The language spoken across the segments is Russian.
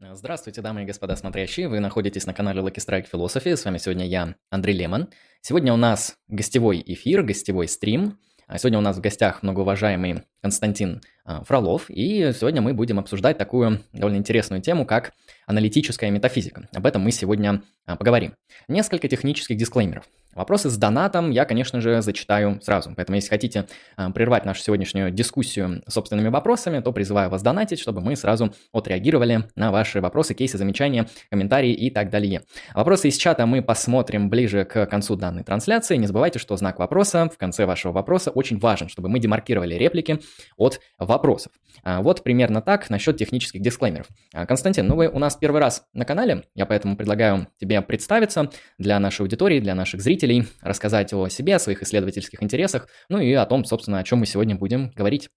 Здравствуйте, дамы и господа смотрящие. Вы находитесь на канале Lucky Strike Philosophy. С вами сегодня я, Андрей Лемон. Сегодня у нас гостевой эфир, гостевой стрим. А сегодня у нас в гостях многоуважаемый Константин а, Фролов, и сегодня мы будем обсуждать такую довольно интересную тему, как аналитическая метафизика. Об этом мы сегодня а, поговорим. Несколько технических дисклеймеров. Вопросы с донатом я, конечно же, зачитаю сразу. Поэтому, если хотите э, прервать нашу сегодняшнюю дискуссию собственными вопросами, то призываю вас донатить, чтобы мы сразу отреагировали на ваши вопросы, кейсы, замечания, комментарии и так далее. Вопросы из чата мы посмотрим ближе к концу данной трансляции. Не забывайте, что знак вопроса в конце вашего вопроса очень важен, чтобы мы демаркировали реплики от вопросов. А, вот примерно так насчет технических дисклеймеров. А, Константин, ну вы у нас первый раз на канале, я поэтому предлагаю тебе представиться для нашей аудитории, для наших зрителей, слушателей, рассказать о себе, о своих исследовательских интересах, ну и о том, собственно, о чем мы сегодня будем говорить.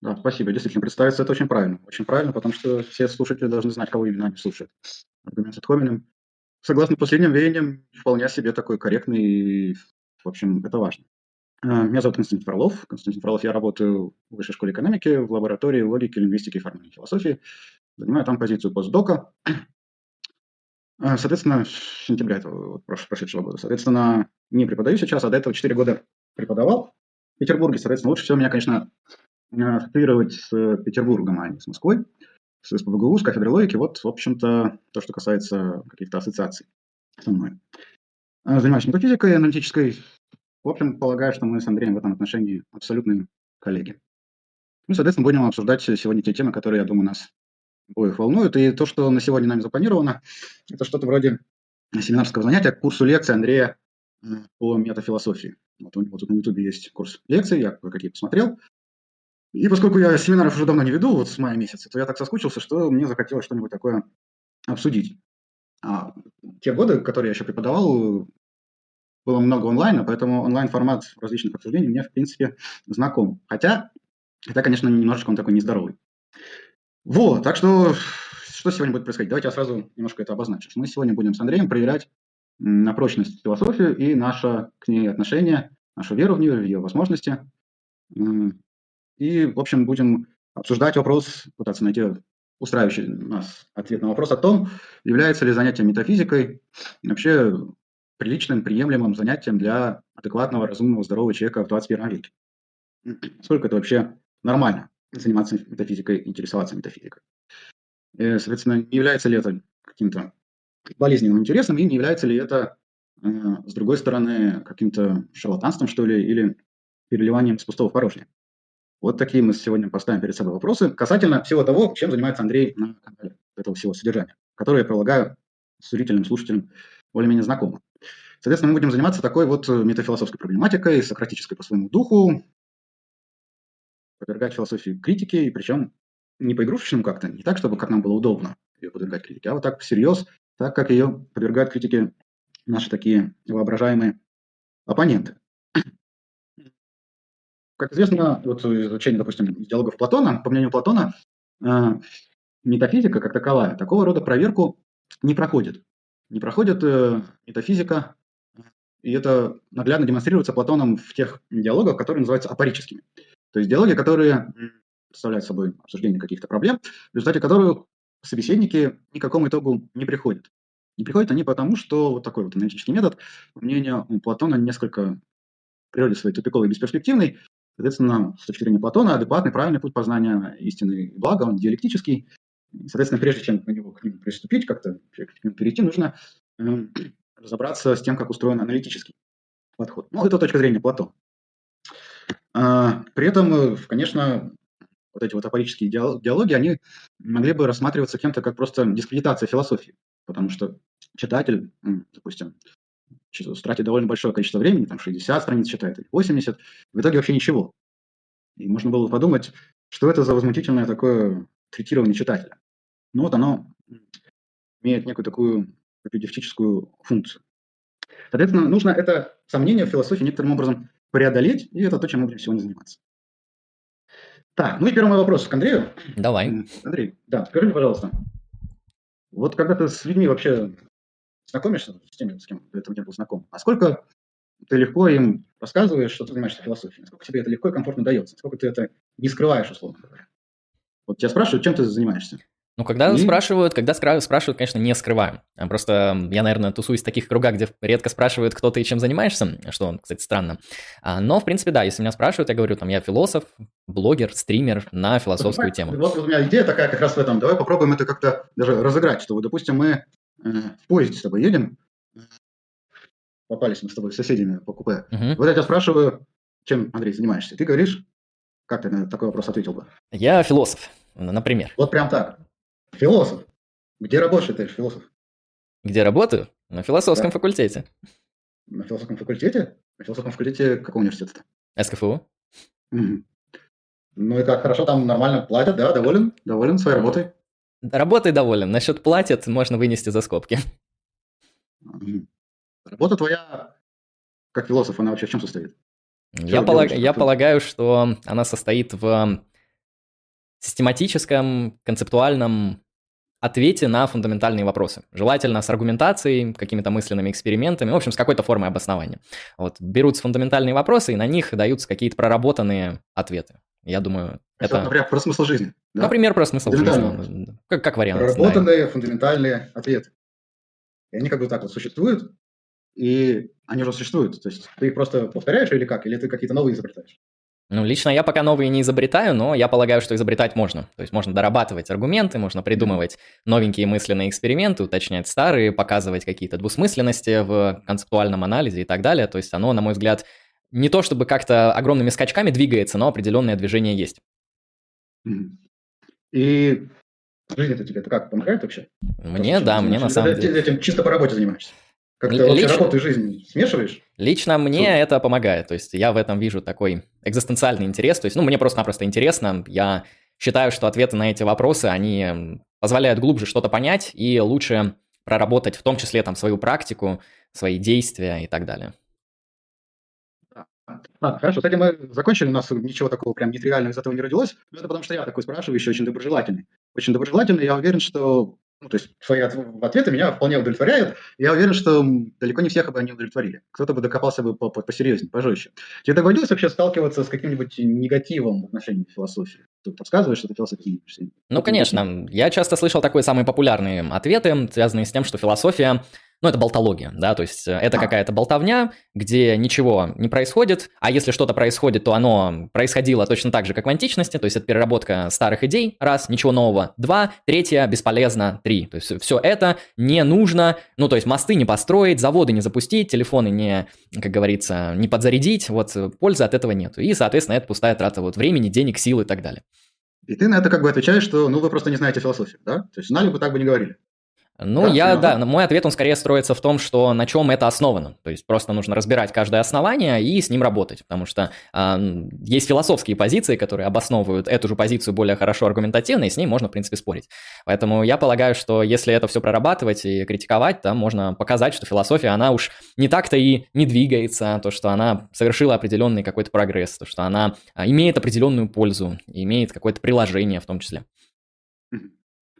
Да, спасибо. Действительно, представиться это очень правильно. Очень правильно, потому что все слушатели должны знать, кого именно они слушают. Аргумент с Хоминым, согласно последним веяниям, вполне себе такой корректный в общем, это важно. А, меня зовут Константин Фролов. Константин Фролов, я работаю в Высшей школе экономики в лаборатории логики, лингвистики и формальной философии. Занимаю там позицию постдока. А, соответственно, с сентября этого прошедшего года. Соответственно, не преподаю сейчас, а до этого 4 года преподавал в Петербурге. Соответственно, лучше всего меня, конечно, ассоциировать с Петербургом, а не с Москвой, с СПБГУ, с кафедрой логики. Вот, в общем-то, то, что касается каких-то ассоциаций со мной. А, занимаюсь метафизикой аналитической. В общем, полагаю, что мы с Андреем в этом отношении абсолютные коллеги. Ну, соответственно, будем обсуждать сегодня те темы, которые, я думаю, нас обоих волнует. И то, что на сегодня нами запланировано, это что-то вроде семинарского занятия, курсу лекции Андрея по метафилософии. Вот у тут на Ютубе есть курс лекций, я какие посмотрел. И поскольку я семинаров уже давно не веду, вот с мая месяца, то я так соскучился, что мне захотелось что-нибудь такое обсудить. А те годы, которые я еще преподавал, было много онлайна, поэтому онлайн-формат различных обсуждений мне, в принципе, знаком. Хотя, это, конечно, немножечко он такой нездоровый. Вот, так что что сегодня будет происходить? Давайте я сразу немножко это обозначу. Мы сегодня будем с Андреем проверять на прочность философию и наше к ней отношение, нашу веру в нее, ее возможности. И, в общем, будем обсуждать вопрос, пытаться найти устраивающий нас ответ на вопрос о том, является ли занятие метафизикой вообще приличным, приемлемым занятием для адекватного, разумного, здорового человека в 21 веке. Сколько это вообще нормально? Заниматься метафизикой, интересоваться метафизикой. И, э, соответственно, не является ли это каким-то болезненным интересом, и не является ли это, э, с другой стороны, каким-то шарлатанством, что ли, или переливанием с пустого в порожнее. Вот такие мы сегодня поставим перед собой вопросы касательно всего того, чем занимается Андрей на канале этого всего содержания, которое я прилагаю зрителям, слушателям более-менее знакомо. Соответственно, мы будем заниматься такой вот метафилософской проблематикой, сократической по своему духу, подвергать философии критике, и причем не по-игрушечному как-то, не так, чтобы как нам было удобно ее подвергать критике, а вот так всерьез, так как ее подвергают критике наши такие воображаемые оппоненты. Как известно, вот изучение, допустим, диалогов Платона, по мнению Платона, э, метафизика как таковая такого рода проверку не проходит. Не проходит э, метафизика, и это наглядно демонстрируется Платоном в тех диалогах, которые называются апарическими. То есть диалоги, которые представляют собой обсуждение каких-то проблем, в результате которых собеседники ни к какому итогу не приходят. Не приходят они потому, что вот такой вот аналитический метод, по мнению Платона, несколько природе своей тупиковый и бесперспективный. Соответственно, с точки зрения Платона, адекватный, правильный путь познания истины и блага, он диалектический. Соответственно, прежде чем на него, к нему приступить, как-то к нему перейти, нужно э, разобраться с тем, как устроен аналитический подход. Ну, это точка зрения Платона. А, при этом, э, конечно, вот эти вот апорические диалоги, они могли бы рассматриваться кем-то как просто дискредитация философии, потому что читатель, допустим, тратит довольно большое количество времени, там 60 страниц читает или 80, в итоге вообще ничего. И можно было подумать, что это за возмутительное такое третирование читателя. Ну вот оно имеет некую такую терапевтическую функцию. Соответственно, нужно это сомнение в философии некоторым образом преодолеть, и это то, чем мы будем сегодня заниматься. Так, ну и первый мой вопрос к Андрею. Давай. Андрей, да, скажи мне, пожалуйста, вот когда ты с людьми вообще знакомишься, с теми, с кем до этого не был знаком, насколько ты легко им рассказываешь, что ты занимаешься философией, насколько тебе это легко и комфортно дается, насколько ты это не скрываешь, условно говоря. Вот тебя спрашивают, чем ты занимаешься? Ну, когда и... спрашивают, когда спрашивают, конечно, не скрываю. А просто я, наверное, тусуюсь в таких кругах, где редко спрашивают, кто ты и чем занимаешься, что, кстати, странно. А, но, в принципе, да, если меня спрашивают, я говорю, там, я философ, блогер, стример на философскую вот, тему. Вот у меня идея такая как раз в этом. Давай попробуем это как-то даже разыграть, что, допустим, мы э, в поезде с тобой едем, попались мы с тобой соседями по купе. Угу. Вот я тебя спрашиваю, чем, Андрей, занимаешься? Ты говоришь, как ты на такой вопрос ответил бы? Я философ, например. Вот прям так. Философ. Где работаешь ты, философ? Где работаю? На философском да. факультете. На философском факультете? На философском факультете какого университета? СКФУ. Угу. Ну и как, хорошо, там нормально платят, да? Доволен? Доволен своей работой? Работой доволен. Насчет платят можно вынести за скобки. Работа твоя, как философ, она вообще в чем состоит? Я, полаг... я полагаю, что она состоит в систематическом, концептуальном ответе на фундаментальные вопросы. Желательно с аргументацией, какими-то мысленными экспериментами, в общем, с какой-то формой обоснования. Вот, берутся фундаментальные вопросы, и на них даются какие-то проработанные ответы. Я думаю, это... Например, про смысл жизни. Да? Например, про смысл жизни. Как, как вариант. Проработанные да. фундаментальные ответы. И они как бы так вот существуют, и они уже существуют. То есть ты их просто повторяешь или как? Или ты какие-то новые изобретаешь? Ну, лично я пока новые не изобретаю, но я полагаю, что изобретать можно. То есть можно дорабатывать аргументы, можно придумывать новенькие мысленные эксперименты, уточнять старые, показывать какие-то двусмысленности в концептуальном анализе и так далее. То есть оно, на мой взгляд, не то чтобы как-то огромными скачками двигается, но определенное движение есть. И жизнь это тебе это как помогает вообще? Мне, да, мне на самом деле. Этим чисто по работе занимаешься? Как ты вообще работу и жизнь смешиваешь? Лично мне Тут. это помогает. То есть я в этом вижу такой экзистенциальный интерес. То есть, ну, мне просто-напросто интересно. Я считаю, что ответы на эти вопросы, они позволяют глубже что-то понять и лучше проработать в том числе там свою практику, свои действия и так далее. Ладно, хорошо, с этим мы закончили, у нас ничего такого прям нетривиального из этого не родилось, но это потому что я такой спрашивающий, очень доброжелательный. Очень доброжелательный, я уверен, что ну, то есть свои ответы меня вполне удовлетворяют. Я уверен, что далеко не всех бы они удовлетворили. Кто-то бы докопался бы по посерьезнее, пожестче. Тебе доводилось вообще сталкиваться с каким-нибудь негативом в отношении философии? Ты подсказываешь, что ты философией Ну, конечно. Я часто слышал такие самые популярные ответы, связанные с тем, что философия ну, это болтология, да, то есть э, это а. какая-то болтовня, где ничего не происходит, а если что-то происходит, то оно происходило точно так же, как в античности, то есть это переработка старых идей, раз, ничего нового, два, третье, бесполезно, три, то есть все это не нужно, ну, то есть мосты не построить, заводы не запустить, телефоны не, как говорится, не подзарядить, вот э, пользы от этого нет, и, соответственно, это пустая трата вот времени, денег, сил и так далее. И ты на это как бы отвечаешь, что, ну, вы просто не знаете философию, да? То есть знали бы, так бы не говорили. Ну, да, я, да, мой ответ, он скорее строится в том, что на чем это основано. То есть просто нужно разбирать каждое основание и с ним работать, потому что э, есть философские позиции, которые обосновывают эту же позицию более хорошо аргументативно, и с ней можно, в принципе, спорить. Поэтому я полагаю, что если это все прорабатывать и критиковать, то можно показать, что философия, она уж не так-то и не двигается, то, что она совершила определенный какой-то прогресс, то, что она а, имеет определенную пользу, имеет какое-то приложение в том числе.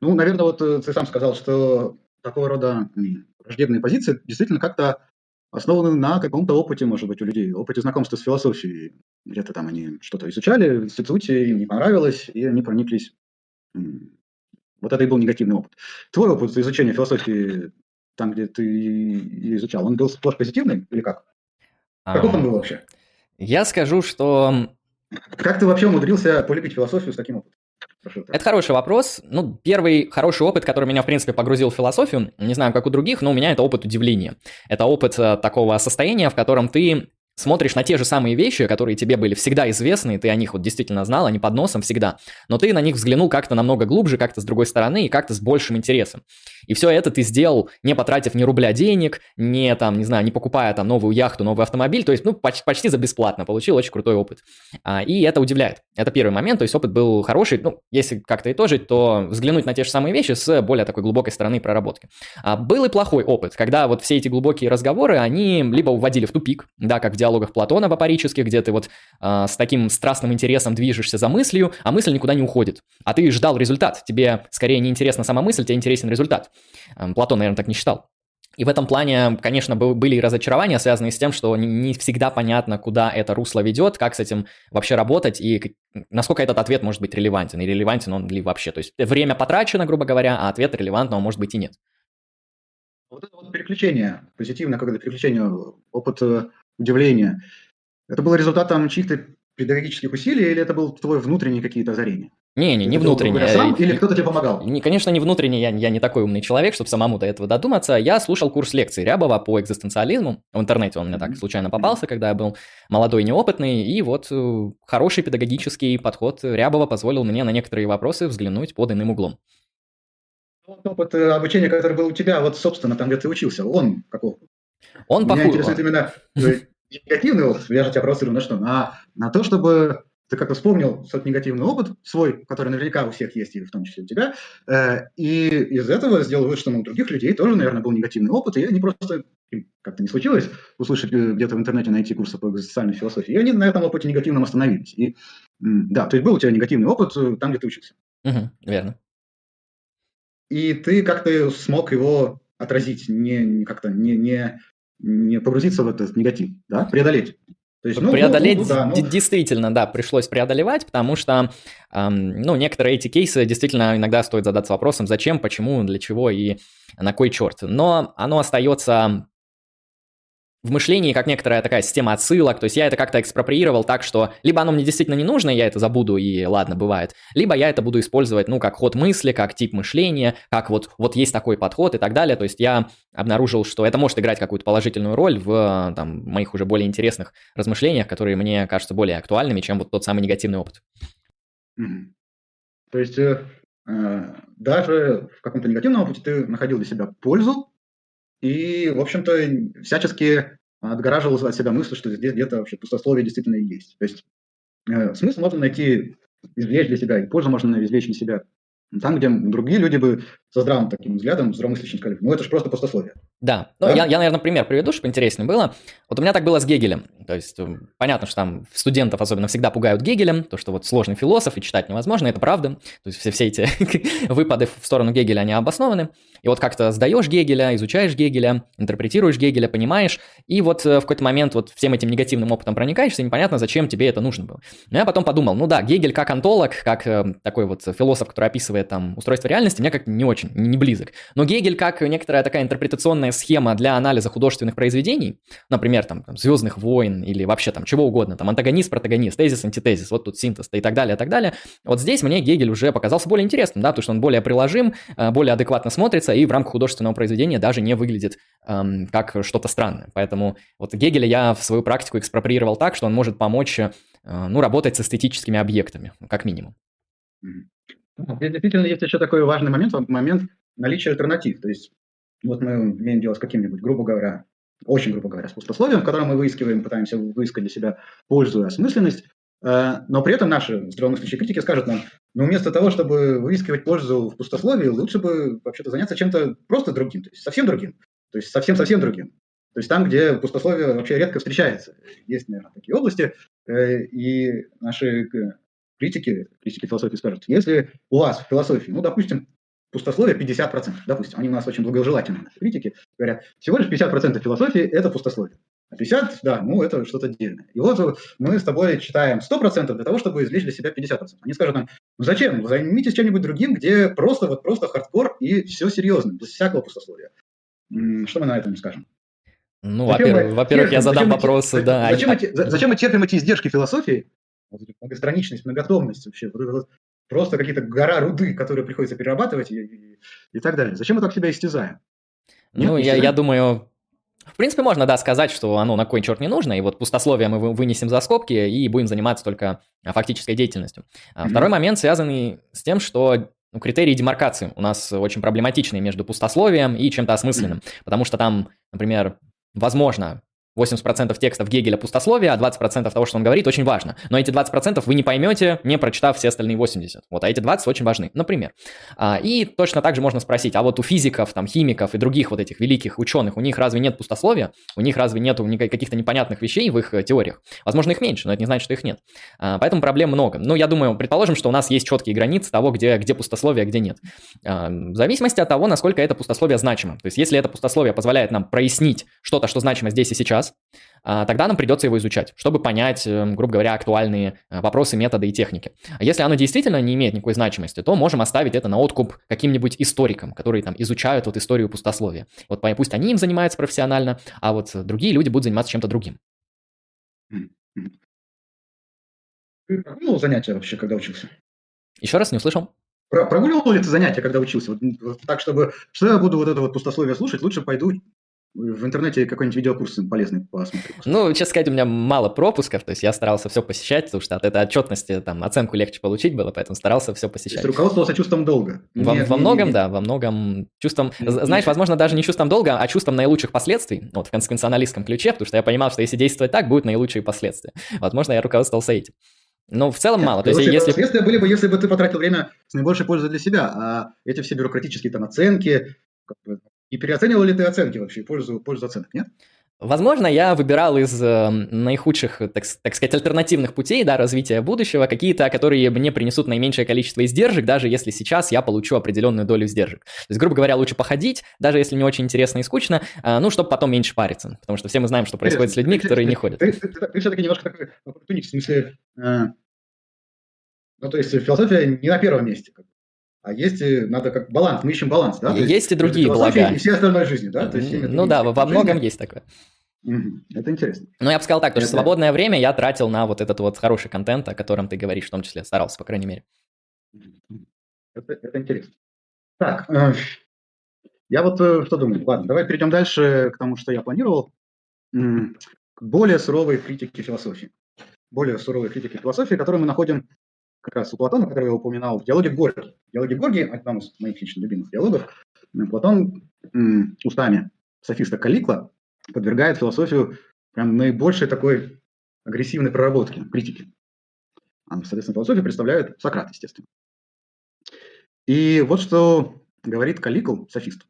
Ну, наверное, вот э, ты сам сказал, что такого рода враждебные позиции действительно как-то основаны на каком-то опыте, может быть, у людей, опыте знакомства с философией. Где-то там они что-то изучали в институте, им не понравилось, и они прониклись. Вот это и был негативный опыт. Твой опыт изучения философии там, где ты ее изучал, он был сплошь позитивный или как? Каков он был вообще? Я скажу, что... Как ты вообще умудрился полюбить философию с таким опытом? Это хороший вопрос. Ну, первый хороший опыт, который меня, в принципе, погрузил в философию, не знаю, как у других, но у меня это опыт удивления. Это опыт э, такого состояния, в котором ты смотришь на те же самые вещи, которые тебе были всегда известны, и ты о них вот действительно знал, они под носом всегда, но ты на них взглянул как-то намного глубже, как-то с другой стороны и как-то с большим интересом. И все это ты сделал, не потратив ни рубля денег, не там, не знаю, не покупая там новую яхту, новый автомобиль, то есть, ну, почти, почти за бесплатно, получил очень крутой опыт. А, и это удивляет. Это первый момент, то есть опыт был хороший, ну, если как-то итожить, то взглянуть на те же самые вещи с более такой глубокой стороны проработки. А, был и плохой опыт, когда вот все эти глубокие разговоры, они либо уводили в тупик, да, как в диалогах Платона вапорических, где ты вот а, с таким страстным интересом движешься за мыслью, а мысль никуда не уходит. А ты ждал результат, тебе скорее не интересна сама мысль, тебе интересен результат. Платон, наверное, так не считал. И в этом плане, конечно, были разочарования, связанные с тем, что не всегда понятно, куда это русло ведет, как с этим вообще работать и насколько этот ответ может быть релевантен, и релевантен он ли вообще. То есть время потрачено, грубо говоря, а ответ релевантного может быть и нет. Вот это вот переключение, позитивное когда переключение, опыт э, удивления, это было результатом чьих-то педагогических усилий или это был твой внутренний какие-то озарения? Не, не, не внутренний. Сам, или кто-то тебе помогал? Не, конечно, не внутренний, я, я не такой умный человек, чтобы самому до этого додуматься. Я слушал курс лекций Рябова по экзистенциализму. В интернете он мне так случайно попался, когда я был молодой и неопытный. И вот э, хороший педагогический подход Рябова позволил мне на некоторые вопросы взглянуть под иным углом. Опыт э, обучения, который был у тебя, вот, собственно, там, где ты учился, он каков? Он Меня интересует именно э, негативный опыт, я же тебя провоцирую на что? На, на то, чтобы ты как-то вспомнил тот негативный опыт свой, который наверняка у всех есть, и в том числе у тебя, э, и из этого сделал вывод, что ну, у других людей тоже, наверное, был негативный опыт, и они просто, как-то не случилось, услышать э, где-то в интернете, найти курсы по социальной философии, и они на этом опыте негативном остановились. И да, то есть был у тебя негативный опыт э, там, где ты учился. Угу, верно. И ты как-то смог его отразить, не, не как-то не, не, не погрузиться в этот негатив, да, преодолеть. То есть, ну, преодолеть ну, да, ну... действительно, да, пришлось преодолевать, потому что, эм, ну, некоторые эти кейсы действительно иногда стоит задаться вопросом, зачем, почему, для чего и на кой черт. Но оно остается в мышлении как некоторая такая система отсылок, то есть я это как-то экспроприировал так, что либо оно мне действительно не нужно, я это забуду и ладно, бывает, либо я это буду использовать, ну, как ход мысли, как тип мышления, как вот, вот есть такой подход и так далее, то есть я обнаружил, что это может играть какую-то положительную роль в там, моих уже более интересных размышлениях, которые мне кажутся более актуальными, чем вот тот самый негативный опыт. То есть э, э, даже в каком-то негативном опыте ты находил для себя пользу, и, в общем-то, всячески отгораживал от себя мысль, что здесь где-то вообще пустословие действительно есть. То есть э, смысл можно найти, извлечь для себя, и пользу можно извлечь для себя там, где другие люди бы со здравым таким взглядом, здравомыслящим сказали, ну это же просто пустословие. Да, ну, да? Я, я, наверное, пример приведу, чтобы интереснее было. Вот у меня так было с Гегелем. То есть э, понятно, что там студентов особенно всегда пугают Гегелем, то, что вот сложный философ и читать невозможно, это правда. То есть все, все эти выпады в сторону Гегеля, они обоснованы. И вот как-то сдаешь Гегеля, изучаешь Гегеля, интерпретируешь Гегеля, понимаешь, и вот э, в какой-то момент вот всем этим негативным опытом проникаешься, и непонятно, зачем тебе это нужно было. Но я потом подумал, ну да, Гегель как антолог, как э, такой вот философ, который описывает там устройство реальности, мне как не очень, не близок. Но Гегель как некоторая такая интерпретационная схема для анализа художественных произведений, например, там, там «Звездных войн» или вообще там чего угодно, там антагонист, протагонист, тезис, антитезис, вот тут синтез и так далее, и так далее. Вот здесь мне Гегель уже показался более интересным, да, потому что он более приложим, э, более адекватно смотрится и в рамках художественного произведения даже не выглядит эм, как что-то странное. Поэтому вот Гегеля я в свою практику экспроприировал так, что он может помочь, э, ну, работать с эстетическими объектами, как минимум. Здесь действительно есть еще такой важный момент, момент наличия альтернатив. То есть вот мы имеем дело с каким-нибудь, грубо говоря, очень грубо говоря, с пустословием, в котором мы выискиваем, пытаемся выискать для себя пользу и осмысленность, э, но при этом наши здравомыслящие критики скажут нам, ну вместо того, чтобы выискивать пользу в пустословии, лучше бы вообще-то заняться чем-то просто другим, то есть совсем другим, то есть совсем-совсем другим. То есть там, где пустословие вообще редко встречается. Есть, наверное, такие области, э, и наши критики, критики философии скажут, если у вас в философии, ну, допустим, пустословие 50%, допустим, они у нас очень благожелательные, критики, говорят, всего лишь 50% философии – это пустословие. А 50, да, ну это что-то отдельное. И вот мы с тобой читаем 100% для того, чтобы извлечь для себя 50%. Они скажут нам, ну зачем, займитесь чем-нибудь другим, где просто вот просто хардкор и все серьезно, без всякого пустословия. Что мы на этом скажем? Ну, во-первых, во-первых, я задам вопросы, да. Зачем, а... зачем мы терпим эти издержки философии, многостраничность, многотомность вообще, просто какие-то гора руды, которые приходится перерабатывать и, и, и так далее. Зачем мы так себя истязаем? Нет, ну, я, я думаю, в принципе, можно, да, сказать, что оно на кой черт не нужно, и вот пустословие мы вынесем за скобки и будем заниматься только а, фактической деятельностью. Mm-hmm. Второй момент связанный с тем, что ну, критерии демаркации у нас очень проблематичные между пустословием и чем-то осмысленным, mm-hmm. потому что там, например, возможно, 80% текстов Гегеля пустословие, а 20% того, что он говорит, очень важно. Но эти 20% вы не поймете, не прочитав все остальные 80. Вот, а эти 20 очень важны, например. А, и точно так же можно спросить, а вот у физиков, там, химиков и других вот этих великих ученых, у них разве нет пустословия? У них разве нет каких-то непонятных вещей в их э, теориях? Возможно, их меньше, но это не значит, что их нет. А, поэтому проблем много. Ну, я думаю, предположим, что у нас есть четкие границы того, где, где пустословие, а где нет. А, в зависимости от того, насколько это пустословие значимо. То есть, если это пустословие позволяет нам прояснить что-то, что значимо здесь и сейчас, а, тогда нам придется его изучать, чтобы понять, эм, грубо говоря, актуальные э, вопросы, методы и техники. А если оно действительно не имеет никакой значимости, то можем оставить это на откуп каким-нибудь историкам, которые там изучают вот историю пустословия. Вот пусть они им занимаются профессионально, а вот другие люди будут заниматься чем-то другим. Прогуливал занятия вообще, когда учился? Еще раз не услышал. Про прогуливал ли ты занятия, когда учился? Вот, вот так, чтобы, что я буду вот это вот пустословие слушать, лучше пойду в интернете какой-нибудь видеокурс полезный посмотреть. Ну, честно сказать, у меня мало пропусков, то есть я старался все посещать, потому что от этой отчетности там оценку легче получить было, поэтому старался все посещать. То есть руководствовался чувством долга. Во, не, во многом, не, да, во многом чувством, не, знаешь, возможно, даже не чувством долга, а чувством наилучших последствий, вот в консеквенционалистском ключе, потому что я понимал, что если действовать так, будут наилучшие последствия. Возможно, я руководствовался этим. Но в целом Нет, мало. То есть, если... Последствия были бы, если бы ты потратил время с наибольшей пользой для себя, а эти все бюрократические там оценки, как бы, и переоценивал ли ты оценки вообще, пользу, пользу оценок, нет? Возможно, я выбирал из э, наихудших, так, так сказать, альтернативных путей да, развития будущего какие-то, которые мне принесут наименьшее количество издержек, даже если сейчас я получу определенную долю издержек. То есть, грубо говоря, лучше походить, даже если не очень интересно и скучно, э, ну, чтобы потом меньше париться. Потому что все мы знаем, что происходит с людьми, которые не ходят. Ты, ты, ты, ты все-таки немножко такой оппортунист, в смысле, э, ну, то есть философия не на первом месте. Как а есть, надо как баланс, мы ищем баланс, да? Есть, есть и другие блага. И все остальной жизни, да? То есть, ну да, во многом есть такое. Это интересно. Ну, я бы сказал так, это... что свободное время я тратил на вот этот вот хороший контент, о котором ты говоришь, в том числе старался, по крайней мере. Это, это интересно. Так, э, я вот э, что думаю. Ладно, давай перейдем дальше к тому, что я планировал. К более суровой критике философии. Более суровой критике философии, которую мы находим как раз у Платона, который я упоминал, в диалоге Горги. В диалоге Горги, одном из моих лично любимых диалогов, Платон устами софиста Каликла подвергает философию прям наибольшей такой агрессивной проработке, критики. А, соответственно, философию представляет Сократ, естественно. И вот что говорит Каликл, софист,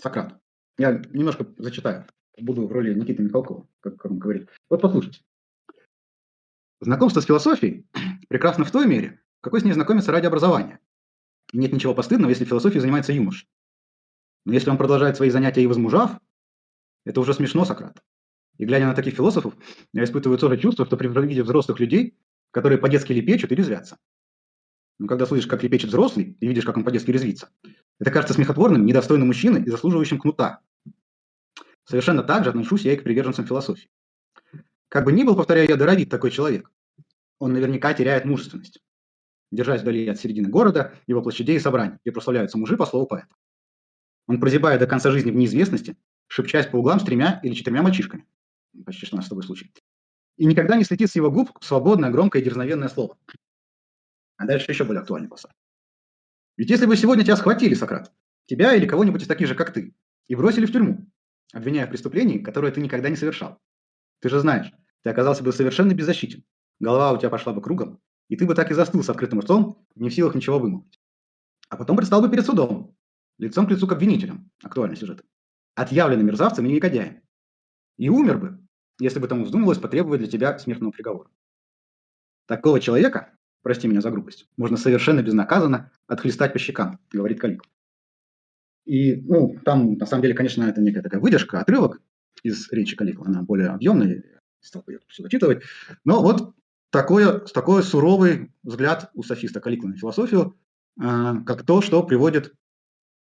Сократ. Я немножко зачитаю, буду в роли Никиты Михалкова, как он говорит. Вот послушайте. Знакомство с философией прекрасно в той мере, какой с ней знакомится ради образования. нет ничего постыдного, если философией занимается юнош. Но если он продолжает свои занятия и возмужав, это уже смешно, Сократ. И глядя на таких философов, я испытываю то же чувство, что при виде взрослых людей, которые по-детски лепечут и резвятся. Но когда слышишь, как лепечет взрослый, и видишь, как он по-детски резвится, это кажется смехотворным, недостойным мужчины и заслуживающим кнута. Совершенно так же отношусь я и к приверженцам философии. Как бы ни был, повторяю я, даровит такой человек, он наверняка теряет мужественность. Держась вдали от середины города, его площадей и собраний, где прославляются мужи по слову поэта. Он прозябает до конца жизни в неизвестности, шепчась по углам с тремя или четырьмя мальчишками. Почти что у нас с тобой случай. И никогда не слетит с его губ свободное, громкое и дерзновенное слово. А дальше еще более актуальный пассаж. Ведь если бы сегодня тебя схватили, Сократ, тебя или кого-нибудь из таких же, как ты, и бросили в тюрьму, обвиняя в преступлении, которое ты никогда не совершал. Ты же знаешь, ты оказался бы совершенно беззащитен. Голова у тебя пошла бы кругом, и ты бы так и застыл с открытым ртом, не в силах ничего вымолвить. А потом предстал бы перед судом, лицом к лицу к обвинителям, актуальный сюжет, отъявленным мерзавцем и негодяем. И умер бы, если бы тому вздумалось потребовать для тебя смертного приговора. Такого человека, прости меня за грубость, можно совершенно безнаказанно отхлестать по щекам, говорит Калик. И, ну, там, на самом деле, конечно, это некая такая выдержка, отрывок из речи Каликова, она более объемная, стал бы все зачитывать. Но вот такой, такой суровый взгляд у софиста Каликова на философию, э, как то, что приводит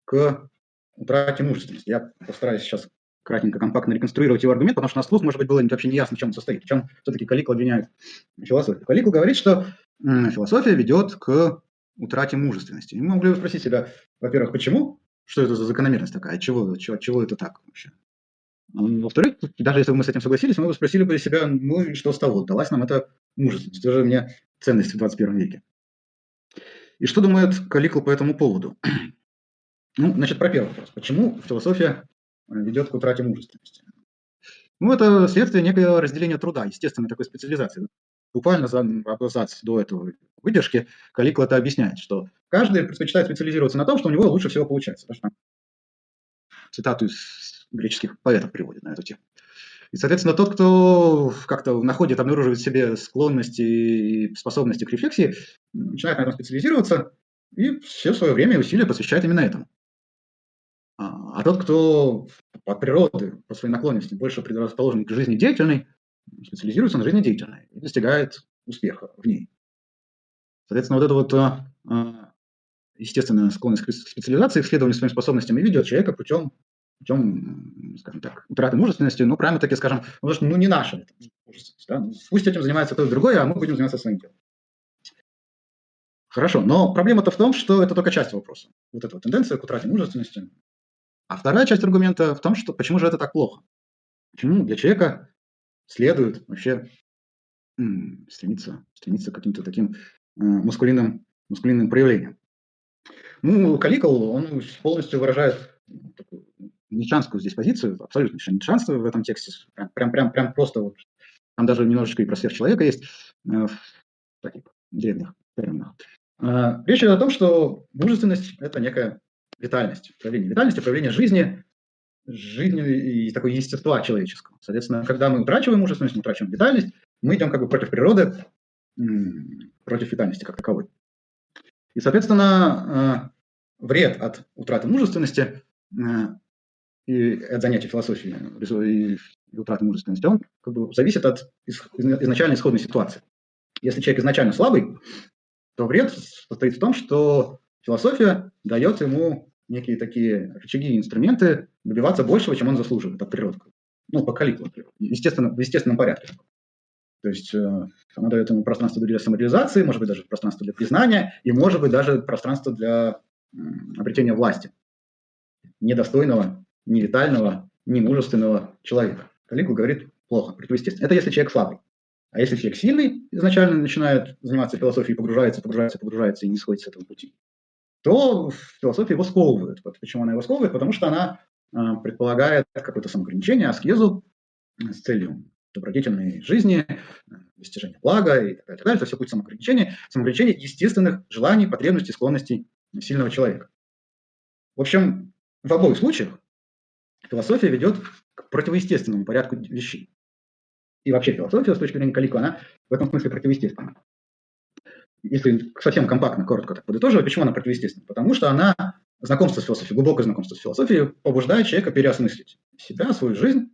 к утрате мужественности. Я постараюсь сейчас кратенько, компактно реконструировать его аргумент, потому что на слух, может быть, было вообще не ясно, в чем он состоит, в чем все-таки Каликл обвиняет философию. Каликл говорит, что философия ведет к утрате мужественности. И мы могли бы спросить себя, во-первых, почему? Что это за закономерность такая? Чего, чего, чего это так вообще? Во-вторых, даже если бы мы с этим согласились, мы бы спросили бы себя, ну и что с того, далась нам эта мужественность, это же мне ценность в 21 веке. И что думает Каликл по этому поводу? Ну, значит, про первый вопрос. Почему философия э, ведет к утрате мужественности? Ну, это следствие некого разделения труда, естественной такой специализации. Буквально за абзац до этого выдержки Каликул это объясняет, что каждый предпочитает специализироваться на том, что у него лучше всего получается. Даже там цитату из греческих поэтов приводит на эту тему. И, соответственно, тот, кто как-то находит, обнаруживает в себе склонности и способности к рефлексии, начинает на этом специализироваться и все свое время и усилия посвящает именно этому. А, а тот, кто от природы, по своей наклонности, больше предрасположен к жизни деятельной, специализируется на жизни деятельной и достигает успеха в ней. Соответственно, вот эта вот а, а, естественная склонность к специализации, к исследованию своим способностям и ведет человека путем, путем, скажем так, утраты мужественности, ну, прямо таки скажем, потому что, ну, не наша мужественность, да? пусть этим занимается кто-то другой, а мы будем заниматься своим делом. Хорошо, но проблема-то в том, что это только часть вопроса. Вот эта вот тенденция к утрате мужественности. А вторая часть аргумента в том, что почему же это так плохо? Почему для человека следует вообще стремиться, стремиться к каким-то таким э, мускулинным, мускулинным проявлениям? Ну, Каликол, он полностью выражает такую нитшанскую здесь позицию, абсолютно нитшанство в этом тексте, прям, прям, прям, прям просто вот, там даже немножечко и про сверхчеловека есть э, в таких древних терминах. Э, речь идет о том, что мужественность – это некая витальность, проявление витальности, проявление жизни, жизни и такой естества человеческого. Соответственно, когда мы утрачиваем мужественность, мы утрачиваем витальность, мы идем как бы против природы, против витальности как таковой. И, соответственно, э, вред от утраты мужественности и от занятия философией и утраты мужественности, он как бы зависит от изначальной исходной ситуации. Если человек изначально слабый, то вред состоит в том, что философия дает ему некие такие рычаги и инструменты добиваться большего, чем он заслуживает от природы. Ну, по калиту, естественно, в естественном порядке. То есть э, она дает ему пространство для самореализации, может быть, даже пространство для признания, и, может быть, даже пространство для обретения власти недостойного, невитального, немужественного человека. Калигу говорит плохо, противоестественно. Это если человек слабый. А если человек сильный, изначально начинает заниматься философией, погружается, погружается, погружается и не сходит с этого пути, то философия его сковывает. Вот почему она его сковывает? Потому что она э, предполагает какое-то самоограничение, аскезу с целью добродетельной жизни, достижения блага и так далее. Так далее. Это все путь самоограничения, самоограничения естественных желаний, потребностей, склонностей сильного человека. В общем, в обоих случаях философия ведет к противоестественному порядку вещей. И вообще философия, с точки зрения Калико, она в этом смысле противоестественна. Если совсем компактно, коротко так подытоживать, почему она противоестественна? Потому что она, знакомство с философией, глубокое знакомство с философией, побуждает человека переосмыслить себя, свою жизнь,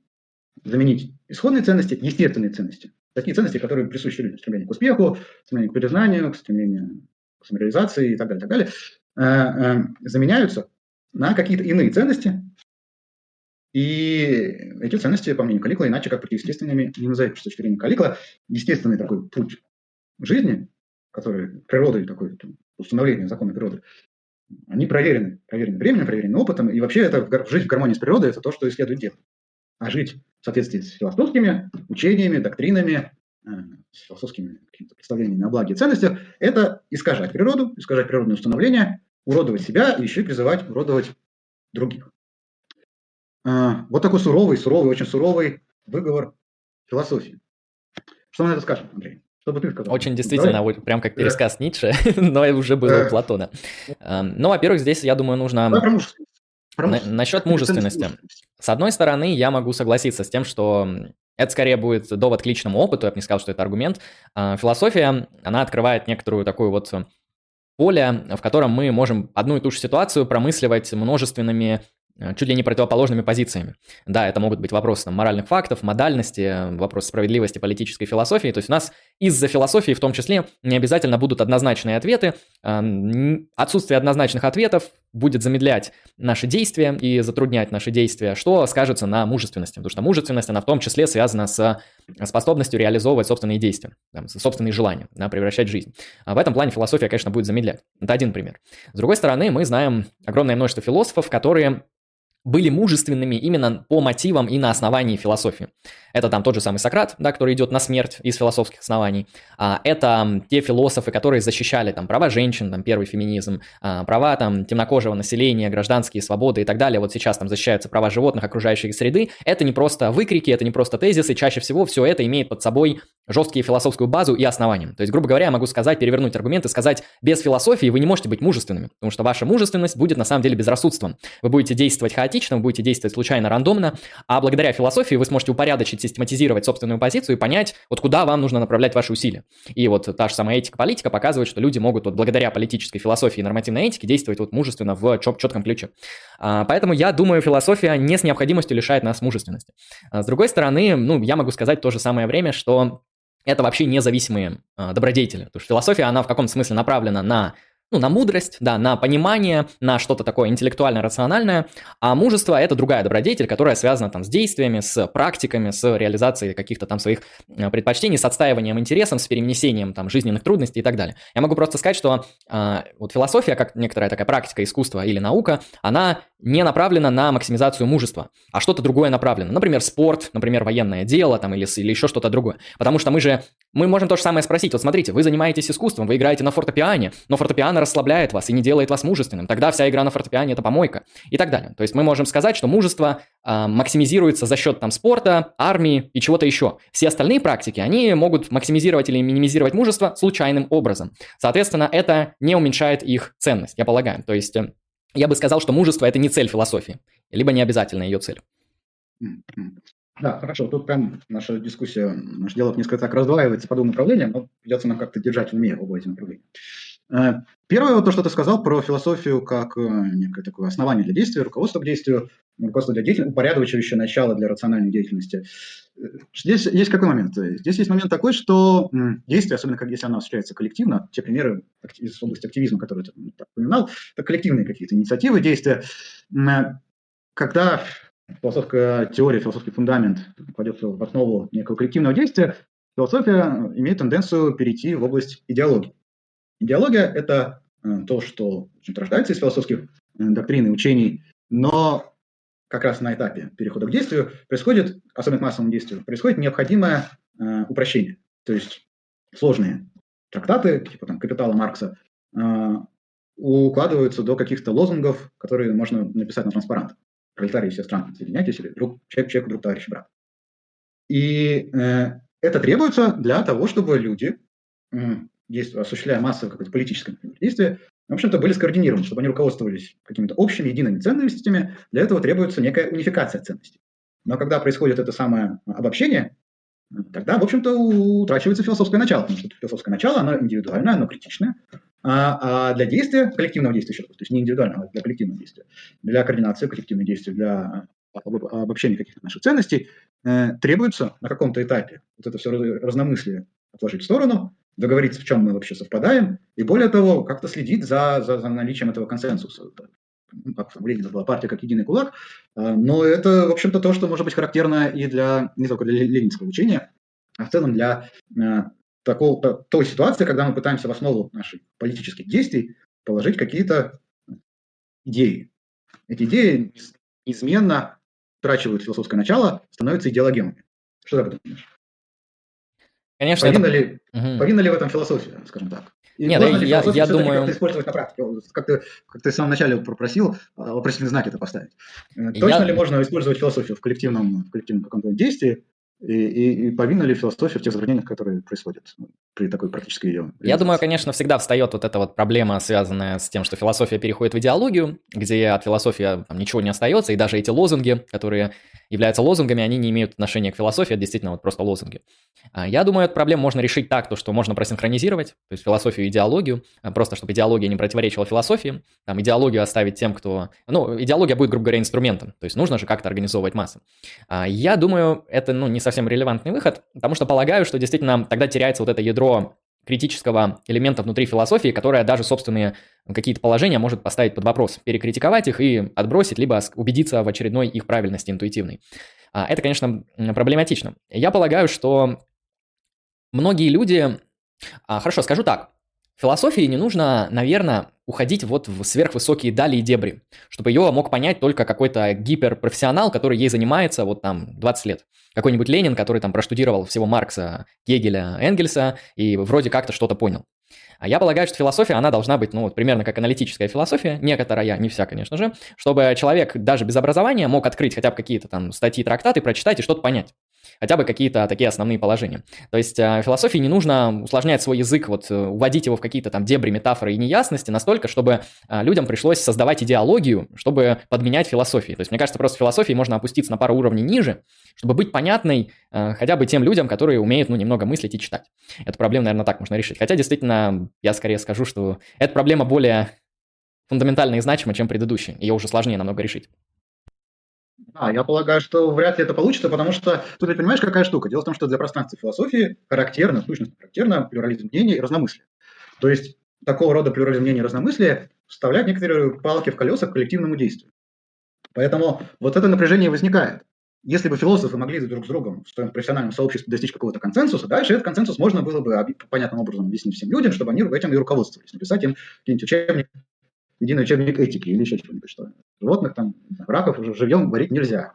заменить исходные ценности, естественные ценности. Такие ценности, которые присущи людям. Стремление к успеху, стремление к признанию, к стремлению к самореализации и так далее, так далее, э, э, заменяются на какие-то иные ценности. И эти ценности, по мнению Каликла, иначе как противоестественными не назовешь. С точки зрения Каликла, естественный такой путь жизни, который природой такой, установление закона природы, они проверены, проверены временем, проверены опытом, и вообще это жить в гармонии с природой – это то, что и следует делать. А жить в соответствии с философскими учениями, доктринами, э, с философскими представлениями о благе и ценностях – это искажать природу, искажать природные установления, уродовать себя и еще призывать уродовать других. А, вот такой суровый, суровый, очень суровый выговор философии. Что мы на это скажем, Андрей? Что бы ты сказал? Очень действительно, Давай. прям как пересказ да. Ницше, но уже было у Платона. Ну, во-первых, здесь, я думаю, нужно... Про мужественность. Мужественность. Насчет мужественности. С одной стороны, я могу согласиться с тем, что это скорее будет довод к личному опыту, я бы не сказал, что это аргумент. А, философия, она открывает некоторую такую вот поле, в котором мы можем одну и ту же ситуацию промысливать множественными чуть ли не противоположными позициями. Да, это могут быть вопросы там, моральных фактов, модальности, вопрос справедливости политической философии. То есть у нас из-за философии в том числе не обязательно будут однозначные ответы. Отсутствие однозначных ответов будет замедлять наши действия и затруднять наши действия, что скажется на мужественности. Потому что мужественность, она в том числе связана с способностью реализовывать собственные действия, там, собственные желания, да, превращать жизнь. А в этом плане философия, конечно, будет замедлять. Это один пример. С другой стороны, мы знаем огромное множество философов, которые были мужественными именно по мотивам и на основании философии. Это там тот же самый Сократ, да, который идет на смерть из философских оснований. А, это те философы, которые защищали там права женщин, там первый феминизм, а, права там темнокожего населения, гражданские свободы и так далее. Вот сейчас там защищаются права животных, окружающей среды. Это не просто выкрики, это не просто тезисы. Чаще всего все это имеет под собой жесткие философскую базу и основания. То есть, грубо говоря, я могу сказать, перевернуть аргумент и сказать, без философии вы не можете быть мужественными, потому что ваша мужественность будет на самом деле безрассудством. Вы будете действовать хаотично, вы будете действовать случайно, рандомно, а благодаря философии вы сможете упорядочить, систематизировать собственную позицию и понять, вот куда вам нужно направлять ваши усилия. И вот та же самая этика-политика показывает, что люди могут вот благодаря политической философии и нормативной этике действовать вот мужественно в чет- четком ключе. А, поэтому я думаю, философия не с необходимостью лишает нас мужественности. А, с другой стороны, ну, я могу сказать в то же самое время, что это вообще независимые э, добродетели. Потому что философия, она в каком-то смысле направлена на ну, на мудрость, да, на понимание, на что-то такое интеллектуально-рациональное, а мужество – это другая добродетель, которая связана там с действиями, с практиками, с реализацией каких-то там своих э, предпочтений, с отстаиванием интересов, с перенесением там жизненных трудностей и так далее. Я могу просто сказать, что э, вот философия, как некоторая такая практика, искусство или наука, она не направлена на максимизацию мужества, а что-то другое направлено. Например, спорт, например, военное дело там или, или еще что-то другое. Потому что мы же, мы можем то же самое спросить. Вот смотрите, вы занимаетесь искусством, вы играете на фортепиане, но фортепиано расслабляет вас и не делает вас мужественным, тогда вся игра на фортепиане – это помойка и так далее. То есть мы можем сказать, что мужество э, максимизируется за счет там спорта, армии и чего-то еще. Все остальные практики, они могут максимизировать или минимизировать мужество случайным образом. Соответственно, это не уменьшает их ценность, я полагаю. То есть э, я бы сказал, что мужество – это не цель философии, либо не обязательно ее цель. Да, хорошо. Тут прям наша дискуссия, наш диалог несколько так раздваивается по двум направлениям, но придется нам как-то держать в уме оба эти направления. Э, первое, то, что ты сказал про философию как э, некое такое основание для действия, руководство к действию, руководство для деятельности, упорядочивающее начало для рациональной деятельности. Здесь есть какой момент? Здесь есть момент такой, что действие, особенно как если оно осуществляется коллективно, те примеры из области активизма, которые ты упоминал, это коллективные какие-то инициативы, действия. Когда философская теория, философский фундамент кладет в основу некого коллективного действия, философия имеет тенденцию перейти в область идеологии. Идеология – это э, то, что рождается из философских э, доктрин и учений, но как раз на этапе перехода к действию происходит, особенно к массовому действию, происходит необходимое э, упрощение. То есть сложные трактаты, типа там «Капитала» Маркса, э, укладываются до каких-то лозунгов, которые можно написать на транспарант. Пролетарии все страны, соединяйтесь, или друг, человек, человек, друг, товарищ, брат. И э, это требуется для того, чтобы люди действия, осуществляя массовое какое-то политическое например, действие, в общем-то, были скоординированы, чтобы они руководствовались какими-то общими, едиными ценностями. Для этого требуется некая унификация ценностей. Но когда происходит это самое обобщение, тогда, в общем-то, утрачивается философское начало, потому что философское начало, оно индивидуальное, оно критичное, а, а для действия, коллективного действия, еще раз, то есть не индивидуального, а для коллективного действия, для координации коллективных действий, для обобщения каких-то наших ценностей, э, требуется на каком-то этапе вот это все разномыслие отложить в сторону, договориться, в чем мы вообще совпадаем, и более того, как-то следить за, за, за наличием этого консенсуса. Ну, как у Ленина была партия как единый кулак, а, но это, в общем-то, то, что может быть характерно и для, не только для ленинского учения, а в целом для а, такого, той ситуации, когда мы пытаемся в основу наших политических действий положить какие-то идеи. Эти идеи неизменно утрачивают философское начало, становятся идеологемами. Что ты об этом думаешь? Конечно, повинна, это... ли, угу. повинна ли в этом философия, скажем так? И Нет, я, я, я думаю... Как-то использовать на практике, как ты, как ты в самом начале попросил, а, вопросительный знак это поставить. Э, точно я... ли можно использовать философию в коллективном, в коллективном каком-то действии, и, и, и повинна ли философия в тех затруднениях, которые происходят ну, при такой практической ее Я думаю, конечно, всегда встает вот эта вот проблема, связанная с тем, что философия переходит в идеологию, где от философии там, ничего не остается, и даже эти лозунги, которые являются лозунгами, они не имеют отношения к философии, это действительно вот просто лозунги. А, я думаю, эту проблему можно решить так, то, что можно просинхронизировать, то есть философию и идеологию, а, просто чтобы идеология не противоречила философии, там идеологию оставить тем, кто... Ну, идеология будет, грубо говоря, инструментом, то есть нужно же как-то организовывать массы. А, я думаю, это, ну, не совсем совсем релевантный выход, потому что полагаю, что действительно тогда теряется вот это ядро критического элемента внутри философии, которая даже собственные какие-то положения может поставить под вопрос, перекритиковать их и отбросить, либо убедиться в очередной их правильности интуитивной. А, это, конечно, проблематично. Я полагаю, что многие люди... А, хорошо, скажу так. Философии не нужно, наверное, уходить вот в сверхвысокие дали и дебри, чтобы ее мог понять только какой-то гиперпрофессионал, который ей занимается вот там 20 лет. Какой-нибудь Ленин, который там проштудировал всего Маркса, Гегеля, Энгельса и вроде как-то что-то понял. А я полагаю, что философия, она должна быть, ну, вот примерно как аналитическая философия, некоторая, не вся, конечно же, чтобы человек даже без образования мог открыть хотя бы какие-то там статьи, трактаты, прочитать и что-то понять хотя бы какие-то такие основные положения. То есть э, философии не нужно усложнять свой язык, вот э, уводить его в какие-то там дебри, метафоры и неясности настолько, чтобы э, людям пришлось создавать идеологию, чтобы подменять философии. То есть мне кажется, просто философии можно опуститься на пару уровней ниже, чтобы быть понятной хотя бы тем людям, которые умеют, ну, немного мыслить и читать. Эту проблему, наверное, так можно решить. Хотя, действительно, я скорее скажу, что эта проблема более фундаментальна и значима, чем предыдущая. Ее уже сложнее намного решить. А, я полагаю, что вряд ли это получится, потому что тут ты понимаешь, какая штука. Дело в том, что для пространства философии характерно, в сущности характерно плюрализм мнений и разномыслие. То есть такого рода плюрализм мнений и разномыслие вставляет некоторые палки в колеса к коллективному действию. Поэтому вот это напряжение возникает. Если бы философы могли друг с другом в своем профессиональном сообществе достичь какого-то консенсуса, дальше этот консенсус можно было бы понятным образом объяснить всем людям, чтобы они этим и руководствовались, написать им какие-нибудь учебники, единый учебник этики или еще что-нибудь, что животных, там, раков живьем варить нельзя.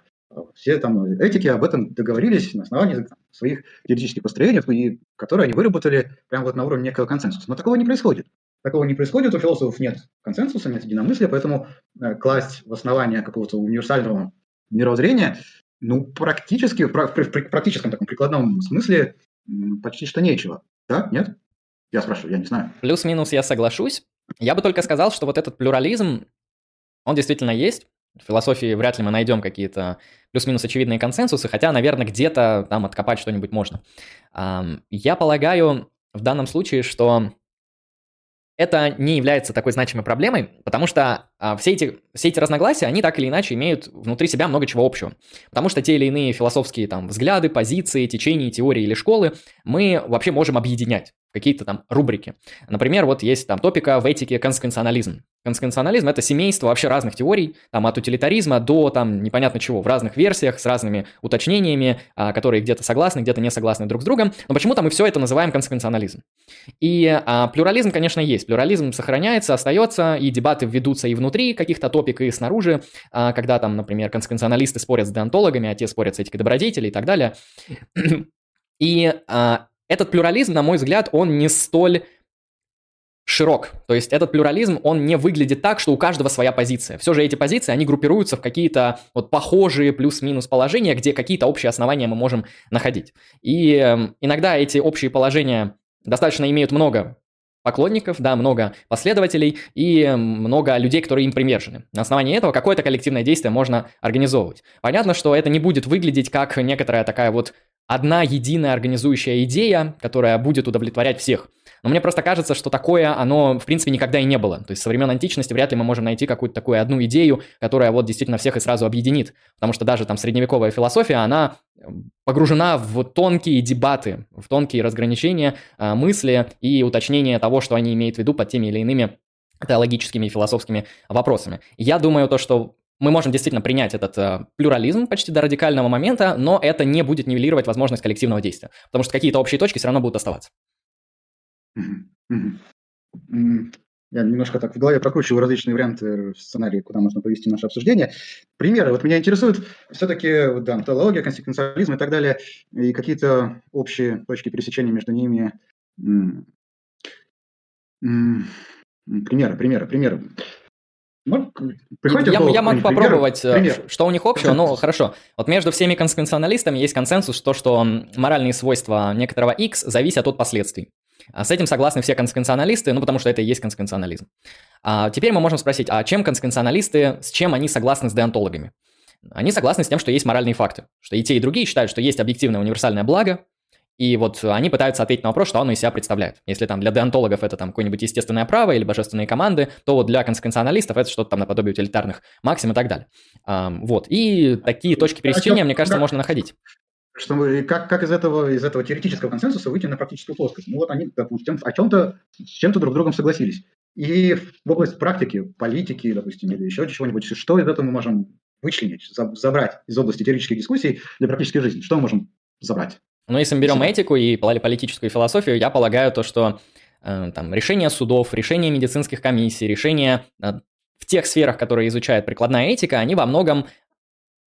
Все там этики об этом договорились на основании своих теоретических построений, и, которые они выработали прямо вот на уровне некого консенсуса. Но такого не происходит. Такого не происходит, у философов нет консенсуса, нет единомыслия, поэтому э, класть в основание какого-то универсального мировоззрения, ну, практически, в практическом таком прикладном смысле почти что нечего. Да? Нет? Я спрашиваю, я не знаю. Плюс-минус я соглашусь. Я бы только сказал, что вот этот плюрализм, он действительно есть. В философии вряд ли мы найдем какие-то плюс-минус очевидные консенсусы, хотя, наверное, где-то там откопать что-нибудь можно. Я полагаю в данном случае, что это не является такой значимой проблемой, потому что а, все, эти, все эти разногласия, они так или иначе имеют внутри себя много чего общего. Потому что те или иные философские там взгляды, позиции, течения, теории или школы мы вообще можем объединять какие-то там рубрики. Например, вот есть там топика в этике консквенционализм. Консквенционализм – это семейство вообще разных теорий, там от утилитаризма до там непонятно чего, в разных версиях, с разными уточнениями, а, которые где-то согласны, где-то не согласны друг с другом. Но почему-то мы все это называем консквенционализм. И а, плюрализм, конечно, есть. Плюрализм сохраняется, остается, и дебаты ведутся и внутри каких-то топик, и снаружи, а, когда там, например, консквенционалисты спорят с деонтологами, а те спорят с этикой добродетелей и так далее. И а, этот плюрализм, на мой взгляд, он не столь широк. То есть этот плюрализм, он не выглядит так, что у каждого своя позиция. Все же эти позиции, они группируются в какие-то вот похожие плюс-минус положения, где какие-то общие основания мы можем находить. И э, иногда эти общие положения достаточно имеют много поклонников, да, много последователей и много людей, которые им примержены. На основании этого какое-то коллективное действие можно организовывать. Понятно, что это не будет выглядеть как некоторая такая вот одна единая организующая идея, которая будет удовлетворять всех. Но мне просто кажется, что такое, оно, в принципе, никогда и не было. То есть со времен античности вряд ли мы можем найти какую-то такую одну идею, которая вот действительно всех и сразу объединит. Потому что даже там средневековая философия, она погружена в тонкие дебаты, в тонкие разграничения э, мысли и уточнения того, что они имеют в виду под теми или иными теологическими и философскими вопросами. Я думаю, то, что мы можем действительно принять этот э, плюрализм почти до радикального момента, но это не будет нивелировать возможность коллективного действия, потому что какие-то общие точки все равно будут оставаться. Я немножко так в голове прокручиваю различные варианты сценарии, куда можно повести наше обсуждение. Примеры. Вот меня интересует все-таки да, онтология, конституционализм и так далее, и какие-то общие точки пересечения между ними. Примеры, примеры, примеры. Ну, я, я могу попробовать, э, пример. что у них общего. Ну, хорошо. Вот между всеми консквенционалистами есть консенсус, то, что моральные свойства некоторого X зависят от последствий. А с этим согласны все консквенционалисты, ну, потому что это и есть консквенционализм. А теперь мы можем спросить, а чем консквенционалисты, с чем они согласны с деонтологами? Они согласны с тем, что есть моральные факты, что и те, и другие считают, что есть объективное универсальное благо, и вот они пытаются ответить на вопрос, что оно из себя представляет. Если там для деонтологов это там какое-нибудь естественное право или божественные команды, то вот для конституционалистов это что-то там наподобие утилитарных максим и так далее. Вот. И такие точки пересечения, мне кажется, можно находить. Что как, как из, этого, из этого теоретического консенсуса выйти на практическую плоскость? Ну вот они, допустим, о чем-то, с чем-то друг с другом согласились. И в область практики, политики, допустим, или еще чего-нибудь, что из этого мы можем вычленить, забрать из области теоретических дискуссий для практической жизни? Что мы можем забрать? Ну, если мы берем этику и политическую философию, я полагаю то, что э, там, решения судов, решения медицинских комиссий, решения в тех сферах, которые изучает прикладная этика, они во многом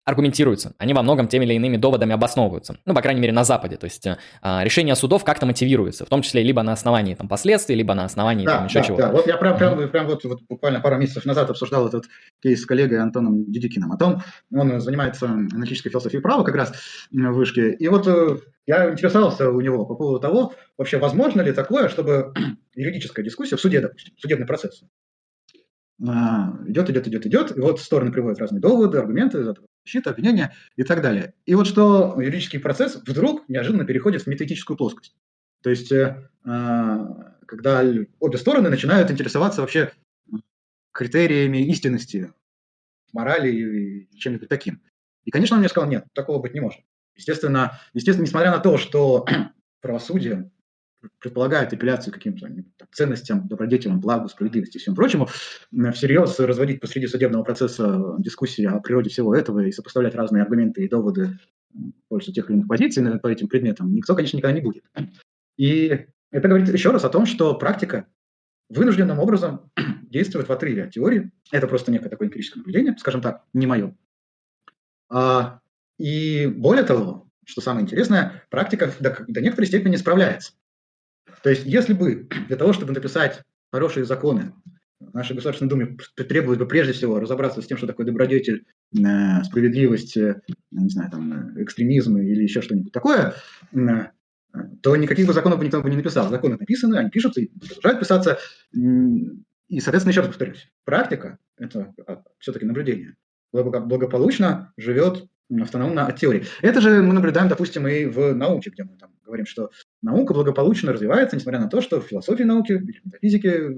аргументируются, они во многом теми или иными доводами обосновываются. Ну, по крайней мере, на Западе. То есть э, решение судов как-то мотивируется, в том числе либо на основании там, последствий, либо на основании да, там, еще да, чего-то. Да, вот я прям, прям, прям вот, вот буквально пару месяцев назад обсуждал этот кейс с коллегой Антоном Дедикиным о том, он занимается аналитической философией права как раз в вышке, и вот э, я интересовался у него по поводу того, вообще возможно ли такое, чтобы юридическая дискуссия в суде, допустим, судебный процесс, а, идет, идет, идет, идет, и вот стороны приводят разные доводы, аргументы, защита, обвинения и так далее. И вот что юридический процесс вдруг неожиданно переходит в метаэтическую плоскость. То есть, э, а, когда обе стороны начинают интересоваться вообще критериями истинности, морали и чем-нибудь таким. И, конечно, он мне сказал, нет, такого быть не может. Естественно, естественно, несмотря на то, что правосудие предполагает апелляцию каким-то ценностям, добродетелям, благу, справедливости и всем прочему, всерьез разводить посреди судебного процесса дискуссии о природе всего этого и сопоставлять разные аргументы и доводы в пользу тех или иных позиций по этим предметам, никто, конечно, никогда не будет. И это говорит еще раз о том, что практика вынужденным образом действует в отрыве от теории. Это просто некое такое эмпирическое наблюдение, скажем так, не мое. А, и более того, что самое интересное, практика до, до некоторой степени справляется. То есть, если бы для того, чтобы написать хорошие законы, нашей Государственной Думе требовалось бы прежде всего разобраться с тем, что такое добродетель, э, справедливость, э, не знаю, там, э, экстремизм или еще что-нибудь такое, то никаких бы законов бы никто бы не написал. Законы написаны, они пишутся и продолжают писаться. И, соответственно, еще раз повторюсь, практика – это а, все-таки наблюдение. Благополучно живет автономно от теории. Это же мы наблюдаем, допустим, и в науке, где мы там говорим, что наука благополучно развивается, несмотря на то, что в философии науки, в метафизике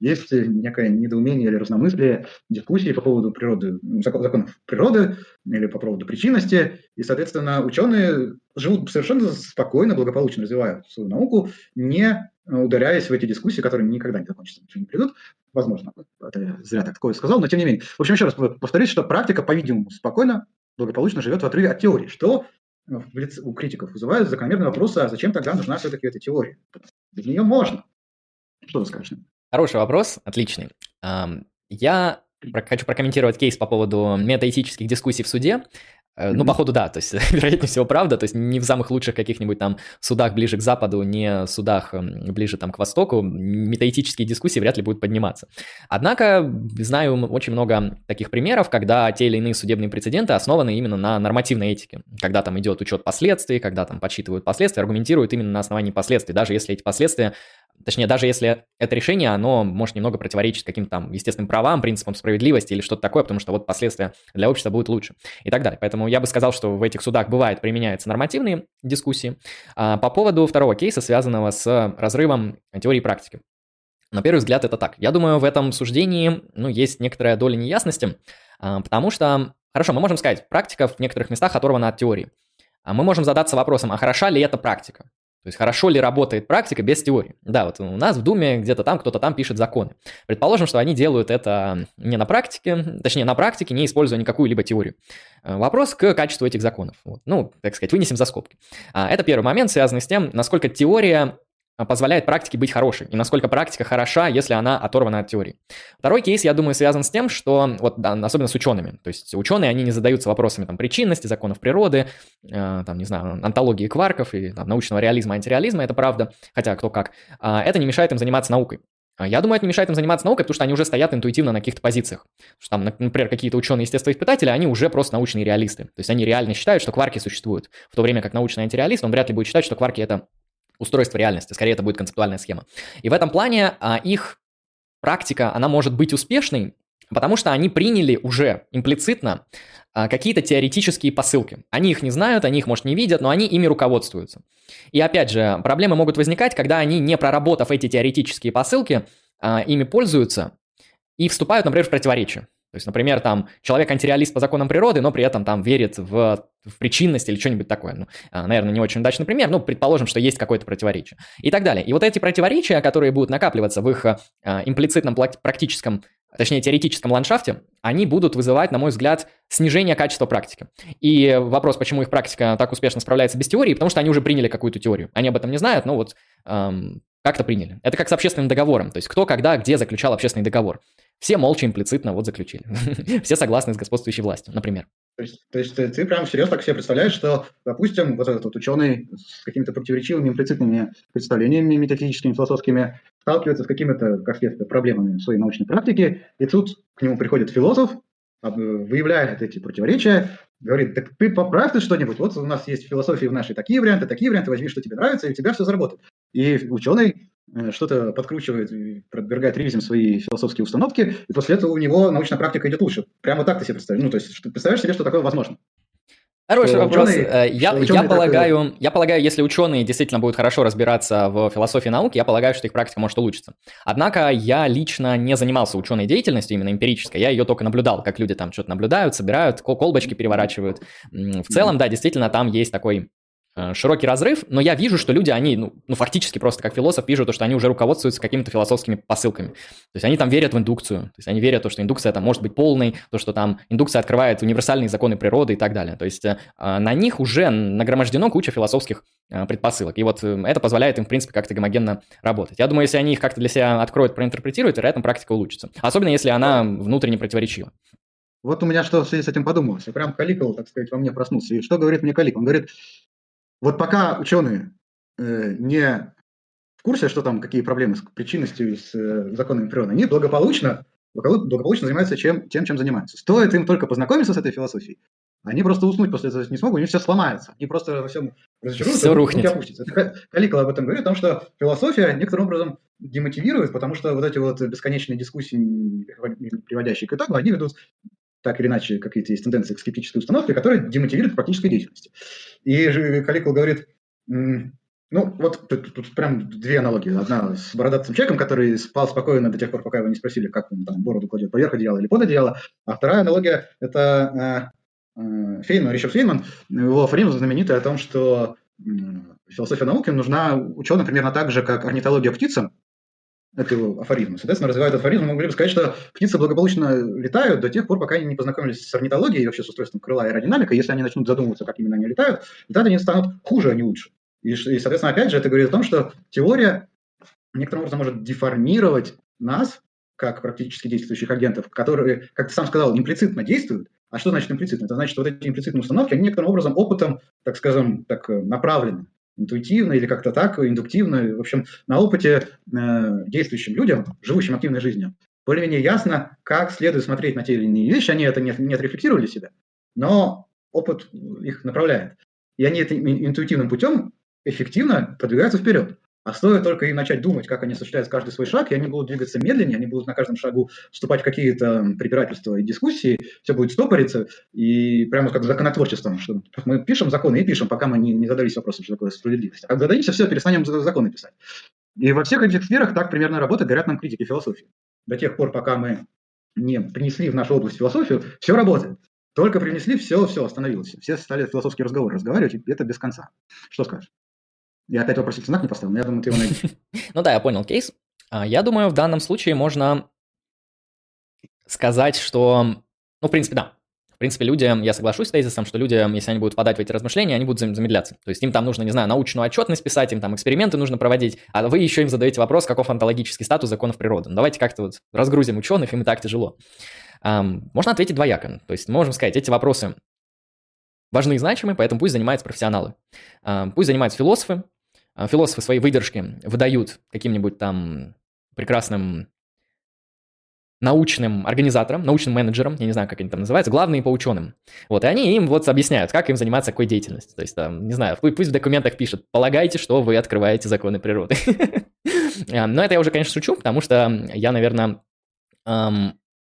есть некое недоумение или разномыслие, дискуссии по поводу природы, законов природы или по поводу причинности. И, соответственно, ученые живут совершенно спокойно, благополучно развивают свою науку, не ударяясь в эти дискуссии, которые никогда не закончатся, ничего не придут. Возможно, это я зря так такое сказал, но тем не менее. В общем, еще раз повторюсь, что практика, по-видимому, спокойно благополучно живет в отрыве от теории, что у критиков вызывает закономерный вопрос, а зачем тогда нужна все-таки эта теория? Без нее можно. Что ты скажешь? Хороший вопрос, отличный. Я хочу прокомментировать кейс по поводу метаэтических дискуссий в суде. Э, ну, походу, да, то есть, вероятнее всего, правда, то есть не в самых лучших каких-нибудь там судах ближе к западу, не судах ближе там к востоку, метаэтические дискуссии вряд ли будут подниматься. Однако, знаю очень много таких примеров, когда те или иные судебные прецеденты основаны именно на нормативной этике, когда там идет учет последствий, когда там подсчитывают последствия, аргументируют именно на основании последствий, даже если эти последствия Точнее, даже если это решение, оно может немного противоречить каким-то там естественным правам, принципам справедливости или что-то такое, потому что вот последствия для общества будут лучше и так далее. Поэтому я бы сказал, что в этих судах бывает применяются нормативные дискуссии. А по поводу второго кейса, связанного с разрывом теории и практики. На первый взгляд это так. Я думаю, в этом суждении ну, есть некоторая доля неясности, а, потому что, хорошо, мы можем сказать, практика в некоторых местах оторвана от теории. А мы можем задаться вопросом, а хороша ли эта практика? То есть хорошо ли работает практика без теории? Да, вот у нас в Думе где-то там кто-то там пишет законы. Предположим, что они делают это не на практике, точнее на практике, не используя никакую либо теорию. Э, вопрос к качеству этих законов. Вот. Ну, так сказать, вынесем за скобки. А, это первый момент, связанный с тем, насколько теория позволяет практике быть хорошей, и насколько практика хороша, если она оторвана от теории. Второй кейс, я думаю, связан с тем, что, вот, да, особенно с учеными, то есть ученые, они не задаются вопросами там, причинности, законов природы, э, там, не знаю, антологии кварков и там, научного реализма, антиреализма, это правда, хотя кто как. Э, это не мешает им заниматься наукой. Я думаю, это не мешает им заниматься наукой, потому что они уже стоят интуитивно на каких-то позициях. Что там, например, какие-то ученые-естествоиспытатели, они уже просто научные реалисты. То есть они реально считают, что кварки существуют. В то время как научный антиреалист, он вряд ли будет считать, что кварки это устройство реальности, скорее это будет концептуальная схема. И в этом плане а, их практика, она может быть успешной, потому что они приняли уже имплицитно а, какие-то теоретические посылки. Они их не знают, они их, может, не видят, но они ими руководствуются. И опять же, проблемы могут возникать, когда они, не проработав эти теоретические посылки, а, ими пользуются и вступают, например, в противоречие. То есть, например, там человек антиреалист по законам природы, но при этом там верит в, в причинность или что-нибудь такое. Ну, а, наверное, не очень удачный пример, но предположим, что есть какое-то противоречие. И так далее. И вот эти противоречия, которые будут накапливаться в их а, имплицитном практическом, точнее, теоретическом ландшафте, они будут вызывать, на мой взгляд, снижение качества практики. И вопрос, почему их практика так успешно справляется без теории, потому что они уже приняли какую-то теорию. Они об этом не знают, но вот эм, как-то приняли. Это как с общественным договором. То есть кто, когда, где заключал общественный договор. Все молча, имплицитно вот заключили. Все согласны с господствующей властью, например. То есть, то есть ты, ты прям серьезно так себе представляешь, что, допустим, вот этот вот ученый с какими-то противоречивыми имплицитными представлениями метафизическими, философскими сталкивается с какими-то, как следствие, проблемами в своей научной практике, и тут к нему приходит философ, выявляет эти противоречия, говорит, так ты поправь ты что-нибудь, вот у нас есть в философии в нашей такие варианты, такие варианты, возьми, что тебе нравится, и у тебя все заработает. И ученый э, что-то подкручивает, подвергает ревизиям свои философские установки, и после этого у него научная практика идет лучше. Прямо так ты себе представляешь. Ну, то есть, что, представляешь себе, что такое возможно. Хороший вопрос. Ученый, э, я, я, полагаю, такой... я полагаю, если ученые действительно будут хорошо разбираться в философии науки, я полагаю, что их практика может улучшиться. Однако я лично не занимался ученой деятельностью, именно эмпирической. Я ее только наблюдал, как люди там что-то наблюдают, собирают, колбочки переворачивают. В целом, да, действительно, там есть такой Э, широкий разрыв, но я вижу, что люди, они, ну, ну, фактически просто как философ, вижу то, что они уже руководствуются какими-то философскими посылками. То есть они там верят в индукцию, то есть они верят то, что индукция там может быть полной, то, что там индукция открывает универсальные законы природы и так далее. То есть э, на них уже нагромождено куча философских э, предпосылок. И вот это позволяет им, в принципе, как-то гомогенно работать. Я думаю, если они их как-то для себя откроют, проинтерпретируют, вероятно, практика улучшится. Особенно, если она внутренне противоречива. Вот у меня что в связи с этим подумалось. Я прям Каликол, так сказать, во мне проснулся. И что говорит мне Калик? Он говорит, вот пока ученые э, не в курсе, что там, какие проблемы с причинностью и с э, законами природы, они благополучно, благополучно занимаются чем, тем, чем занимаются. Стоит им только познакомиться с этой философией, они просто уснуть после этого не смогут, у них все сломается. Они просто во всем разочаруются, все рухнет. опустится. Каликола об этом говорит, о том, что философия некоторым образом демотивирует, потому что вот эти вот бесконечные дискуссии, приводящие к итогу, они ведут так или иначе какие-то есть тенденции к скептической установке, которые демотивируют практической деятельности. И Каликул говорит, ну, вот тут, тут прям две аналогии. Одна с бородатым человеком, который спал спокойно до тех пор, пока его не спросили, как он там бороду кладет поверх одеяла или под одеяло. А вторая аналогия – это э, э, Фейнман, Ричард Фейнман, его афоризм знаменитый о том, что философия науки нужна ученым примерно так же, как орнитология птицам, это его афоризм. Соответственно, развивая этот афоризм, мы могли бы сказать, что птицы благополучно летают до тех пор, пока они не познакомились с орнитологией и вообще с устройством крыла и аэродинамикой. Если они начнут задумываться, как именно они летают, тогда они станут хуже, а не лучше. И, и, соответственно, опять же, это говорит о том, что теория некоторым образом может деформировать нас, как практически действующих агентов, которые, как ты сам сказал, имплицитно действуют. А что значит имплицитно? Это значит, что вот эти имплицитные установки, они некоторым образом опытом, так скажем, так э, направлены интуитивно или как-то так, индуктивно, в общем, на опыте э, действующим людям, живущим активной жизнью, более-менее ясно, как следует смотреть на те или иные вещи, они это не, не отрефлексировали себя, но опыт их направляет. И они этим интуитивным путем эффективно продвигаются вперед. А стоит только им начать думать, как они осуществляют каждый свой шаг, и они будут двигаться медленнее, они будут на каждом шагу вступать в какие-то препирательства и дискуссии, все будет стопориться, и прямо как законотворчеством, что мы пишем законы и пишем, пока мы не, не задались вопросом, что такое справедливость. А когда зададимся, все, перестанем законы писать. И во всех этих сферах так примерно работает, говорят нам критики философии. До тех пор, пока мы не принесли в нашу область философию, все работает. Только принесли, все, все, остановилось. Все стали философский разговор разговаривать, и это без конца. Что скажешь? Я опять вопросительный знак не поставил, но я думаю, ты его найдешь. Ну да, я понял кейс. А, я думаю, в данном случае можно сказать, что, ну, в принципе, да. В принципе, люди, я соглашусь с тезисом, что люди, если они будут подать в эти размышления, они будут замедляться. То есть им там нужно, не знаю, научную отчетность писать, им там эксперименты нужно проводить, а вы еще им задаете вопрос, каков онтологический статус законов природы. Ну, давайте как-то вот разгрузим ученых, им и так тяжело. Можно ответить двояко. То есть мы можем сказать, эти вопросы важны и значимы, поэтому пусть занимаются профессионалы. Пусть занимаются философы, а, философы свои выдержки выдают каким-нибудь там прекрасным научным организаторам, научным менеджерам, я не знаю, как они там называются, главные по ученым. Вот, и они им вот объясняют, как им заниматься какой деятельностью. То есть, там, не знаю, пусть в документах пишут, полагайте, что вы открываете законы природы. А, но это я уже, конечно, шучу, потому что я, наверное,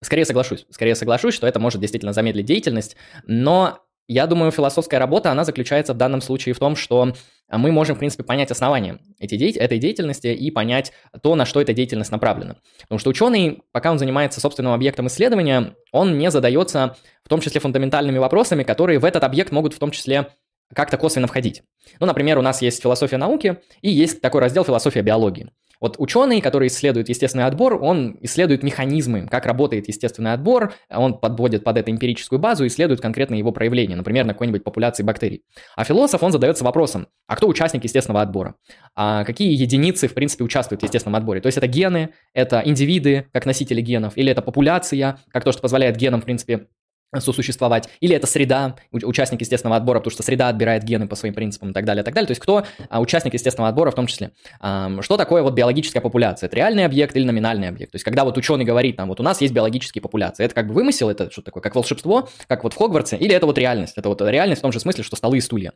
скорее соглашусь. Скорее соглашусь, что это может действительно замедлить деятельность, но я думаю, философская работа, она заключается в данном случае в том, что мы можем, в принципе, понять основания этой, деятельности и понять то, на что эта деятельность направлена. Потому что ученый, пока он занимается собственным объектом исследования, он не задается в том числе фундаментальными вопросами, которые в этот объект могут в том числе как-то косвенно входить. Ну, например, у нас есть философия науки и есть такой раздел философия биологии. Вот ученый, который исследует естественный отбор, он исследует механизмы, как работает естественный отбор, он подводит под это эмпирическую базу и исследует конкретно его проявления, например, на какой-нибудь популяции бактерий. А философ, он задается вопросом, а кто участник естественного отбора? А какие единицы, в принципе, участвуют в естественном отборе? То есть это гены, это индивиды, как носители генов, или это популяция, как то, что позволяет генам, в принципе, сосуществовать, или это среда, участник естественного отбора, потому что среда отбирает гены по своим принципам и так далее, и так далее. То есть кто а, участник естественного отбора в том числе. А, что такое вот биологическая популяция? Это реальный объект или номинальный объект? То есть когда вот ученый говорит, там, вот у нас есть биологические популяции, это как бы вымысел, это что такое, как волшебство, как вот в Хогвартсе, или это вот реальность? Это вот реальность в том же смысле, что столы и стулья.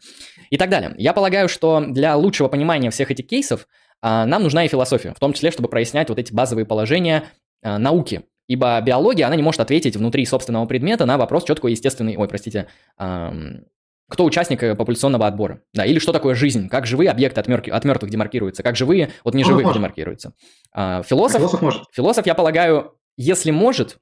И так далее. Я полагаю, что для лучшего понимания всех этих кейсов а, нам нужна и философия, в том числе, чтобы прояснять вот эти базовые положения науки, Ибо биология, она не может ответить внутри собственного предмета на вопрос четко естественный, ой, простите, эм, кто участник э, популяционного отбора, да, или что такое жизнь, как живые объекты от, мертв, от мертвых демаркируются, как живые от неживых может. демаркируются. А, философ, философ, может. философ, я полагаю, если может,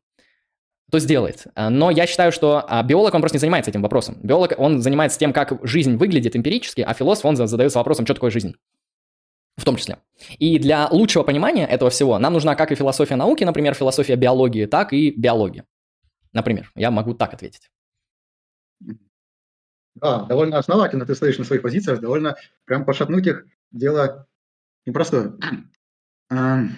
то сделает. А, но я считаю, что а, биолог, он просто не занимается этим вопросом. Биолог, он занимается тем, как жизнь выглядит эмпирически, а философ, он задается вопросом, что такое жизнь в том числе. И для лучшего понимания этого всего нам нужна как и философия науки, например, философия биологии, так и биология. Например, я могу так ответить. Да, довольно основательно ты стоишь на своих позициях, довольно прям пошатнуть их дело непростое. Эм,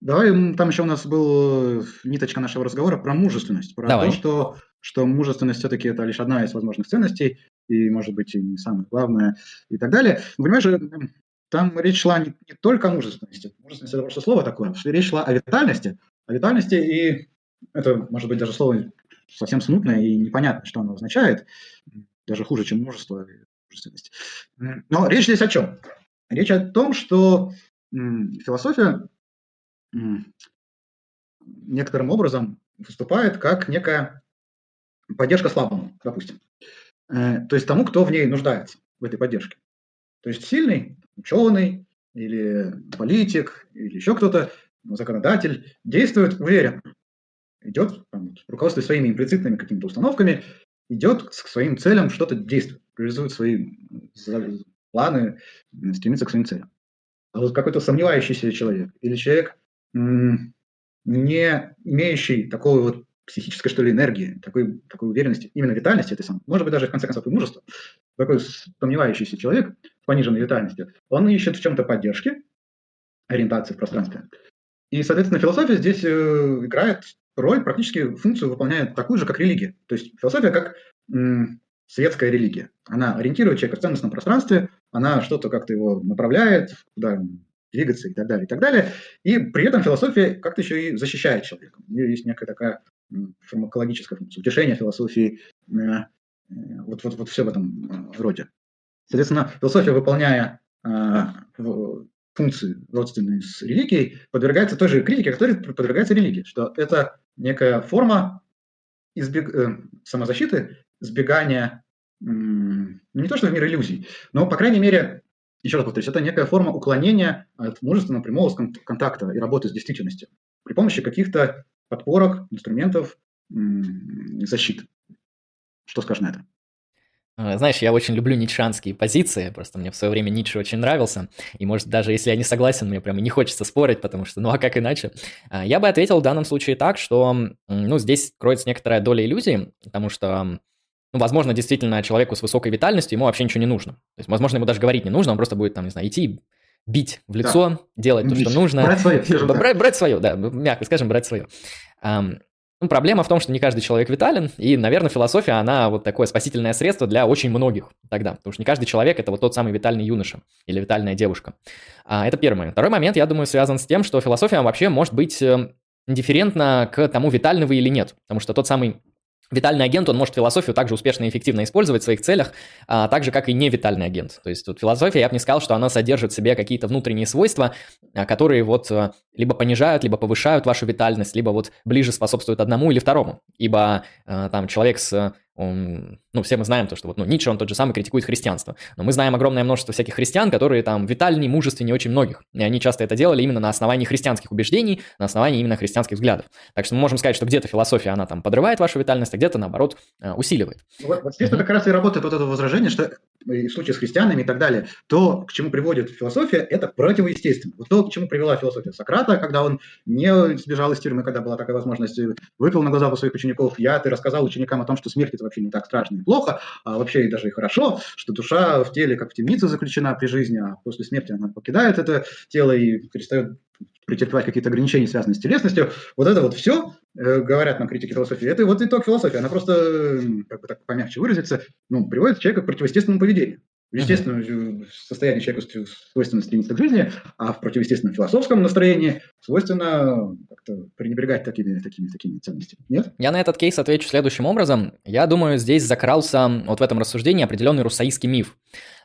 давай, там еще у нас был ниточка нашего разговора про мужественность, про Давай. то, что, что мужественность все-таки это лишь одна из возможных ценностей, и, может быть, и не самое главное, и так далее. Но, понимаешь, э, там речь шла не, не только о мужественности. Мужественность – это просто слово такое. Речь шла о витальности. О витальности, и это, может быть, даже слово совсем смутное и непонятно, что оно означает. Даже хуже, чем мужество и мужественность. Но речь здесь о чем? Речь о том, что философия некоторым образом выступает как некая поддержка слабому, допустим. Э, то есть тому, кто в ней нуждается, в этой поддержке. То есть сильный ученый или политик или еще кто-то, законодатель, действует уверенно, идет, там, руководствуясь своими имплицитными какими-то установками, идет к своим целям, что-то действует, реализует свои планы, стремится к своим целям. А вот какой-то сомневающийся человек или человек, не имеющий такого вот психической, что ли, энергии, такой, такой уверенности, именно витальности этой самой, может быть, даже, в конце концов, и мужества, такой сомневающийся человек с пониженной витальностью, он ищет в чем-то поддержки, ориентации в пространстве. И, соответственно, философия здесь э, играет роль, практически функцию выполняет такую же, как религия. То есть философия как м, светская религия. Она ориентирует человека в ценностном пространстве, она что-то как-то его направляет, куда двигаться и так далее, и так далее. И при этом философия как-то еще и защищает человека. У нее есть некая такая фармакологическая функция, утешение философии, э, э, вот, вот, вот все в этом э, роде. Соответственно, философия, выполняя функции, родственные с религией, подвергается той же критике, которой подвергается религия, что это некая форма избег... самозащиты, сбегания, ну, не то что в мир иллюзий, но, по крайней мере, еще раз повторюсь, это некая форма уклонения от мужественного прямого контакта и работы с действительностью при помощи каких-то подпорок, инструментов защиты. Что скажешь на это? А, знаешь, я очень люблю ницшанские позиции, просто мне в свое время Ницше очень нравился, и может даже если я не согласен, мне прямо не хочется спорить, потому что ну а как иначе? А, я бы ответил в данном случае так, что ну здесь кроется некоторая доля иллюзии, потому что ну, возможно, действительно человеку с высокой витальностью ему вообще ничего не нужно. То есть, возможно, ему даже говорить не нужно, он просто будет там, не знаю, идти бить в лицо, да. делать бить. то, что нужно. Брать свое. Брать, брать свое, да, мягко скажем, брать свое. Ну, проблема в том, что не каждый человек витален, и, наверное, философия, она вот такое спасительное средство для очень многих тогда, потому что не каждый человек – это вот тот самый витальный юноша или витальная девушка. А, это первый момент. Второй момент, я думаю, связан с тем, что философия вообще может быть э, индифферентна к тому, витальный вы или нет, потому что тот самый Витальный агент, он может философию также успешно и эффективно использовать в своих целях, а, так же, как и невитальный агент. То есть тут философия, я бы не сказал, что она содержит в себе какие-то внутренние свойства, а, которые вот а, либо понижают, либо повышают вашу витальность, либо вот ближе способствуют одному или второму. Ибо а, там человек с он, Ну, все мы знаем то, что вот, ну, Ницше, он тот же самый критикует христианство. Но мы знаем огромное множество всяких христиан, которые там витальнее, мужественнее очень многих. И они часто это делали именно на основании христианских убеждений, на основании именно христианских взглядов. Так что мы можем сказать, что где-то философия, она там подрывает вашу витальность, а где-то, наоборот, э, усиливает. Вот, вот здесь mm-hmm. как раз и работает вот это возражение, что в случае с христианами и так далее, то, к чему приводит философия, это противоестественно. Вот то, к чему привела философия Сократа, когда он не сбежал из тюрьмы, когда была такая возможность, выпил на глаза у своих учеников яд и рассказал ученикам о том, что смерть это вообще не так страшно плохо, а вообще и даже и хорошо, что душа в теле как в темнице заключена при жизни, а после смерти она покидает это тело и перестает претерпевать какие-то ограничения, связанные с телесностью. Вот это вот все, э, говорят нам критики философии, это вот итог философии. Она просто, как бы так помягче выразиться, ну, приводит человека к противоестественному поведению. В естественном uh-huh. состоянии человеку свойственно стремиться к жизни, а в противоестественном философском настроении свойственно как-то пренебрегать такими, такими, такими ценностями. Нет? Я на этот кейс отвечу следующим образом. Я думаю, здесь закрался вот в этом рассуждении определенный руссаистский миф.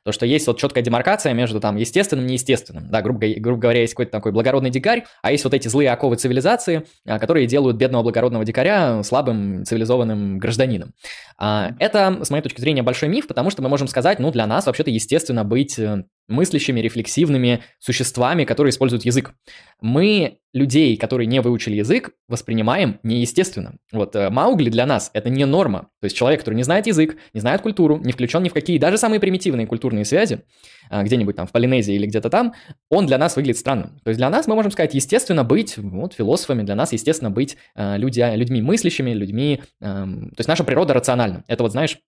То, что есть вот четкая демаркация между там естественным и неестественным. Да, грубо, грубо говоря, есть какой-то такой благородный дикарь, а есть вот эти злые оковы цивилизации, а, которые делают бедного благородного дикаря слабым цивилизованным гражданином. А, это, с моей точки зрения, большой миф, потому что мы можем сказать, ну, для нас вообще-то естественно быть э, мыслящими, рефлексивными существами, которые используют язык. Мы людей, которые не выучили язык, воспринимаем неестественно. Вот э, Маугли для нас это не норма. То есть человек, который не знает язык, не знает культуру, не включен ни в какие, даже самые примитивные культурные связи, э, где-нибудь там в Полинезии или где-то там, он для нас выглядит странным. То есть для нас мы можем сказать, естественно, быть вот, философами, для нас, естественно, быть э, люди, людьми мыслящими, людьми... Э, то есть наша природа рациональна. Это вот, знаешь,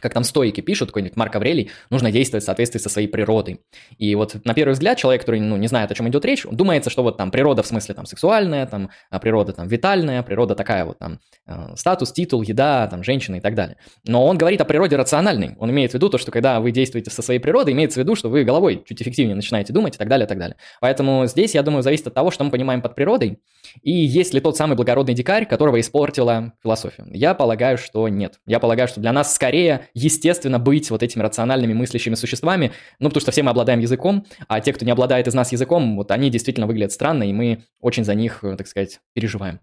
как там стойки пишут, какой-нибудь Марк Аврелий, нужно действовать в соответствии со своей природой. И вот на первый взгляд человек, который ну, не знает, о чем идет речь, думается, что вот там природа в смысле там сексуальная, там а природа там витальная, природа такая вот там э, статус, титул, еда, там женщина и так далее. Но он говорит о природе рациональной. Он имеет в виду то, что когда вы действуете со своей природой, имеется в виду, что вы головой чуть эффективнее начинаете думать и так далее, и так далее. Поэтому здесь, я думаю, зависит от того, что мы понимаем под природой, и есть ли тот самый благородный дикарь, которого испортила философия. Я полагаю, что нет. Я полагаю, что для нас скорее естественно быть вот этими рациональными мыслящими существами, ну, потому что все мы обладаем языком, а те, кто не обладает из нас языком, вот они действительно выглядят странно, и мы очень за них, э, так сказать, переживаем.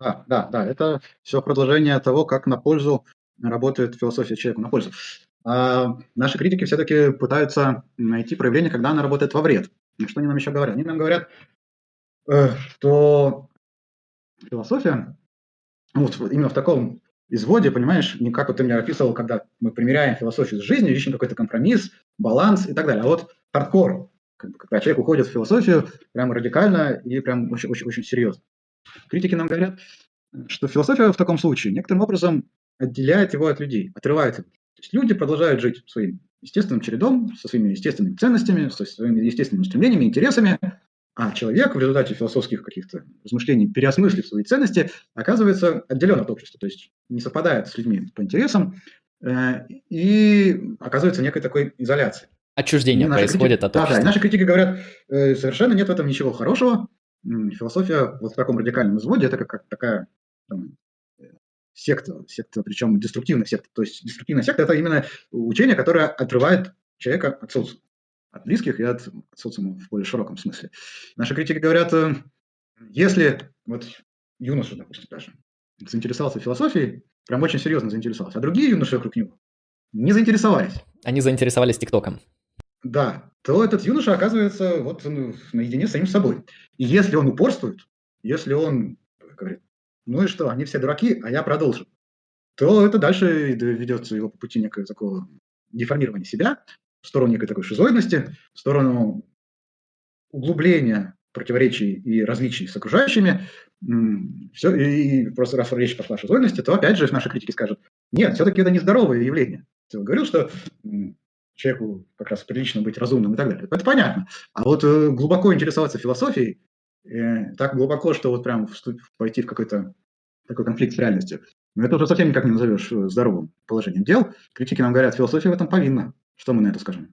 Да, да, да, это все продолжение того, как на пользу работает философия человеку, на пользу. А наши критики все-таки пытаются найти проявление, когда она работает во вред. И что они нам еще говорят? Они нам говорят, э, что философия, вот именно в таком изводе, понимаешь, не как вот ты мне описывал, когда мы примеряем философию с жизнью, ищем какой-то компромисс, баланс и так далее. А вот хардкор, когда человек уходит в философию прямо радикально и прям очень-очень серьезно. Критики нам говорят, что философия в таком случае некоторым образом отделяет его от людей, отрывает его. То есть люди продолжают жить своим естественным чередом, со своими естественными ценностями, со своими естественными стремлениями, интересами, а человек в результате философских каких-то размышлений, переосмыслив свои ценности, оказывается отделен от общества, то есть не совпадает с людьми по интересам э, и оказывается в некой такой изоляции. Отчуждение происходит критики, от общества. Да, да, наши критики говорят, э, совершенно нет в этом ничего хорошего. Философия вот в таком радикальном изводе это как, как такая там, секта, секта, причем деструктивная секта. То есть деструктивная секта – это именно учение, которое отрывает человека от социума от близких и от социума в более широком смысле. Наши критики говорят, э, если вот юноша, допустим, даже заинтересовался философией, прям очень серьезно заинтересовался, а другие юноши вокруг него не заинтересовались. Они заинтересовались ТикТоком. Да, то этот юноша оказывается вот ну, наедине с самим собой. И если он упорствует, если он говорит, ну и что, они все дураки, а я продолжу, то это дальше ведется его по пути некого такого деформирования себя, в сторону некой такой шизоидности, в сторону углубления противоречий и различий с окружающими, все, и просто раз речь пошла о шизоидности, то опять же наши критики скажут, нет, все-таки это нездоровое явление. Я говорил, что человеку как раз прилично быть разумным и так далее. Это понятно. А вот э, глубоко интересоваться философией, э, так глубоко, что вот прям пойти в какой-то такой конфликт с реальностью, ну, это уже совсем никак не назовешь э, здоровым положением дел. Критики нам говорят, философия в этом повинна. Что мы на это скажем?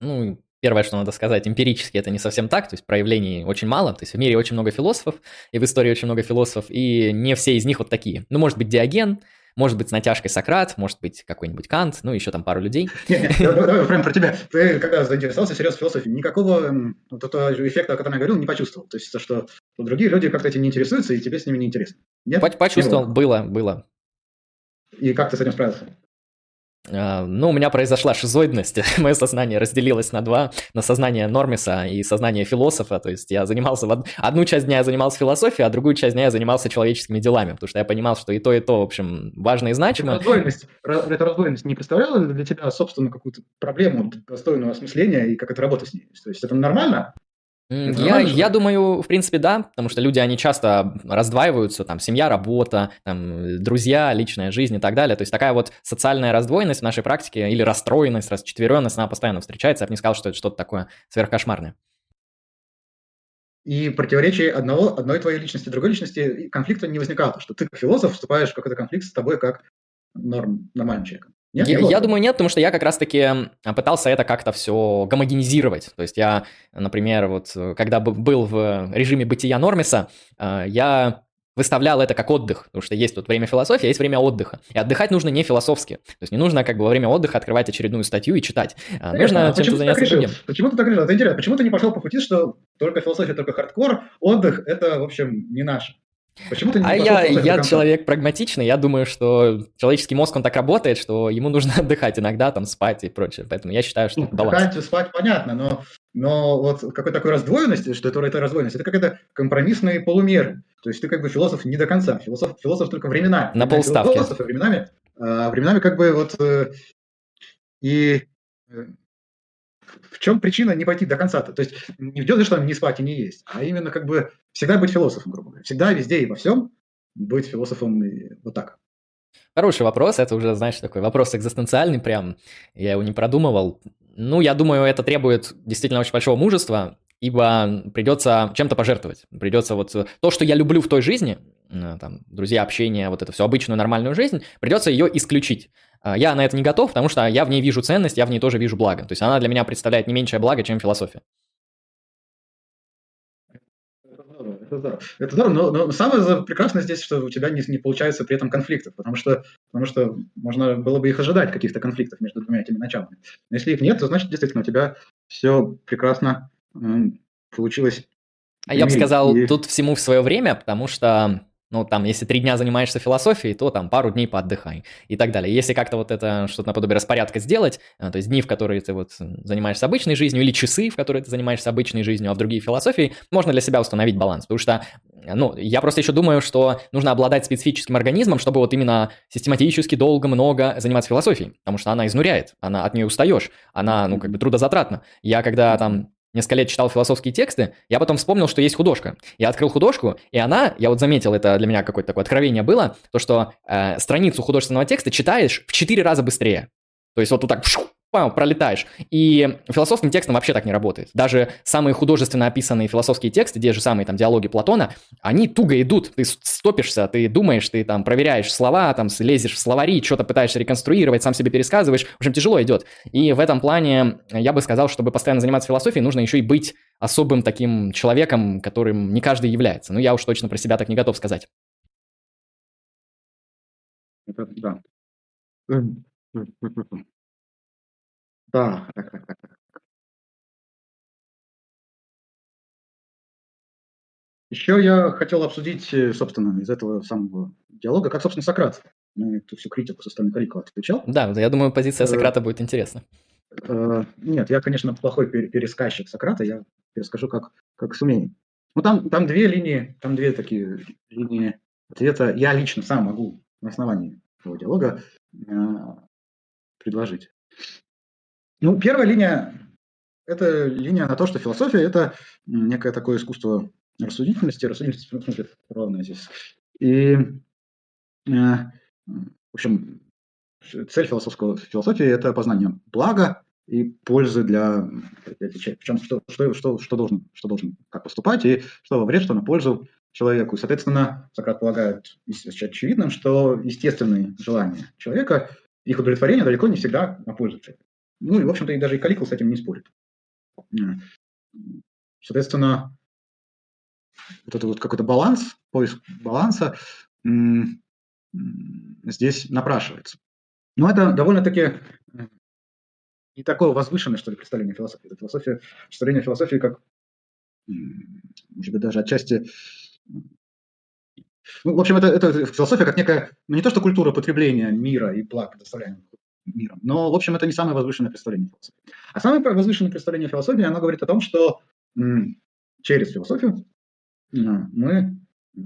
Ну, первое, что надо сказать, эмпирически это не совсем так, то есть проявлений очень мало, то есть в мире очень много философов, и в истории очень много философов, и не все из них вот такие. Ну, может быть, Диоген, может быть, с натяжкой Сократ, может быть, какой-нибудь Кант, ну, еще там пару людей. Нет, давай прям про тебя. Ты, когда заинтересовался серьезно философией, никакого вот этого эффекта, о котором я говорил, не почувствовал. То есть, то, что другие люди как-то этим не интересуются, и тебе с ними не интересно. Нет? Почувствовал, было, было. И как ты с этим справился? А, ну, у меня произошла шизоидность, мое сознание разделилось на два, на сознание Нормиса и сознание философа, то есть я занимался, в одну часть дня я занимался философией, а другую часть дня я занимался человеческими делами, потому что я понимал, что и то, и то, в общем, важно и значимо. Эта раздвоенность, эта раздвоенность не представляла для тебя, собственно, какую-то проблему достойного осмысления и как это работать с ней? То есть это нормально? Я, я думаю, в принципе, да, потому что люди, они часто раздваиваются, там, семья, работа, там, друзья, личная жизнь и так далее. То есть такая вот социальная раздвоенность в нашей практике или расстроенность, расчетверенность, она постоянно встречается. Я бы не сказал, что это что-то такое сверхкошмарное. И противоречие одного, одной твоей личности, другой личности, конфликта не возникало, что ты как философ вступаешь в какой-то конфликт с тобой как норм, нормальным человеком. Нет, я, я думаю, нет, потому что я как раз-таки пытался это как-то все гомогенизировать. То есть я, например, вот когда был в режиме бытия Нормиса, э, я выставлял это как отдых, потому что есть тут время философии, а есть время отдыха. И отдыхать нужно не философски. То есть не нужно как бы во время отдыха открывать очередную статью и читать. А Конечно, нужно а чем-то заняться другим. Почему ты так решил? Это интересно. Почему ты не пошел по пути, что только философия, только хардкор, отдых – это, в общем, не наше? Почему ты не а я, я человек прагматичный, я думаю, что человеческий мозг, он так работает, что ему нужно отдыхать иногда, там, спать и прочее. Поэтому я считаю, что ну, это баланс. Отдыхать, спать, понятно, но, но вот какой такой раздвоенности, что это, это раздвоенность, это какая-то компромиссные полумеры. То есть ты как бы философ не до конца, философ, философ только временами. На полставки. Философ временами, а временами как бы вот э, и э, в чем причина не пойти до конца-то? То есть не в деле, что не спать и не есть, а именно как бы всегда быть философом, грубо говоря. Всегда, везде и во всем быть философом вот так. Хороший вопрос, это уже, знаешь, такой вопрос экзистенциальный прям, я его не продумывал. Ну, я думаю, это требует действительно очень большого мужества, ибо придется чем-то пожертвовать. Придется вот то, что я люблю в той жизни, там, друзья, общение, вот это все обычную нормальную жизнь, придется ее исключить. А, я на это не готов, потому что я в ней вижу ценность, я в ней тоже вижу благо. То есть она для меня представляет не меньшее благо, чем философия. Это здорово. Это здорово, но, но самое прекрасное здесь, что у тебя не, не получается при этом конфликтов, потому что, потому что можно было бы их ожидать, каких-то конфликтов между двумя этими началами. Но если их нет, то значит, действительно, у тебя все прекрасно м, получилось. А я бы сказал, и... тут всему в свое время, потому что ну, там, если три дня занимаешься философией, то там пару дней поотдыхай и так далее. Если как-то вот это что-то наподобие распорядка сделать, э, то есть дни, в которые ты вот занимаешься обычной жизнью, или часы, в которые ты занимаешься обычной жизнью, а в другие философии, можно для себя установить баланс. Потому что, ну, я просто еще думаю, что нужно обладать специфическим организмом, чтобы вот именно систематически, долго, много заниматься философией, потому что она изнуряет, она от нее устаешь, она, ну, как бы трудозатратна. Я когда там несколько лет читал философские тексты, я потом вспомнил, что есть художка. Я открыл художку, и она, я вот заметил, это для меня какое-то такое откровение было, то, что э, страницу художественного текста читаешь в 4 раза быстрее. То есть вот тут так пролетаешь. И философским текстом вообще так не работает. Даже самые художественно описанные философские тексты, те же самые там диалоги Платона, они туго идут. Ты стопишься, ты думаешь, ты там проверяешь слова, там лезешь в словари, что-то пытаешься реконструировать, сам себе пересказываешь. В общем, тяжело идет. И в этом плане я бы сказал, чтобы постоянно заниматься философией, нужно еще и быть особым таким человеком, которым не каждый является. Ну, я уж точно про себя так не готов сказать. Это да. Так, так, так, так, так. Еще я хотел обсудить, э, собственно, из этого самого диалога, как, собственно, Сократ на эту всю критику со стороны Карикова отвечал. Да, я думаю, позиция э, Сократа будет интересна. Э, нет, я, конечно, плохой пересказчик Сократа, я перескажу, как, как сумею. Ну, там, там две линии, там две такие линии ответа. Я лично сам могу на основании этого диалога предложить. Ну, первая линия – это линия на то, что философия – это некое такое искусство рассудительности, рассудительность, смысле, ровно здесь. И, э, в общем, цель философского философии – это познание блага и пользы для, для. Причем что, что, что, что, должен, что должен как поступать, и что во вред, что на пользу человеку. И, соответственно, Сократ полагает очевидным, что естественные желания человека, их удовлетворение далеко не всегда на пользу человека. Ну и, в общем-то, и даже и Каликул с этим не спорит. Соответственно, вот это вот какой-то баланс, поиск баланса здесь напрашивается. Но это довольно-таки не такое возвышенное, что ли, представление философии. Это философия, представление философии как, может быть, даже отчасти Ну, в общем, это, это философия как некая, ну не то что культура потребления мира и благ, предоставляемых миром, но, в общем, это не самое возвышенное представление философии. А самое возвышенное представление философии, оно говорит о том, что через философию мы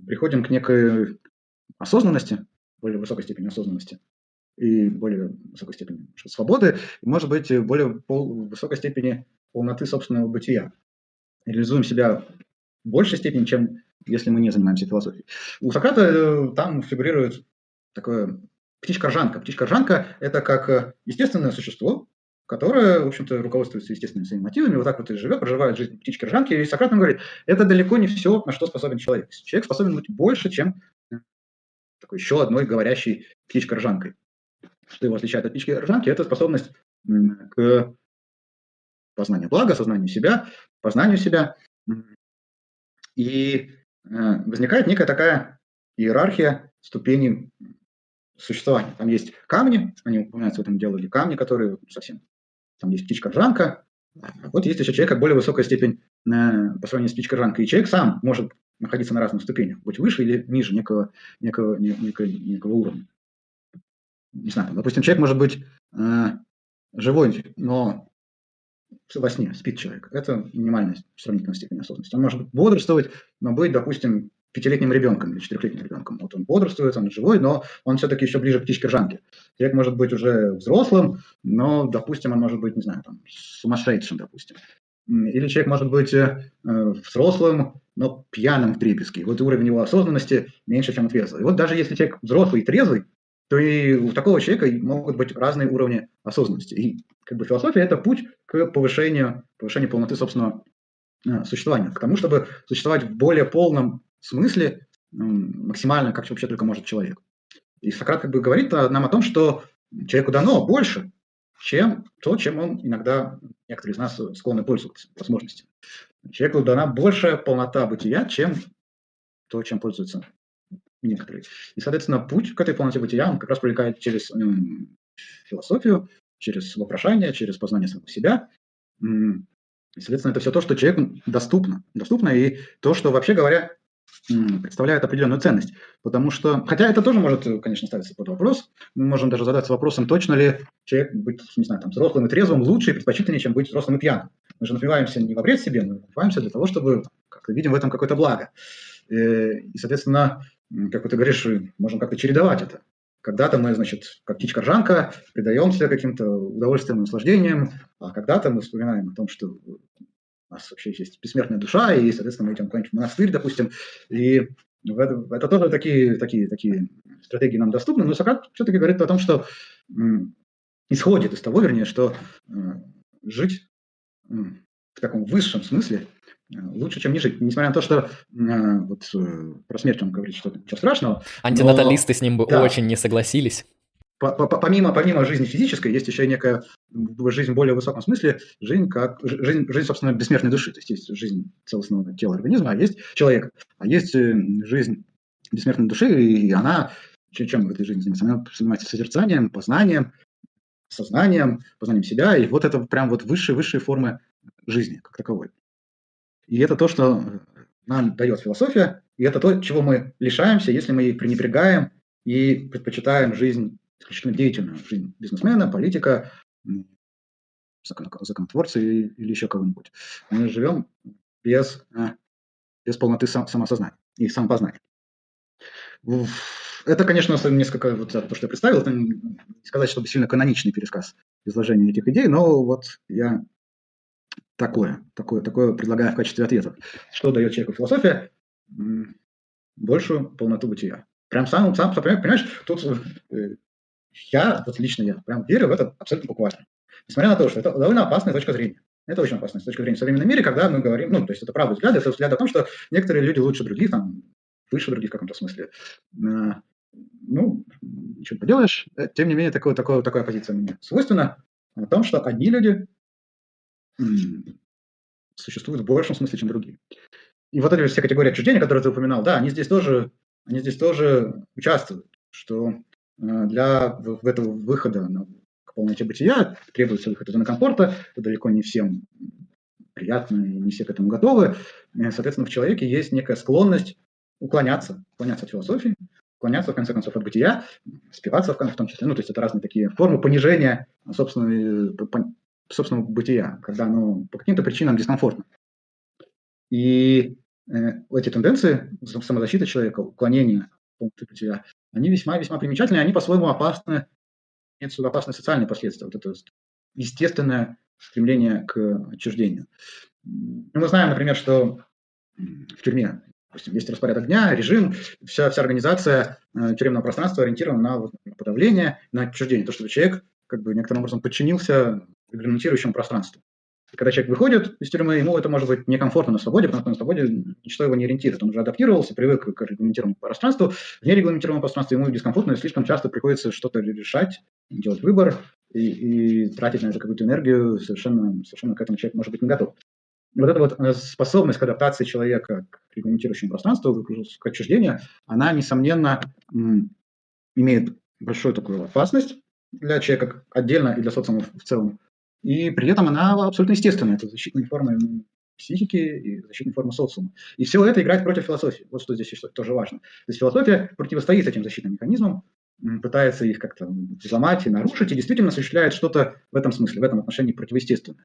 приходим к некой осознанности, более высокой степени осознанности, и более высокой степени свободы, и, может быть, более пол, высокой степени полноты собственного бытия. Реализуем себя в большей степени, чем если мы не занимаемся философией. У Сократа э, там фигурирует такое птичка-ржанка. Птичка-ржанка – это как э, естественное существо, которое, в общем-то, руководствуется естественными своими мотивами, вот так вот и живет, проживает жизнь птички-ржанки. И Сократ нам говорит, это далеко не все, на что способен человек. Человек способен быть больше, чем такой еще одной говорящей птичкой-ржанкой. Что его отличает от птички-ржанки, это способность к познанию блага, осознанию себя, познанию себя. И э, возникает некая такая иерархия ступеней существования. Там есть камни, они упоминаются в этом деле, камни, которые совсем... Там есть птичка-ржанка, а вот есть еще человек, как более высокая степень э, по сравнению с птичкой-ржанкой. И человек сам может находиться на разных ступенях, быть выше или ниже некого, некого, некого, некого уровня. Не знаю, допустим, человек может быть э, живой, но во сне спит человек. Это минимальная сравнительная степень осознанности. Он может бодрствовать, но быть, допустим, пятилетним ребенком или четырехлетним ребенком. Вот он бодрствует, он живой, но он все-таки еще ближе к птичке Жанке. Человек может быть уже взрослым, но, допустим, он может быть, не знаю, там, сумасшедшим, допустим. Или человек может быть э, взрослым, но пьяным в трепеске. Вот уровень его осознанности меньше, чем у трезвого. И вот даже если человек взрослый и трезвый, то и у такого человека могут быть разные уровни осознанности. И как бы философия – это путь к повышению, повышению полноты собственного э, существования, к тому, чтобы существовать в более полном смысле максимально, как вообще только может человек. И Сократ как бы говорит нам о том, что человеку дано больше, чем то, чем он иногда, некоторые из нас склонны пользоваться возможностями. Человеку дана большая полнота бытия, чем то, чем пользуются некоторые. И, соответственно, путь к этой полноте бытия, он как раз проникает через философию, через вопрошание, через познание самого себя. И, соответственно, это все то, что человеку доступно. Доступно и то, что, вообще говоря, представляет определенную ценность. Потому что, хотя это тоже может, конечно, ставиться под вопрос, мы можем даже задаться вопросом, точно ли человек быть, не знаю, там, взрослым и трезвым лучше и предпочтительнее, чем быть взрослым и пьяным. Мы же напиваемся не во вред себе, мы напиваемся для того, чтобы как-то видим в этом какое-то благо. Э, и, соответственно, как ты говоришь, можем как-то чередовать это. Когда-то мы, значит, как птичка-ржанка, предаемся каким-то удовольствием и наслаждениям, а когда-то мы вспоминаем о том, что у нас вообще есть бессмертная душа, и, соответственно, мы идем куда-нибудь в монастырь, допустим, и это, это тоже такие, такие, такие стратегии нам доступны, но Сократ все-таки говорит о том, что исходит из того, вернее, что жить в таком высшем смысле лучше, чем не жить. Несмотря на то, что вот э, про смерть он говорит, что ничего страшного. Антинаталисты но, с ним бы да, очень не согласились помимо, помимо жизни физической, есть еще некая жизнь в более высоком смысле, жизнь как жизнь, жизнь, собственно, бессмертной души. То есть есть жизнь целостного тела организма, а есть человек, а есть э, жизнь бессмертной души, и она чем в этой жизни занимается? Она занимается созерцанием, познанием, сознанием, познанием себя, и вот это прям вот высшие, высшие формы жизни как таковой. И это то, что нам дает философия, и это то, чего мы лишаемся, если мы ей пренебрегаем и предпочитаем жизнь исключительно деятельную жизнь бизнесмена, политика, законотворца или еще кого-нибудь. Мы живем без, э, без полноты самосознания и самопознания. Это, конечно, несколько, вот то, что я представил, это не сказать, чтобы сильно каноничный пересказ изложения этих идей, но вот я такое, такое, такое предлагаю в качестве ответа. Что дает человеку философия? Большую полноту бытия. Прям сам, сам, понимаешь, тут э, я, вот лично я, прям верю в это абсолютно буквально. Несмотря на то, что это довольно опасная точка зрения. Это очень опасная точка зрения в современном мире, когда мы говорим, ну, то есть это правда взгляд, это взгляд о том, что некоторые люди лучше других, там, выше других в каком-то смысле. А, ну, ничего не поделаешь. Э, тем не менее, такое, такое, такая позиция мне свойственна о том, что одни люди существуют в большем смысле, чем другие. И вот эти все категории отчуждения, которые ты упоминал, да, они здесь тоже, они здесь тоже участвуют, что для этого выхода к полноте бытия требуется выход из зоны комфорта, это далеко не всем приятно, не все к этому готовы. Соответственно, в человеке есть некая склонность уклоняться, уклоняться от философии, уклоняться, в конце концов, от бытия, спиваться в, в том числе. Ну, то есть это разные такие формы понижения собственного, собственного бытия, когда оно по каким-то причинам дискомфортно. И э, эти тенденции самозащиты человека, уклонения от бытия, они весьма-весьма примечательны, они по-своему опасны, имеют опасные социальные последствия. Вот это естественное стремление к отчуждению. Ну, мы знаем, например, что в тюрьме допустим, есть распорядок дня, режим, вся, вся организация э, тюремного пространства ориентирована на, на подавление, на отчуждение, то, чтобы человек как бы некоторым образом подчинился регламентирующему пространству. Когда человек выходит из тюрьмы, ему это может быть некомфортно на свободе, потому что на свободе ничто его не ориентирует. Он уже адаптировался, привык к регламентированному пространству. В нерегламентированном пространстве ему дискомфортно, и слишком часто приходится что-то решать, делать выбор и, и тратить на это какую-то энергию. Совершенно, совершенно к этому человек может быть не готов вот эта вот э, способность к адаптации человека к регламентирующему пространству, к отчуждению, она, несомненно, имеет большую такую опасность для человека отдельно и для социума в целом. И при этом она абсолютно естественная. Это защитные формы психики и защитные формы социума. И все это играет против философии. Вот что здесь тоже важно. То есть философия противостоит этим защитным механизмам, пытается их как-то взломать и нарушить, и действительно осуществляет что-то в этом смысле, в этом отношении противоестественное.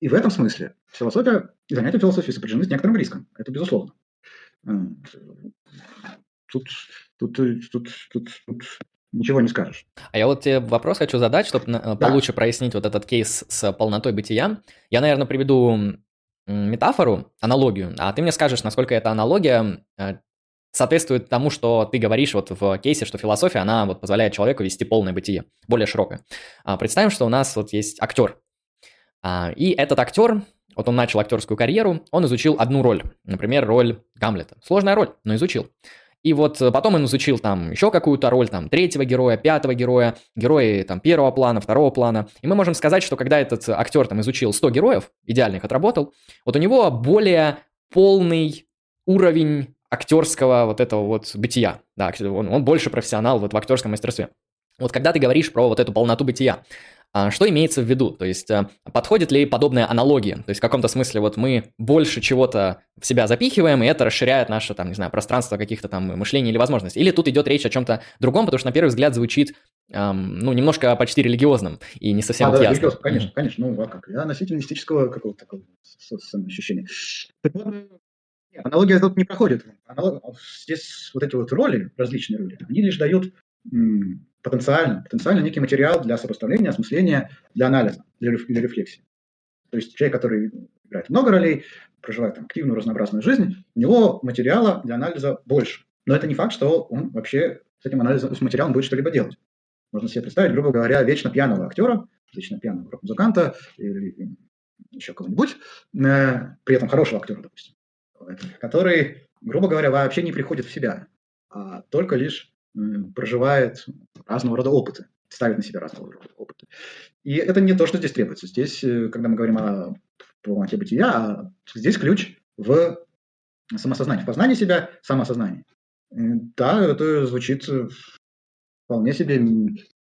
И в этом смысле философия и занятия философией сопряжены с некоторым риском. Это безусловно. Тут, тут, тут, тут, тут ничего не скажешь. А я вот тебе вопрос хочу задать, чтобы да. получше прояснить вот этот кейс с полнотой бытия. Я, наверное, приведу метафору, аналогию, а ты мне скажешь, насколько эта аналогия э, соответствует тому, что ты говоришь вот в кейсе, что философия, она вот позволяет человеку вести полное бытие, более широкое. А представим, что у нас вот есть актер, а, и этот актер, вот он начал актерскую карьеру, он изучил одну роль, например, роль Гамлета. Сложная роль, но изучил. И вот потом он изучил там еще какую-то роль, там, третьего героя, пятого героя, герои там первого плана, второго плана. И мы можем сказать, что когда этот актер там изучил 100 героев, идеально их отработал, вот у него более полный уровень актерского вот этого вот бытия. Да, он, он больше профессионал вот в актерском мастерстве. Вот когда ты говоришь про вот эту полноту бытия, что имеется в виду? То есть а, подходит ли подобная аналогия? То есть в каком-то смысле вот мы больше чего-то в себя запихиваем, и это расширяет наше, там, не знаю, пространство каких-то там мышлений или возможностей. Или тут идет речь о чем-то другом, потому что на первый взгляд звучит, эм, ну, немножко почти религиозным и не совсем а, вот да, ясно. Конечно, конечно. Ну, а как? Я носитель мистического какого-то такого ощущения. аналогия тут не проходит. Аналог... Здесь вот эти вот роли, различные роли, они лишь дают потенциально, потенциально некий материал для сопоставления, осмысления, для анализа, для, для рефлексии. То есть человек, который играет много ролей, проживает там, активную, разнообразную жизнь, у него материала для анализа больше. Но это не факт, что он вообще с этим анализом, с материалом будет что-либо делать. Можно себе представить, грубо говоря, вечно пьяного актера, вечно пьяного рок-музыканта или еще кого-нибудь, э, при этом хорошего актера, допустим, который, грубо говоря, вообще не приходит в себя, а только лишь проживает разного рода опыты, ставит на себя разного рода опыты. И это не то, что здесь требуется. Здесь, э, когда мы говорим о полноте бытия, а здесь ключ в самосознании, в познании себя, самоосознании. Да, это звучит вполне себе,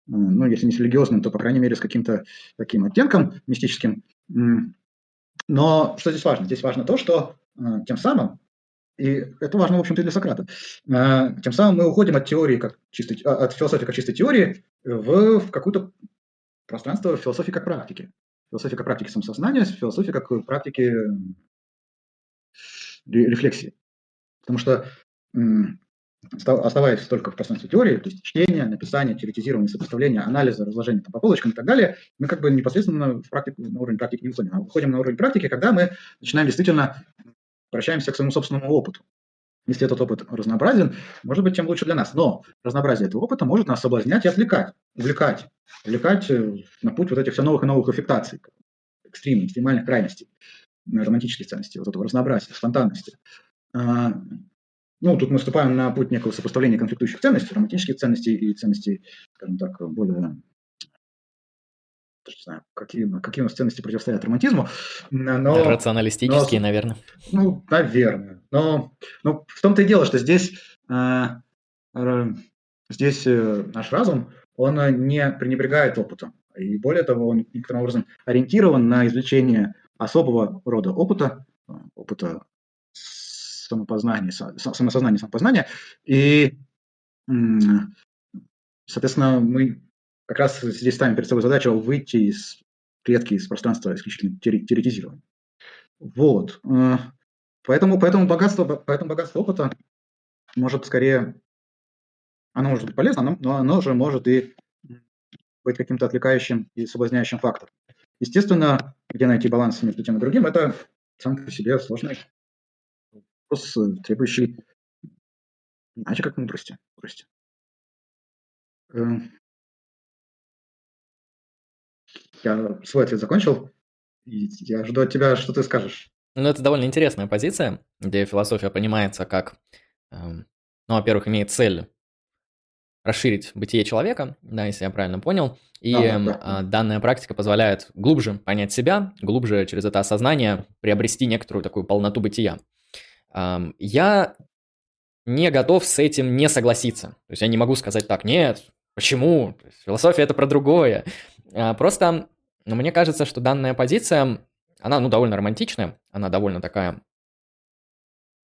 ну, если не с религиозным, то, по крайней мере, с каким-то таким оттенком мистическим. Но что здесь важно? Здесь важно то, что э, тем самым и это важно, в общем-то, для Сократа. А, тем самым мы уходим от теории, как чистой, а, от философии как чистой теории в, в какое-то пространство философии как практики. Философия как практики самосознания, философия как практики рефлексии. Потому что оставаясь только в пространстве теории, то есть чтение, написание, теоретизирование, сопоставление, анализа, разложение там, по полочкам и так далее, мы как бы непосредственно в практику, на уровень практики не выходим. А выходим на уровень практики, когда мы начинаем действительно обращаемся к своему собственному опыту. Если этот опыт разнообразен, может быть, тем лучше для нас. Но разнообразие этого опыта может нас соблазнять и отвлекать, увлекать, увлекать э, на путь вот этих все новых и новых аффектаций, экстримных, экстремальных крайностей, романтических ценностей, вот этого разнообразия, спонтанности. А, ну, тут мы вступаем на путь некого сопоставления конфликтующих ценностей, романтических ценностей и ценностей, скажем так, более не знаю, какие, какие у нас ценности противостоят романтизму. Но, Рационалистические, но, наверное. Ну, наверное. Но, но в том-то и дело, что здесь, э, здесь э, наш разум, он не пренебрегает опытом. И более того, он некоторым образом ориентирован на извлечение особого рода опыта, опыта самопознание, самосознание, самопознание. И, соответственно, мы как раз здесь ставим перед собой задачу выйти из клетки, из пространства исключительно теоретизирования. Вот. Э, поэтому, поэтому, богатство, поэтому богатство опыта может скорее, оно может быть полезно, но оно же может и быть каким-то отвлекающим и соблазняющим фактором. Естественно, где найти баланс между тем и другим, это сам по себе сложный вопрос, требующий иначе как мудрости. мудрости. Я свой ответ закончил. И я жду от тебя, что ты скажешь. Ну, это довольно интересная позиция, где философия понимается как, эм, ну, во-первых, имеет цель расширить бытие человека, да, если я правильно понял. И да, да. А, данная практика позволяет глубже понять себя, глубже через это осознание приобрести некоторую такую полноту бытия. Я не готов с этим не согласиться. То есть я не могу сказать так, нет, почему? Философия это про другое. А, просто мне кажется, что данная позиция, она ну, довольно романтичная, она довольно такая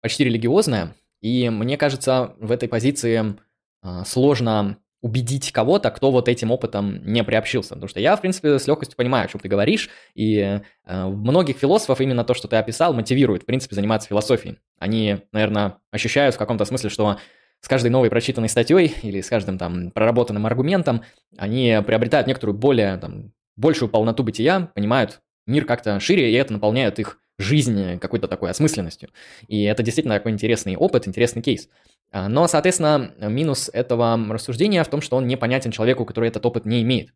почти религиозная, и мне кажется, в этой позиции а, сложно убедить кого-то, кто вот этим опытом не приобщился. Потому что я, в принципе, с легкостью понимаю, о чем ты говоришь, и э, многих философов именно то, что ты описал, мотивирует, в принципе, заниматься философией. Они, наверное, ощущают в каком-то смысле, что с каждой новой прочитанной статьей или с каждым там проработанным аргументом они приобретают некоторую более, там, большую полноту бытия, понимают мир как-то шире, и это наполняет их жизнь какой-то такой осмысленностью. И это действительно такой интересный опыт, интересный кейс. А, но, соответственно, минус этого рассуждения в том, что он непонятен человеку, который этот опыт не имеет.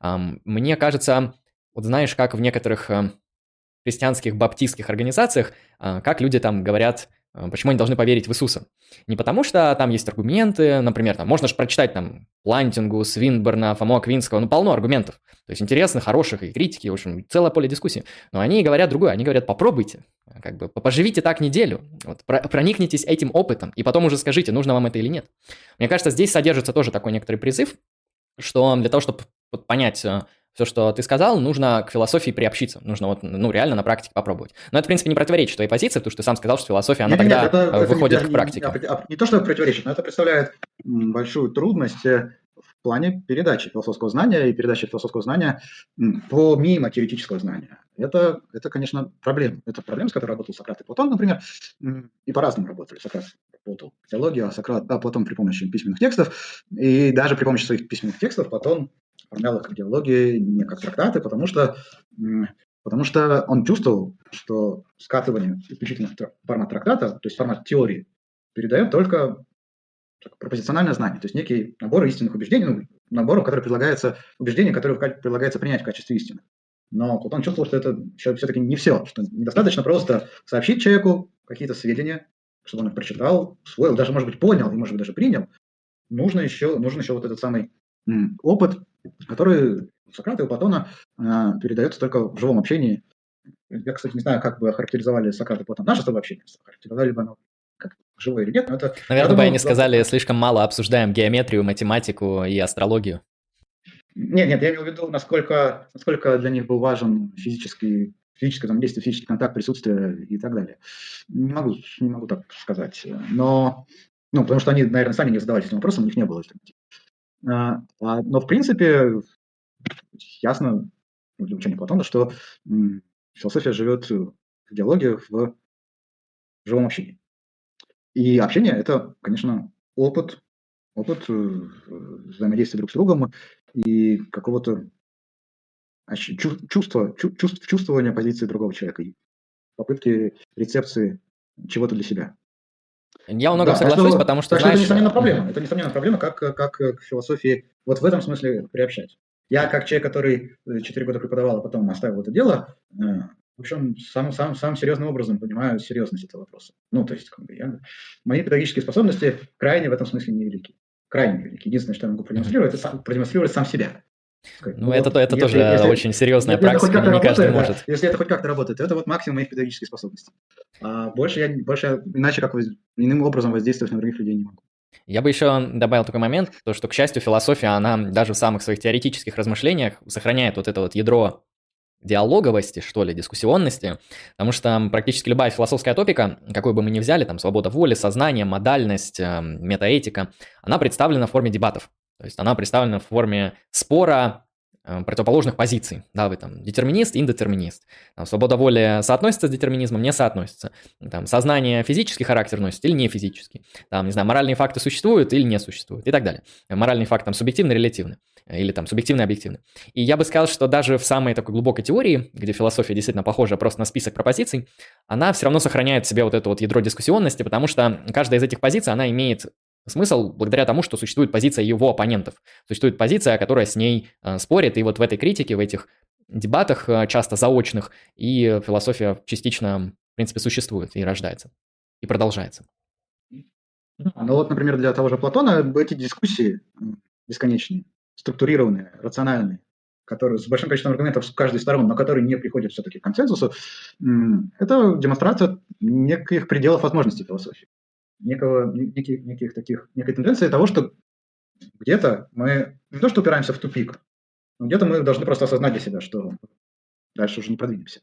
Мне кажется, вот знаешь, как в некоторых э, христианских баптистских организациях, а, как люди там говорят, почему они должны поверить в Иисуса. Не потому что там есть аргументы, например, там можно же прочитать там Плантингу, Свинберна, Фому Аквинского, ну полно аргументов. То есть интересных, хороших и критики, в общем, целое поле дискуссии. Но они говорят другое, они говорят, попробуйте, как бы поживите так неделю, вот, проникнитесь этим опытом, и потом уже скажите, нужно вам это или нет. Мне кажется, здесь содержится тоже такой некоторый призыв, что для того, чтобы понять, э, все, что ты сказал, нужно к философии приобщиться. Нужно вот, ну, реально на практике попробовать. Но это, в принципе, не противоречит твоей позиции, потому что ты сам сказал, что философия, она нет, тогда нет, это, выходит это, к практике. Не, не, не то, что противоречит, но это представляет большую трудность э, в плане передачи философского знания и передачи философского знания помимо теоретического знания. Это, это, конечно, проблема. Это проблема, с которой работал Сократ и Платон, например, и по-разному работали. Сократ работал в теологии, а Сократ, да, Платон при помощи письменных текстов, и даже при помощи своих письменных текстов Платон оформлял их как диалоги, не как трактаты, потому что, потому что он чувствовал, что скатывание исключительно в формат трактата, то есть формат теории, передает только пропозициональное знание, то есть некий набор истинных убеждений, ну, набор, который предлагается, убеждения, которые предлагается принять в качестве истины. Но Платон чувствовал, что это все-таки не все, что недостаточно просто сообщить человеку какие-то сведения, чтобы он их прочитал, усвоил, даже, может быть, понял и, может быть, даже принял. Нужно еще, нужен еще вот этот самый опыт, который у Сократа и у Платона э, передается только в живом общении. Я, кстати, не знаю, как бы охарактеризовали Сократ и Платон наше с тобой общение. Охарактеризовали бы оно как живое или нет, но это... Наверное, бы они сказали, слишком мало обсуждаем геометрию, математику и астрологию. Нет, нет, я имел в виду, насколько, насколько для них был важен физический, физическое там, действие, физический контакт, присутствие и так далее. Не могу, не могу так сказать. Но, ну, потому что они, наверное, сами не задавались этим вопросом, у них не было альтернатив. А, а, но, в принципе, ясно для учения Платона, что философия живет в диалоге, в живом общении. И общение – это, конечно, опыт, опыт э, взаимодействия друг с другом и какого-то чувства, чувств, чувствования позиции другого человека попытки рецепции чего-то для себя. Я много да, соглашусь, что, потому что, так знаешь... это, несомненно, проблема. Это, несомненно, проблема, как, как к философии вот в этом смысле приобщать. Я, как человек, который 4 года преподавал, а потом оставил это дело, э, в общем, самым, самым, самым серьезным образом понимаю серьезность этого вопроса. Ну, то есть, как бы я, мои педагогические способности крайне в этом смысле невелики. Крайне невелики. Единственное, что я могу продемонстрировать, это сам, продемонстрировать сам себя. Ну, ну это, это если, тоже если, очень серьезная если практика, не работает, каждый может. Да, если это хоть как-то работает, это вот максимум моих педагогических способностей. А больше я, больше иначе как иным образом воздействовать на других людей не могу. Я бы еще добавил такой момент, то, что, к счастью, философия, она даже в самых своих теоретических размышлениях сохраняет вот это вот ядро диалоговости, что ли, дискуссионности, потому что практически любая философская топика, какой бы мы ни взяли, там свобода воли, сознание, модальность, э, метаэтика, она представлена в форме дебатов. То есть она представлена в форме спора противоположных позиций. Да, вы там детерминист, индетерминист. Там, свобода воли соотносится с детерминизмом, не соотносится. Там, сознание физический характер носит или не физический. Там, не знаю, моральные факты существуют или не существуют и так далее. Моральный факт там субъективный, релятивный. Или там субъективный, объективный. И я бы сказал, что даже в самой такой глубокой теории, где философия действительно похожа просто на список пропозиций, она все равно сохраняет в себе вот это вот ядро дискуссионности, потому что каждая из этих позиций, она имеет смысл благодаря тому, что существует позиция его оппонентов. Существует позиция, которая с ней э, спорит, и вот в этой критике, в этих дебатах, э, часто заочных, и философия частично, в принципе, существует и рождается, и продолжается. Ну вот, например, для того же Платона эти дискуссии бесконечные, структурированные, рациональные, которые с большим количеством аргументов с каждой стороны, но которые не приходят все-таки к консенсусу, это демонстрация неких пределов возможностей философии некого, неких, неких таких, некой тенденции того, что где-то мы не то, что упираемся в тупик, но где-то мы должны просто осознать для себя, что дальше уже не продвинемся.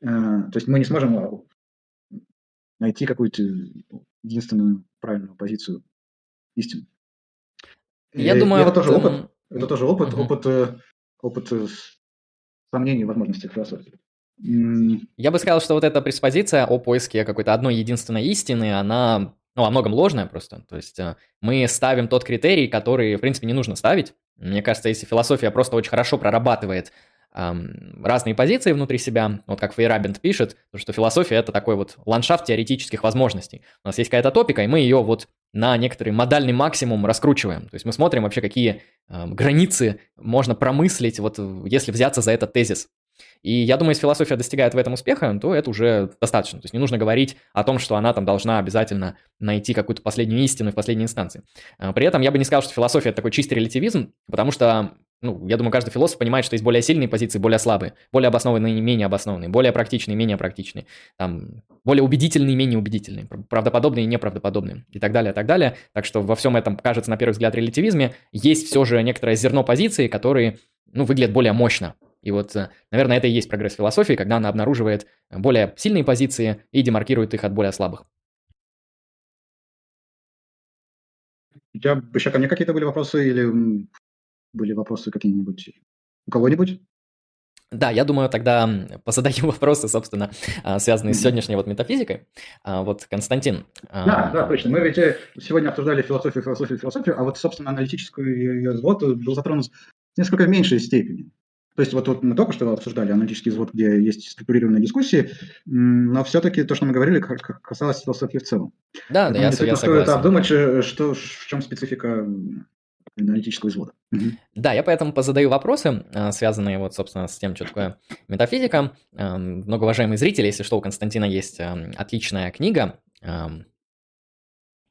Э, то есть мы не сможем э, найти какую-то единственную правильную позицию истины. Я и, думаю, это тоже опыт. Это тоже опыт, угу. опыт, э, опыт сомнений в возможностях философии. Я бы сказал, что вот эта преспозиция о поиске какой-то одной единственной истины, она ну, во многом ложная просто. То есть э, мы ставим тот критерий, который, в принципе, не нужно ставить. Мне кажется, если философия просто очень хорошо прорабатывает эм, разные позиции внутри себя, вот как Фейрабент пишет, что философия – это такой вот ландшафт теоретических возможностей. У нас есть какая-то топика, и мы ее вот на некоторый модальный максимум раскручиваем. То есть мы смотрим вообще, какие э, границы можно промыслить, вот если взяться за этот тезис. И я думаю, если философия достигает в этом успеха, то это уже достаточно. То есть не нужно говорить о том, что она там должна обязательно найти какую-то последнюю истину в последней инстанции. А, при этом я бы не сказал, что философия это такой чистый релятивизм, потому что ну, я думаю, каждый философ понимает, что есть более сильные позиции, более слабые, более обоснованные и менее обоснованные, более практичные и менее практичные, там, более убедительные и менее убедительные, правдоподобные и неправдоподобные и так далее, и так далее. Так что во всем этом, кажется, на первый взгляд, релятивизме есть все же некоторое зерно позиции, которые, ну, выглядят более мощно, и вот, э, наверное, это и есть прогресс философии, когда она обнаруживает более сильные позиции и демаркирует их от более слабых. У тебя еще ко мне какие-то были вопросы или были вопросы какие-нибудь у кого-нибудь? Да, я думаю, тогда позадаю вопросы, собственно, а, связанные с сегодняшней вот метафизикой. А, вот, Константин. А, да, да, точно. Мы ведь э, сегодня обсуждали философию, философию, философию, а вот, собственно, аналитическую ее взвод был затронут в несколько меньшей степени. То есть вот, вот мы только что обсуждали аналитический взвод, где есть структурированные дискуссии, но все-таки то, что мы говорили, касалось философии в целом. Да, Поэтому да, я, я согласен. Стоит обдумать, что, в чем специфика аналитического взвода. Да, я поэтому позадаю вопросы, а, связанные вот, собственно, с тем, что такое метафизика. Многоуважаемые зрители, если что, у Константина есть отличная книга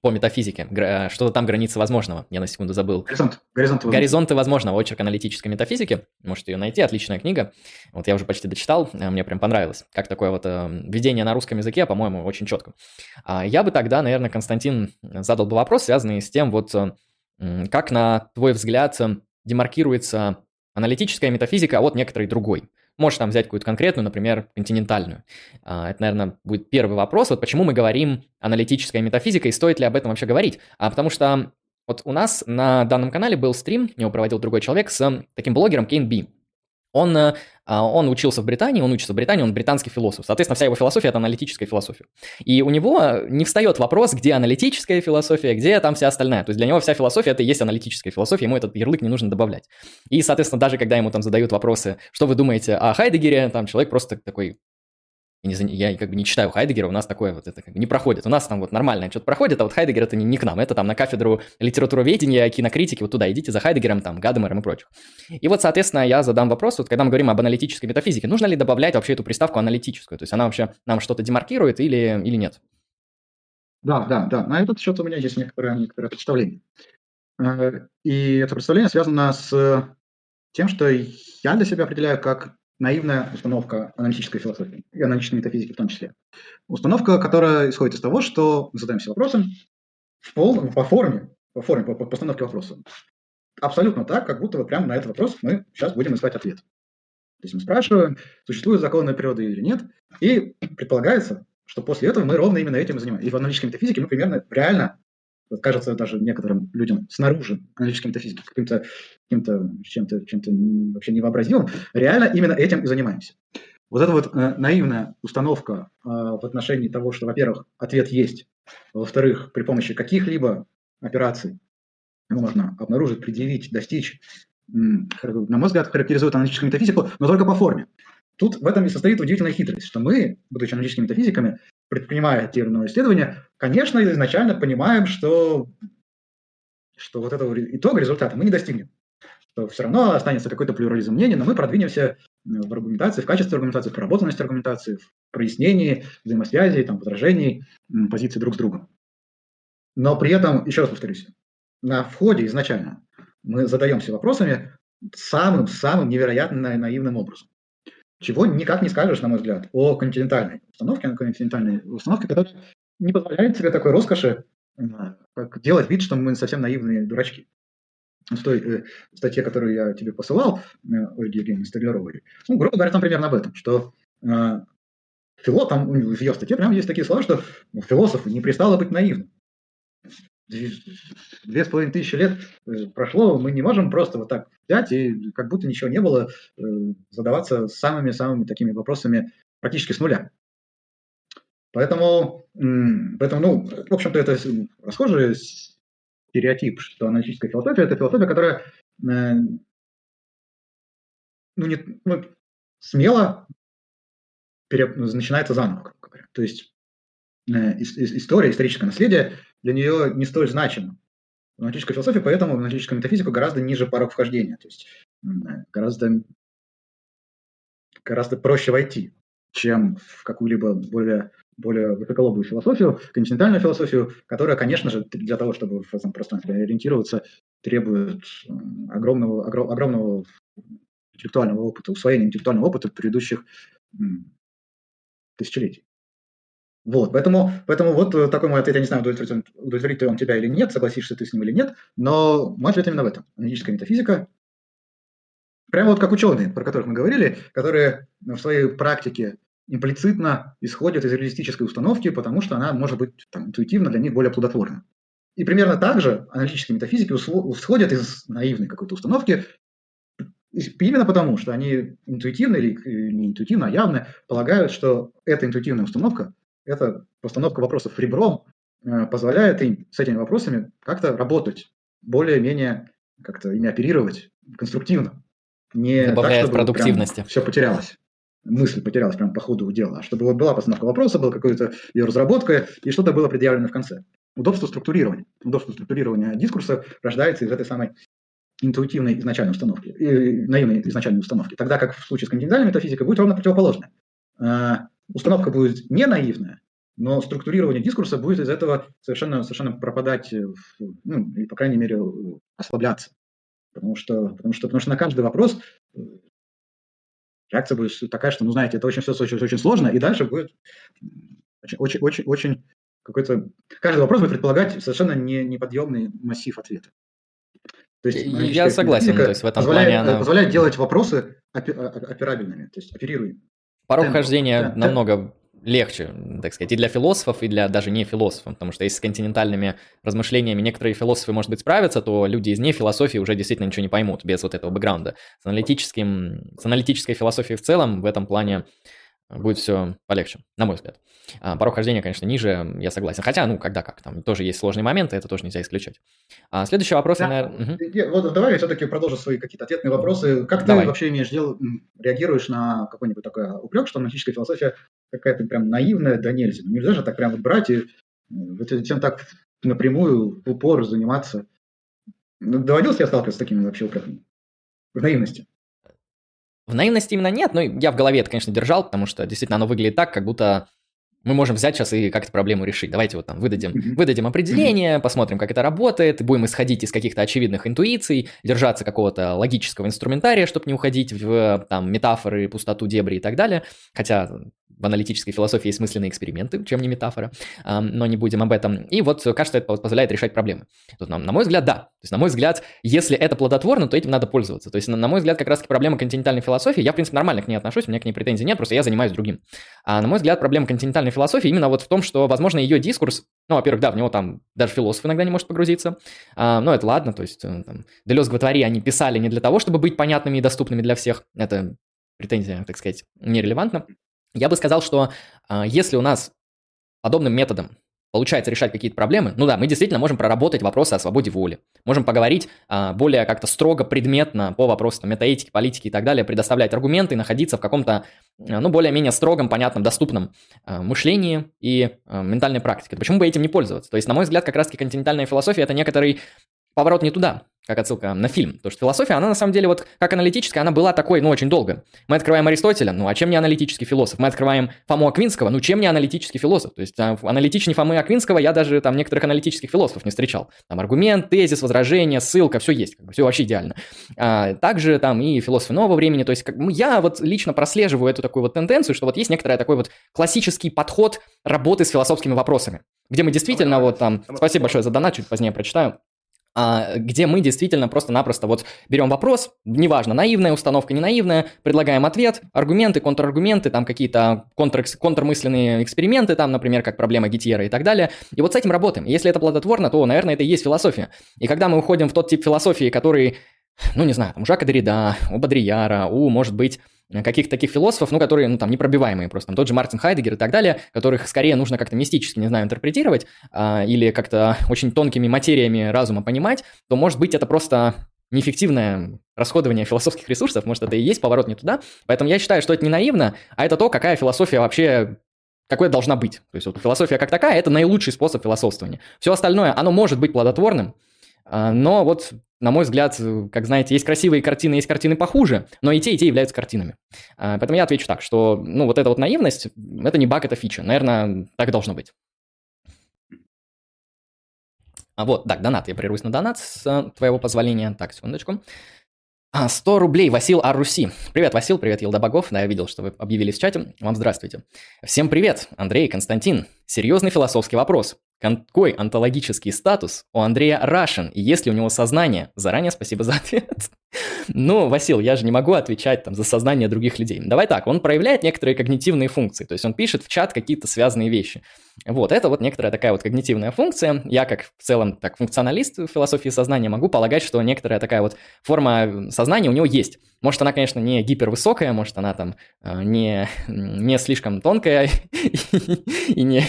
по метафизике. Э, что-то там границы возможного. Я на секунду забыл. Горизонт. Горизонты возможного. Горизонты возможного. Очерк аналитической метафизики. Можете ее найти. Отличная книга. Вот я уже почти дочитал. Э, мне прям понравилось. Как такое вот э, введение на русском языке, по-моему, очень четко. А я бы тогда, наверное, Константин задал бы вопрос, связанный с тем, вот как, на твой взгляд, демаркируется аналитическая метафизика от некоторой другой. Можешь там взять какую-то конкретную, например, континентальную. А, это, наверное, будет первый вопрос. Вот почему мы говорим аналитическая метафизика и стоит ли об этом вообще говорить? А потому что вот у нас на данном канале был стрим, его проводил другой человек с таким блогером Кейн Би. Он, э, а, он учился в Британии, он учится в Британии, он британский философ. Соответственно, вся его философия – это аналитическая философия. И у него не встает вопрос, где аналитическая философия, где там вся остальная. То есть для него вся философия – это и есть аналитическая философия, ему этот ярлык не нужно добавлять. И, соответственно, даже когда ему там задают вопросы, что вы думаете о Хайдегере, там человек просто такой, я, не, я как бы не читаю Хайдегера, у нас такое вот это как бы не проходит. У нас там вот нормальное что-то проходит, а вот Хайдегер это не, не к нам, это там на кафедру литературоведения, кинокритики, вот туда идите за Хайдегером, там, Гадемером и прочих. И вот, соответственно, я задам вопрос, вот когда мы говорим об аналитической метафизике, нужно ли добавлять вообще эту приставку аналитическую? То есть она вообще нам что-то демаркирует или, или нет? Да, да, да. На этот счет у меня есть некоторое, некоторое представление. Э, и это представление связано с тем, что я для себя определяю как наивная установка аналитической философии и аналитической метафизики в том числе. Установка, которая исходит из того, что задаемся вопросом в пол, по форме, по форме, по, по постановке вопроса. Абсолютно так, как будто бы прямо на этот вопрос мы сейчас будем искать ответ. То есть мы спрашиваем, существуют законы природы или нет, и предполагается, что после этого мы ровно именно этим и занимаемся. И в аналитической метафизике мы примерно реально, кажется даже некоторым людям снаружи аналитической метафизики, каким-то каким чем-то чем вообще невообразимым, реально именно этим и занимаемся. Вот эта вот э, наивная установка э, в отношении того, что, во-первых, ответ есть, во-вторых, при помощи каких-либо операций можно обнаружить, предъявить, достичь, на мой взгляд, характеризует аналитическую метафизику, но только по форме. Тут в этом и состоит удивительная хитрость, что мы, будучи аналитическими метафизиками, предпринимая те или иные исследования, конечно, изначально понимаем, что, что вот этого итога, результата мы не достигнем. Что все равно останется какой-то плюрализм мнений, но мы продвинемся в аргументации, в качестве аргументации, в проработанности аргументации, в прояснении взаимосвязей, там, возражений, позиций друг с другом. Но при этом, еще раз повторюсь, на входе изначально мы задаемся вопросами самым-самым невероятно наивным образом. Чего никак не скажешь, на мой взгляд, о континентальной установке, о континентальной установке, которая не позволяет себе такой роскоши, как делать вид, что мы совсем наивные дурачки. В той э, статье, которую я тебе посылал, э, Ольге Евгеньевне Столяровой, ну, грубо говоря, там примерно об этом, что э, фило, там в ее статье прямо есть такие слова, что ну, философу не пристало быть наивным две с половиной тысячи лет э, прошло, мы не можем просто вот так взять и как будто ничего не было, э, задаваться самыми-самыми такими вопросами практически с нуля. Поэтому, поэтому, ну, в общем-то, это расхожий стереотип, что аналитическая философия – это философия, которая э, ну, не, ну, смело пере, начинается заново. То есть история, историческое наследие для нее не столь значимо. Аналитическая философия, поэтому в аналитическую метафизику гораздо ниже порог вхождения, то есть гораздо, гораздо проще войти, чем в какую-либо более, более высоколобую философию, континентальную философию, которая, конечно же, для того, чтобы в этом пространстве ориентироваться, требует огромного, огромного интеллектуального опыта, усвоения интеллектуального опыта предыдущих тысячелетий. Вот, поэтому, поэтому вот э, такой мой ответ, я не знаю, удовлетворит он, удовлетворит он тебя или нет, согласишься ты с ним или нет, но мой ответ именно в этом. Аналитическая метафизика, прямо вот как ученые, про которых мы говорили, которые в своей практике имплицитно исходят из реалистической установки, потому что она может быть там, интуитивно для них более плодотворна. И примерно так же аналитические метафизики исходят из наивной какой-то установки, именно потому, что они интуитивно или не интуитивно, а явно полагают, что эта интуитивная установка эта постановка вопросов ребром э, позволяет им с этими вопросами как-то работать, более-менее как-то ими оперировать конструктивно. Не Добавляет так, продуктивности. Все потерялось. Мысль потерялась прямо по ходу дела. А чтобы вот была постановка вопроса, была какая-то ее разработка, и что-то было предъявлено в конце. Удобство структурирования. Удобство структурирования дискурса рождается из этой самой интуитивной изначальной установки, и, наивной изначальной установки. Тогда как в случае с континентальной метафизикой будет ровно противоположное. Установка будет не наивная, но структурирование дискурса будет из этого совершенно, совершенно пропадать, ну, или, по крайней мере, ослабляться. Потому что, потому, что, потому что на каждый вопрос э, реакция будет такая, что, ну, знаете, это очень все очень, очень сложно, и дальше будет очень, очень, очень, очень какой-то... Каждый вопрос будет предполагать совершенно не, неподъемный массив ответов. То есть, Я согласен, то есть в этом позволяет, плане она... позволяет делать вопросы операбельными, то есть оперируемыми. Порог хождения да, намного легче, так сказать, и для философов, и для даже не философов, потому что если с континентальными размышлениями некоторые философы, может быть, справятся, то люди из не философии уже действительно ничего не поймут без вот этого бэкграунда. С, аналитическим, с аналитической философией в целом в этом плане будет все полегче, на мой взгляд. А, порог хождения, конечно, ниже, я согласен. Хотя, ну, когда как, там тоже есть сложные моменты, это тоже нельзя исключать. А, следующий вопрос, да. наверное... Угу. Вот давай я все-таки продолжу свои какие-то ответные вопросы. Как давай. ты вообще имеешь дело, реагируешь на какой-нибудь такой упрек, что аналитическая философия какая-то прям наивная, да нельзя. Ну, нельзя же так прям вот брать и чем так напрямую, в упор заниматься. Ну, доводилось тебе сталкиваться с такими вообще упреками? В наивности? В наивности именно нет, но я в голове это, конечно, держал, потому что действительно оно выглядит так, как будто мы можем взять сейчас и как-то проблему решить. Давайте вот там выдадим, выдадим определение, посмотрим, как это работает, будем исходить из каких-то очевидных интуиций, держаться какого-то логического инструментария, чтобы не уходить в там метафоры, пустоту, дебри и так далее. Хотя в аналитической философии есть смысленные эксперименты, чем не метафора, но не будем об этом. И вот кажется, это позволяет решать проблемы. Тут, на мой взгляд, да. То есть, на мой взгляд, если это плодотворно, то этим надо пользоваться. То есть, на мой взгляд, как раз проблема континентальной философии, я, в принципе, нормально к ней отношусь, у меня к ней претензий нет, просто я занимаюсь другим. А на мой взгляд, проблема континентальной философии именно вот в том, что, возможно, ее дискурс, ну, во-первых, да, в него там даже философ иногда не может погрузиться, а, но это ладно, то есть, э, там, Делез Гватвари они писали не для того, чтобы быть понятными и доступными для всех, это претензия, так сказать, нерелевантна. Я бы сказал, что а, если у нас подобным методом получается решать какие-то проблемы, ну да, мы действительно можем проработать вопросы о свободе воли, можем поговорить а, более как-то строго, предметно по вопросам метаэтики, политики и так далее, предоставлять аргументы, находиться в каком-то, а, ну, более-менее строгом, понятном, доступном а, мышлении и а, ментальной практике. Почему бы этим не пользоваться? То есть, на мой взгляд, как раз-таки континентальная философия – это некоторый поворот не туда как отсылка на фильм. Потому что философия, она на самом деле вот как аналитическая, она была такой, ну, очень долго. Мы открываем Аристотеля, ну, а чем не аналитический философ? Мы открываем Фому Аквинского, ну, чем не аналитический философ? То есть а, аналитичнее Фомы Аквинского я даже там некоторых аналитических философов не встречал. Там аргумент, тезис, возражение, ссылка, все есть, как бы, все вообще идеально. А, также там и философы нового времени, то есть как, ну, я вот лично прослеживаю эту такую вот тенденцию, что вот есть некоторый такой вот классический подход работы с философскими вопросами, где мы действительно вот там, спасибо большое за донат, чуть позднее прочитаю, где мы действительно просто-напросто вот берем вопрос, неважно, наивная установка, не наивная, предлагаем ответ, аргументы, контраргументы, там какие-то контр, контрмысленные эксперименты, там, например, как проблема Гитьера и так далее. И вот с этим работаем. Если это плодотворно, то, наверное, это и есть философия. И когда мы уходим в тот тип философии, который, ну, не знаю, там, у Жака Деррида, у Бодрияра, у, может быть, каких-то таких философов, ну, которые, ну, там, непробиваемые просто, там, тот же Мартин Хайдегер и так далее, которых скорее нужно как-то мистически, не знаю, интерпретировать а, или как-то очень тонкими материями разума понимать, то, может быть, это просто неэффективное расходование философских ресурсов, может, это и есть поворот не туда. Поэтому я считаю, что это не наивно, а это то, какая философия вообще какой должна быть. То есть вот философия как такая – это наилучший способ философствования. Все остальное, оно может быть плодотворным, но вот на мой взгляд, э, как знаете, есть красивые картины, есть картины похуже, но и те, и те являются картинами. А, поэтому я отвечу так, что, ну, вот эта вот наивность, это не баг, это фича. Наверное, так должно быть. А вот, так, донат, я прервусь на донат с э, твоего позволения. Так, секундочку. 100 а, рублей, Васил Аруси. Привет, Васил, привет, Елда Богов. Да, я видел, что вы объявились в чате. Вам здравствуйте. Всем привет, Андрей, Константин. Серьезный философский вопрос. Какой онтологический статус у Андрея Рашин и есть ли у него сознание? Заранее спасибо за ответ. ну, Васил, я же не могу отвечать там за сознание других людей. Давай так, он проявляет некоторые когнитивные функции, то есть он пишет в чат какие-то связанные вещи. Вот, это вот некоторая такая вот когнитивная функция. Я как в целом так функционалист в философии сознания могу полагать, что некоторая такая вот форма сознания у него есть. Может, она, конечно, не гипервысокая, может, она там э, не, не слишком тонкая и не,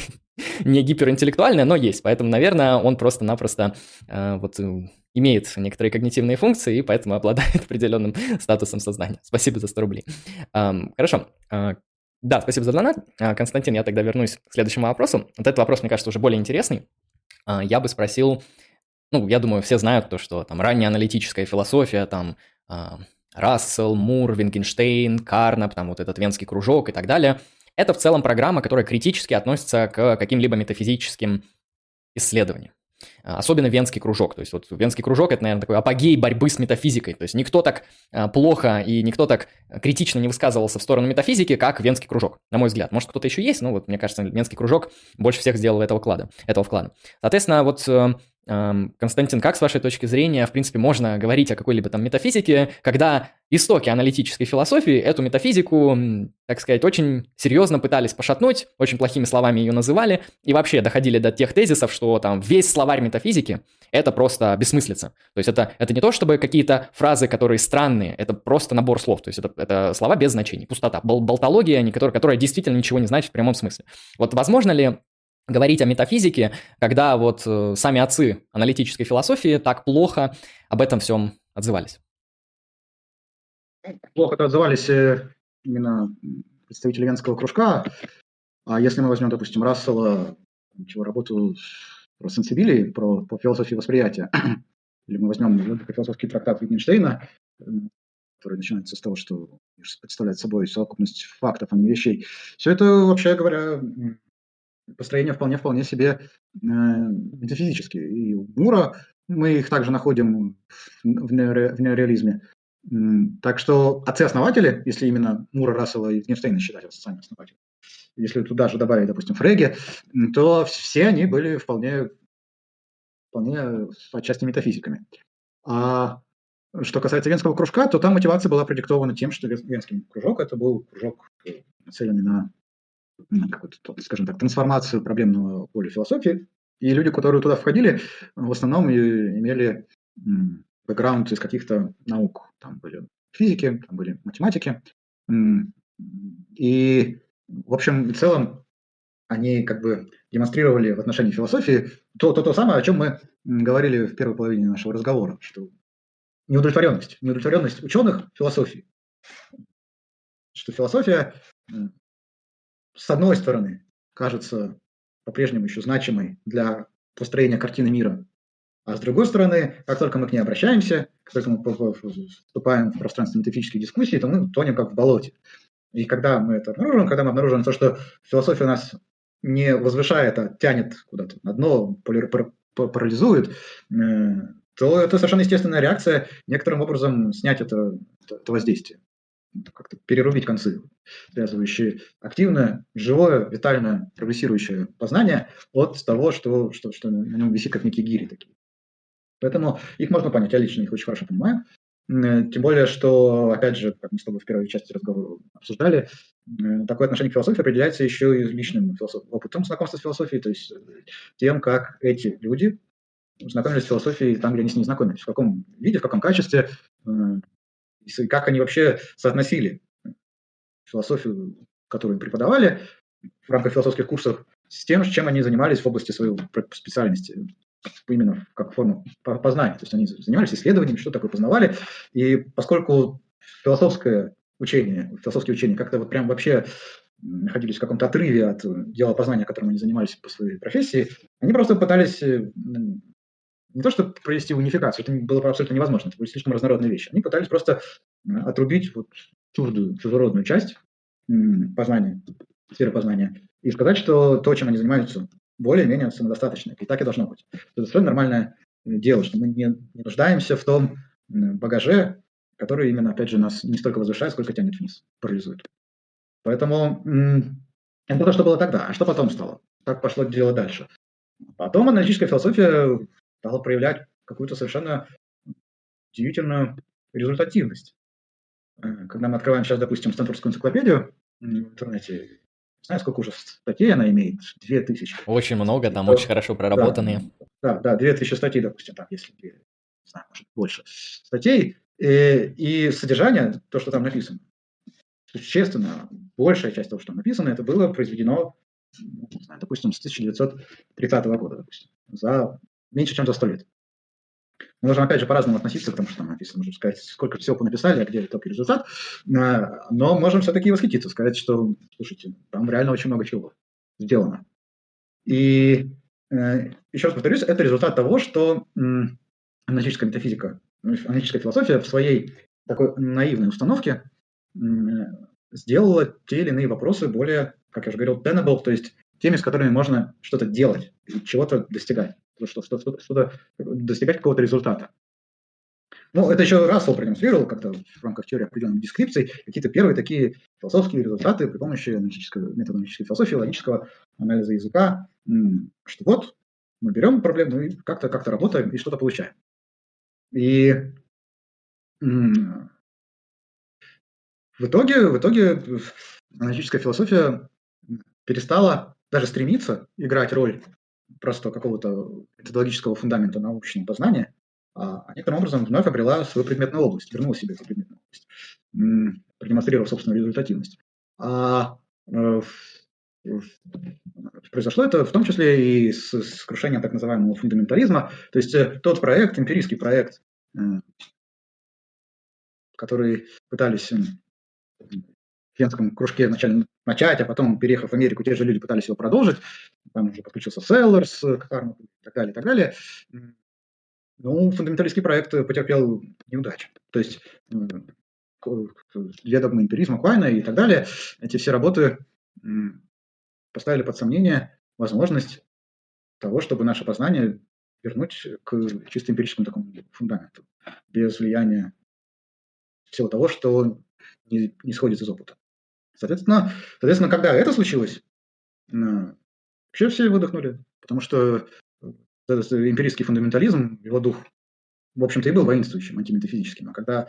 не гиперинтеллектуальная, но есть. Поэтому, наверное, он просто-напросто э, вот э, имеет некоторые когнитивные функции и поэтому обладает определенным статусом сознания. Спасибо за 100 рублей. Эм, хорошо. Э, да, спасибо за донат. Э, Константин, я тогда вернусь к следующему вопросу. Вот этот вопрос, мне кажется, уже более интересный. Э, я бы спросил, ну, я думаю, все знают то, что там ранняя аналитическая философия, там Рассел, Мур, Вингенштейн, Карнап, там вот этот венский кружок и так далее – это в целом программа, которая критически относится к каким-либо метафизическим исследованиям. А, особенно Венский кружок. То есть вот Венский кружок – это, наверное, такой апогей борьбы с метафизикой. То есть никто так а, плохо и никто так критично не высказывался в сторону метафизики, как Венский кружок, на мой взгляд. Может, кто-то еще есть, но вот мне кажется, Венский кружок больше всех сделал этого вклада. Этого вклада. Соответственно, вот э, Константин, как с вашей точки зрения, в принципе, можно говорить о какой-либо там метафизике, когда истоки аналитической философии эту метафизику, так сказать, очень серьезно пытались пошатнуть, очень плохими словами ее называли, и вообще доходили до тех тезисов, что там весь словарь метафизики – это просто бессмыслица. То есть это, это не то, чтобы какие-то фразы, которые странные, это просто набор слов, то есть это, это слова без значений, пустота, бол болтология, которая, которая действительно ничего не значит в прямом смысле. Вот возможно ли говорить о метафизике, когда вот э, сами отцы аналитической философии так плохо об этом всем отзывались? Плохо-то отзывались э, именно представители Венского кружка. А если мы возьмем, допустим, Рассела, чего работу про сенсибилии, про, по философии восприятия, или мы возьмем философский трактат Wittgensteina, который начинается с того, что представляет собой совокупность фактов, а не вещей. Все это, вообще говоря, построения вполне-вполне себе э, метафизические. И у Мура мы их также находим в, в неореализме. Так что отцы-основатели, если именно Мура, Рассела и Витгенштейна считать социальными основателями, если туда же добавить, допустим, Фреги, то все они были вполне, вполне отчасти метафизиками. А что касается венского кружка, то там мотивация была продиктована тем, что венский кружок это был кружок, нацеленный на, на какую-то, скажем так, трансформацию проблемного поля философии. И люди, которые туда входили, в основном имели бэкграунд из каких-то наук. Там были физики, там были математики. И, в общем и целом, они как бы демонстрировали в отношении философии то, то, то самое, о чем мы говорили в первой половине нашего разговора, что неудовлетворенность, неудовлетворенность ученых философии. Что философия, с одной стороны, кажется по-прежнему еще значимой для построения картины мира, а с другой стороны, как только мы к ней обращаемся, как только мы вступаем в пространство метафизической дискуссии, то мы тонем как в болоте. И когда мы это обнаружим, когда мы обнаружим то, что философия нас не возвышает, а тянет куда-то на дно, парализует, э, то это совершенно естественная реакция некоторым образом снять это, это воздействие. Как-то перерубить концы, связывающие активное, живое, витальное, прогрессирующее познание от того, что, что, что на нем висит как некие гири такие. Поэтому их можно понять, я лично их очень хорошо понимаю. Тем более, что, опять же, как мы с тобой в первой части разговора обсуждали, такое отношение к философии определяется еще и личным опытом знакомства с философией, то есть тем, как эти люди знакомились с философией там, где они с ней знакомились, в каком виде, в каком качестве, э, и как они вообще соотносили философию, которую им преподавали в рамках философских курсов, с тем, чем они занимались в области своей специальности, именно как форму познания. То есть они занимались исследованием, что такое познавали. И поскольку философское учение, философские учения как-то вот прям вообще находились в каком-то отрыве от дела познания, которым они занимались по своей профессии, они просто пытались э, не то, чтобы провести унификацию, это было абсолютно невозможно, это были слишком разнородные вещи. Они пытались просто отрубить вот чуждую, чужеродную часть познания, сферы познания, и сказать, что то, чем они занимаются, более-менее самодостаточно. И так и должно быть. Это совершенно нормальное дело, что мы не, не нуждаемся в том багаже, который именно, опять же, нас не столько возвышает, сколько тянет вниз, парализует. Поэтому это то, что было тогда. А что потом стало? Как пошло дело дальше? Потом аналитическая философия стала проявлять какую-то совершенно удивительную результативность. Э, когда мы открываем сейчас, допустим, Стэнфордскую энциклопедию в интернете, не знаю, сколько уже статей она имеет, две тысячи. Очень много, там да, очень хорошо проработанные. Да, да, две тысячи статей, допустим, там, если, не знаю, может, больше статей. И, э, и содержание, то, что там написано, существенно, большая часть того, что написано, это было произведено, не знаю, допустим, с 1930 года, допустим, за меньше, чем за сто лет. Мы можем, опять же, по-разному относиться к тому, что там написано. Можем сказать, сколько всего понаписали, а где и результат. А, но можем все-таки восхититься, сказать, что, слушайте, там реально очень много чего сделано. И э, еще раз повторюсь, это результат того, что аналитическая метафизика, аналитическая философия в своей такой наивной установке сделала те или иные вопросы более, как я уже говорил, tenable, то есть теми, с которыми можно что-то делать, чего-то достигать что, что, что, что достигать какого-то результата. Ну, это еще Рассел продемонстрировал как-то в рамках теории определенных дескрипций, какие-то первые такие философские результаты при помощи аналитической философии, логического анализа языка, что вот мы берем проблему и как-то как работаем и что-то получаем. И в итоге, в итоге аналитическая философия перестала даже стремиться играть роль просто какого-то методологического фундамента научного познания, а некоторым образом вновь обрела свою предметную область, вернула себе эту предметную область, продемонстрировав собственную результативность. А э, произошло это в том числе и с, с крушением так называемого фундаментализма, то есть э, тот проект, эмпирийский проект, э, который пытались венском кружке вначале начать, а потом, переехав в Америку, те же люди пытались его продолжить. Там уже подключился Селлерс к Харму и так далее, и так далее. Ну, фундаменталистский проект потерпел неудачу. То есть две догмы эмпиризма, Квайна и так далее, эти все работы поставили под сомнение возможность того, чтобы наше познание вернуть к чисто эмпирическому такому фундаменту, без влияния всего того, что не, не сходит из опыта. Соответственно, соответственно, когда это случилось, вообще все выдохнули, потому что этот эмпирический фундаментализм, его дух, в общем-то, и был воинствующим, антиметафизическим. А когда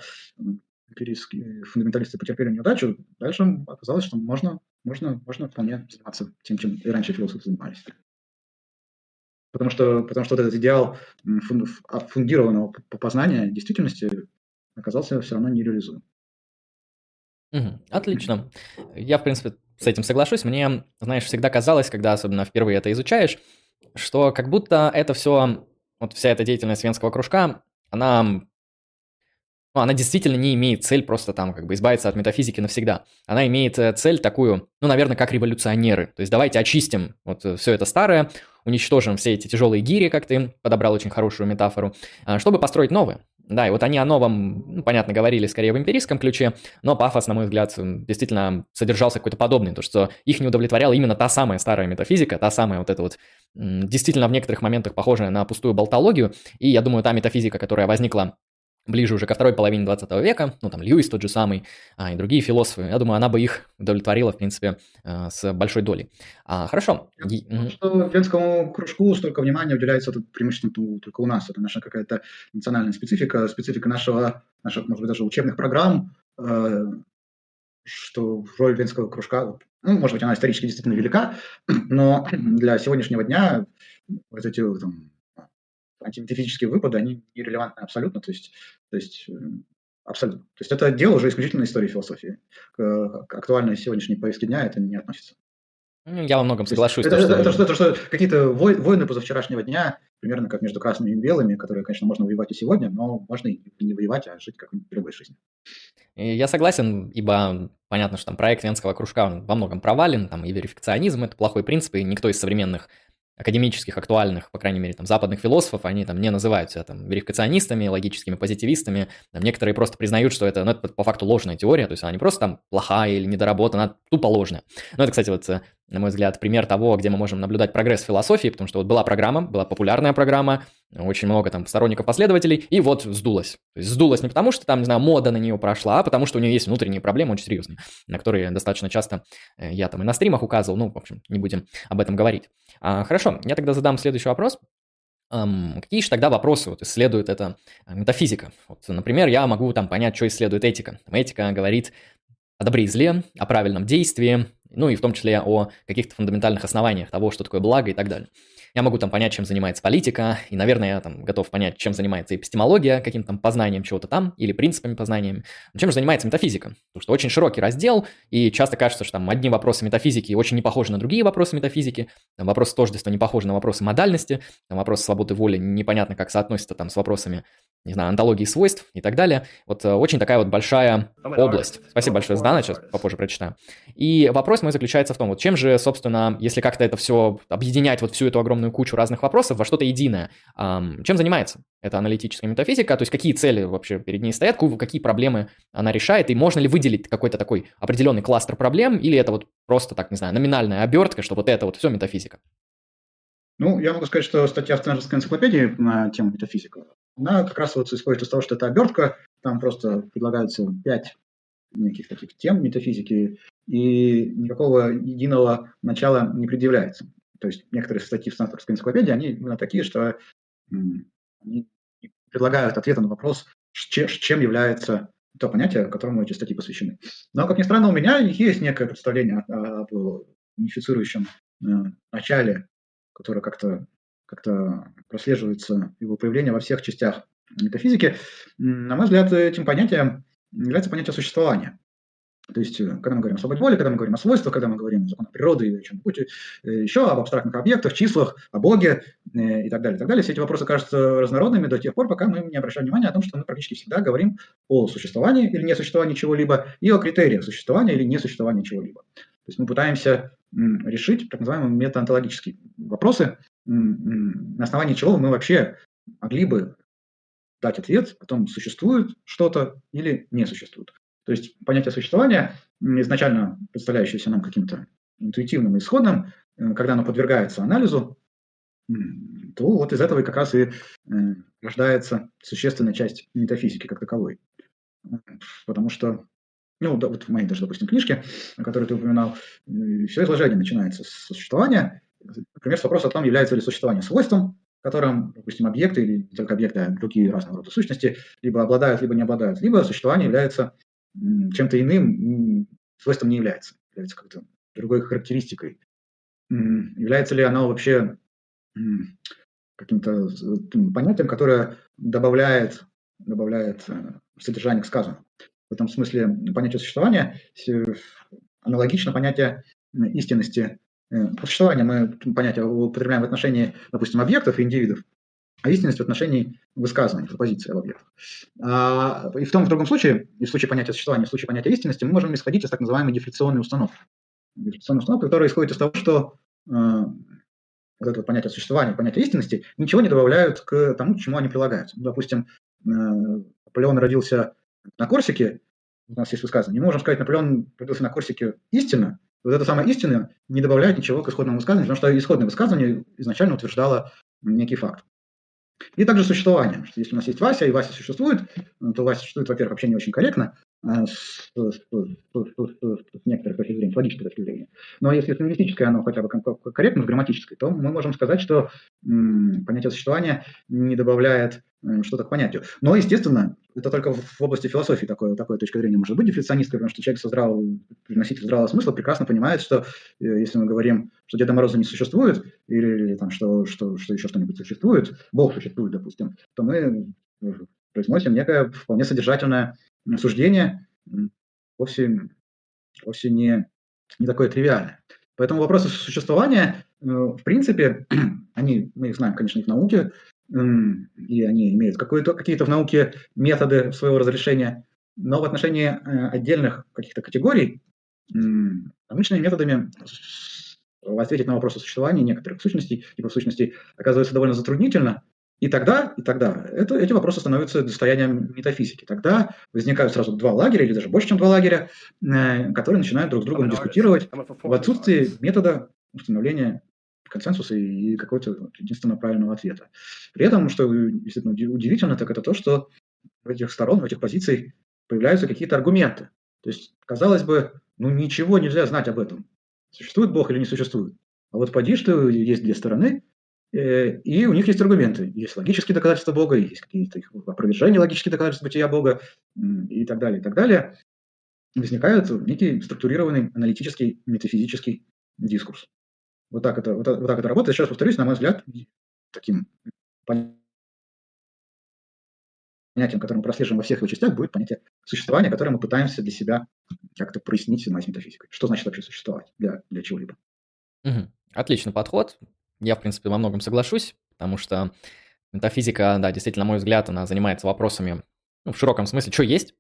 эмпирические фундаменталисты потерпели неудачу, дальше оказалось, что можно, можно, можно вполне заниматься тем, чем и раньше философы занимались. Потому что, потому что вот этот идеал фундированного познания действительности оказался все равно нереализуем. Угу, отлично. Я, в принципе, с этим соглашусь. Мне, знаешь, всегда казалось, когда особенно впервые это изучаешь, что как будто это все, вот вся эта деятельность Венского кружка, она, ну, она действительно не имеет цель просто там как бы избавиться от метафизики навсегда. Она имеет э, цель такую, ну, наверное, как революционеры. То есть давайте очистим вот э, все это старое, уничтожим все эти тяжелые гири, как ты подобрал очень хорошую метафору, а, чтобы построить новые. Да, и вот они о новом, ну, понятно, говорили скорее в эмпирическом ключе, но пафос, на мой взгляд, действительно содержался какой-то подобный, то что их не удовлетворяла именно та самая старая метафизика, та самая вот эта вот действительно в некоторых моментах похожая на пустую болтологию, и я думаю, та метафизика, которая возникла ближе уже ко второй половине 20 века, ну там Льюис тот же самый, а, и другие философы, я думаю, она бы их удовлетворила, в принципе, а, с большой долей. А, хорошо. Что Венскому кружку столько внимания уделяется тут преимущественно только у нас, это наша какая-то национальная специфика, специфика нашего, наших, может быть, даже учебных программ, э, что роль Венского кружка, ну, может быть, она исторически действительно велика, но для сегодняшнего дня вот эти там, антиметафизические выпады, они нерелевантны абсолютно, то есть, то есть э, абсолютно. То есть это дело уже исключительно истории философии. К, к актуальной сегодняшней повестке дня это не относится. Ну, я во многом соглашусь. Это, то, что... это, это, что какие-то войны позавчерашнего дня, примерно как между красными и белыми, которые, конечно, можно воевать и сегодня, но можно и не воевать, а жить как в любой жизни. Я согласен, ибо понятно, что там проект Венского кружка во многом провален, там и верификционизм – это плохой принцип, и никто из современных академических, актуальных, по крайней мере, там, западных философов, они там не называют себя там верификационистами, логическими позитивистами. Там, некоторые просто признают, что это, ну, это по факту ложная теория, то есть она не просто там плохая или недоработана, она тупо ложная. Ну, это, кстати, вот э, на мой взгляд, пример того, где мы можем наблюдать прогресс философии, потому что вот была программа, была популярная программа, очень много там сторонников, последователей, и вот сдулась. То есть сдулась не потому, что там, не знаю, мода на нее прошла, а потому что у нее есть внутренние проблемы очень серьезные, на которые достаточно часто э, я там и на стримах указывал, ну, в общем, не будем об этом говорить. А, хорошо, я тогда задам следующий вопрос. Um, какие же тогда вопросы вот исследует эта э, метафизика? Вот, например, я могу там понять, что исследует этика. Там этика говорит о добре и зле, о правильном действии, ну и в том числе о каких-то фундаментальных основаниях того, что такое благо и так далее. Я могу там понять, чем занимается политика, и, наверное, я там готов понять, чем занимается эпистемология, каким-то там познанием чего-то там, или принципами познания. Но чем же занимается метафизика? Потому что очень широкий раздел, и часто кажется, что там одни вопросы метафизики очень не похожи на другие вопросы метафизики, там вопросы тождества не похожи на вопросы модальности, там вопросы свободы воли непонятно, как соотносятся там с вопросами, не знаю, антологии свойств и так далее. Вот э, очень такая вот большая область. Спасибо большое, Сдана, сейчас попозже прочитаю. И вопрос мой заключается в том, вот чем же, собственно, если как-то это все объединять, вот всю эту огромную огромную кучу разных вопросов во что-то единое. Чем занимается эта аналитическая метафизика? То есть какие цели вообще перед ней стоят, какие проблемы она решает, и можно ли выделить какой-то такой определенный кластер проблем, или это вот просто, так не знаю, номинальная обертка, что вот это вот все метафизика? Ну, я могу сказать, что статья в Стэнфордской энциклопедии на тему метафизика, она как раз вот исходит из того, что это обертка, там просто предлагаются пять неких таких тем метафизики, и никакого единого начала не предъявляется. То есть некоторые статьи в Стэнфордской энциклопедии, они именно такие, что они предлагают ответы на вопрос, чем является то понятие, которому эти статьи посвящены. Но, как ни странно, у меня есть некое представление об унифицирующем э, начале, которое как-то как прослеживается его появление во всех частях метафизики. На мой взгляд, этим понятием является понятие существования. То есть, э, когда мы говорим о свободе воли, когда мы говорим о свойствах, когда мы говорим о законах природы или о чем-нибудь э, еще, об абстрактных объектах, числах, о Боге э, и так далее, и так далее, все эти вопросы кажутся разнородными до тех пор, пока мы не обращаем внимания о том, что мы практически всегда говорим о существовании или несуществовании чего-либо и о критериях существования или несуществования чего-либо. То есть мы пытаемся решить так называемые метаонтологические вопросы, на основании чего мы вообще могли бы дать ответ о том, существует что-то или не существует. То есть понятие существования, изначально представляющееся нам каким-то интуитивным исходным, э, когда оно подвергается анализу, то вот из этого и как раз и э, рождается существенная часть метафизики как таковой. Потому что ну, да, вот в моей даже, допустим, книжке, которую ты упоминал, все изложение начинается с существования, например, с вопроса о том, является ли существование свойством, которым, допустим, объекты или не только объекты, а другие разного рода сущности либо обладают, либо не обладают, либо существование является чем-то иным, свойством не является, является как-то другой характеристикой. Является ли оно вообще каким-то понятием, которое добавляет, добавляет э, содержание к сказанному. В этом смысле понятие существования аналогично понятие истинности. Э, существование мы понятие употребляем в отношении, допустим, объектов и индивидов, а истинность в отношении высказываний, пропозиции об объектах. А, и в том и в другом случае, и в случае понятия существования, в случае понятия истинности, мы можем исходить из так называемой дефляционной установки. Дефляционной установки, которая исходит из того, что э, вот это понятие существования, понятие истинности, ничего не добавляют к тому, к чему они прилагаются. Ну, допустим, э, Наполеон родился на Корсике, у нас есть высказывание, не можем сказать, Наполеон родился на Корсике истинно, вот это самое истинное не добавляет ничего к исходному высказыванию, потому что исходное высказывание изначально утверждало некий факт. И также существование. Что если у нас есть Вася, и Вася существует, то Вася существует, во-первых, вообще не очень корректно, а с, с, с, с некоторой точки зрения, с логической точки зрения. Но если с лингвистической оно хотя бы корректно, с грамматической, то мы можем сказать, что м, понятие существования не добавляет что-то к понятию. Но, естественно, это только в области философии такое, такое точка зрения может быть дефляционистской, потому что человек со здравого, носитель здравого смысла прекрасно понимает, что э, если мы говорим, что Деда Мороза не существует, или, или там, что, что, что еще что-нибудь существует, Бог существует, допустим, то мы э, произносим некое вполне содержательное суждение, вовсе, вовсе не, не такое тривиальное. Поэтому вопросы существования, э, в принципе, они, мы их знаем, конечно, и в науке, и они имеют какие-то в науке методы своего разрешения, но в отношении э, отдельных каких-то категорий научными методами ответить на вопрос о существовании некоторых сущностей, типа сущностей, оказывается довольно затруднительно, и тогда, и тогда это, эти вопросы становятся достоянием метафизики. Тогда возникают сразу два лагеря, или даже больше, чем два лагеря, э, которые начинают друг с другом дискутировать в отсутствии метода установления консенсуса и какого-то единственного правильного ответа. При этом, что действительно удивительно, так это то, что в этих сторон, в этих позиций появляются какие-то аргументы. То есть, казалось бы, ну ничего нельзя знать об этом. Существует Бог или не существует. А вот поди, что есть две стороны, э, и у них есть аргументы. Есть логические доказательства Бога, есть какие-то их опровержения логические доказательства бытия Бога и так далее, и так далее. Возникает некий структурированный аналитический метафизический дискурс. Вот так это, вот, вот так это работает. Раз повторюсь, на мой взгляд, таким понятием, которое мы прослеживаем во всех его частях, будет понятие существования, которое мы пытаемся для себя как-то прояснить, занимаясь метафизикой. Что значит вообще существовать для, для чего-либо? Угу. Отличный подход. Я, в принципе, во многом соглашусь, потому что метафизика, да, действительно, на мой взгляд, она занимается вопросами, ну, в широком смысле, что есть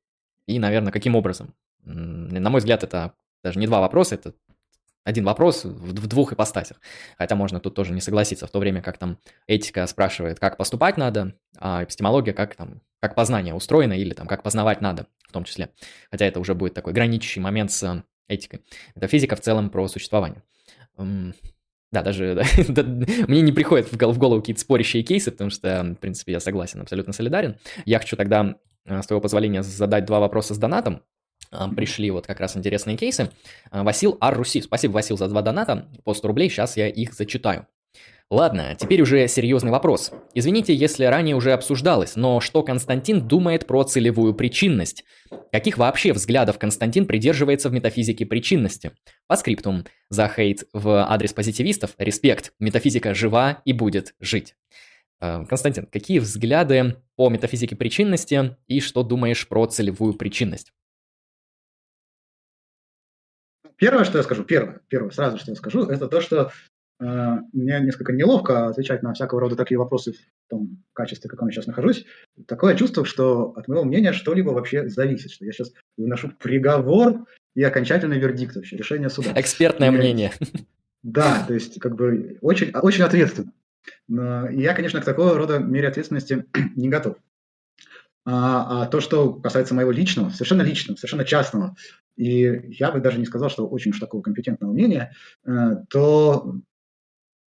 и, наверное, каким образом. На мой взгляд, это даже не два вопроса, это один вопрос в, двух ипостасях. Хотя можно тут тоже не согласиться, в то время как там этика спрашивает, как поступать надо, а эпистемология, как там, как познание устроено или там, как познавать надо в том числе. Хотя это уже будет такой граничащий момент с этикой. Это физика в целом про существование. Да, даже да, мне не приходят в голову какие-то спорящие кейсы, потому что, в принципе, я согласен, абсолютно солидарен. Я хочу тогда, э, с твоего позволения, задать два вопроса с донатом пришли вот как раз интересные кейсы. А, Васил Ар-Руси. Спасибо, Васил, за два доната. По 100 рублей, сейчас я их зачитаю. Ладно, теперь уже серьезный вопрос. Извините, если ранее уже обсуждалось, но что Константин думает про целевую причинность? Каких вообще взглядов Константин придерживается в метафизике причинности? По скриптум. За хейт в адрес позитивистов. Респект. Метафизика жива и будет жить. А, Константин, какие взгляды по метафизике причинности и что думаешь про целевую причинность? Первое, что я скажу, первое, первое, сразу что я скажу, это то, что э, мне несколько неловко отвечать на всякого рода такие вопросы в том качестве, в каком я сейчас нахожусь. Такое чувство, что от моего мнения что-либо вообще зависит, что я сейчас выношу приговор и окончательный вердикт вообще, решение суда. Экспертное и, мнение. Да, то есть как бы очень, очень ответственно. Но я, конечно, к такого рода мере ответственности не готов. А, а то, что касается моего личного, совершенно личного, совершенно частного, и я бы даже не сказал, что очень уж такого компетентного мнения, э, то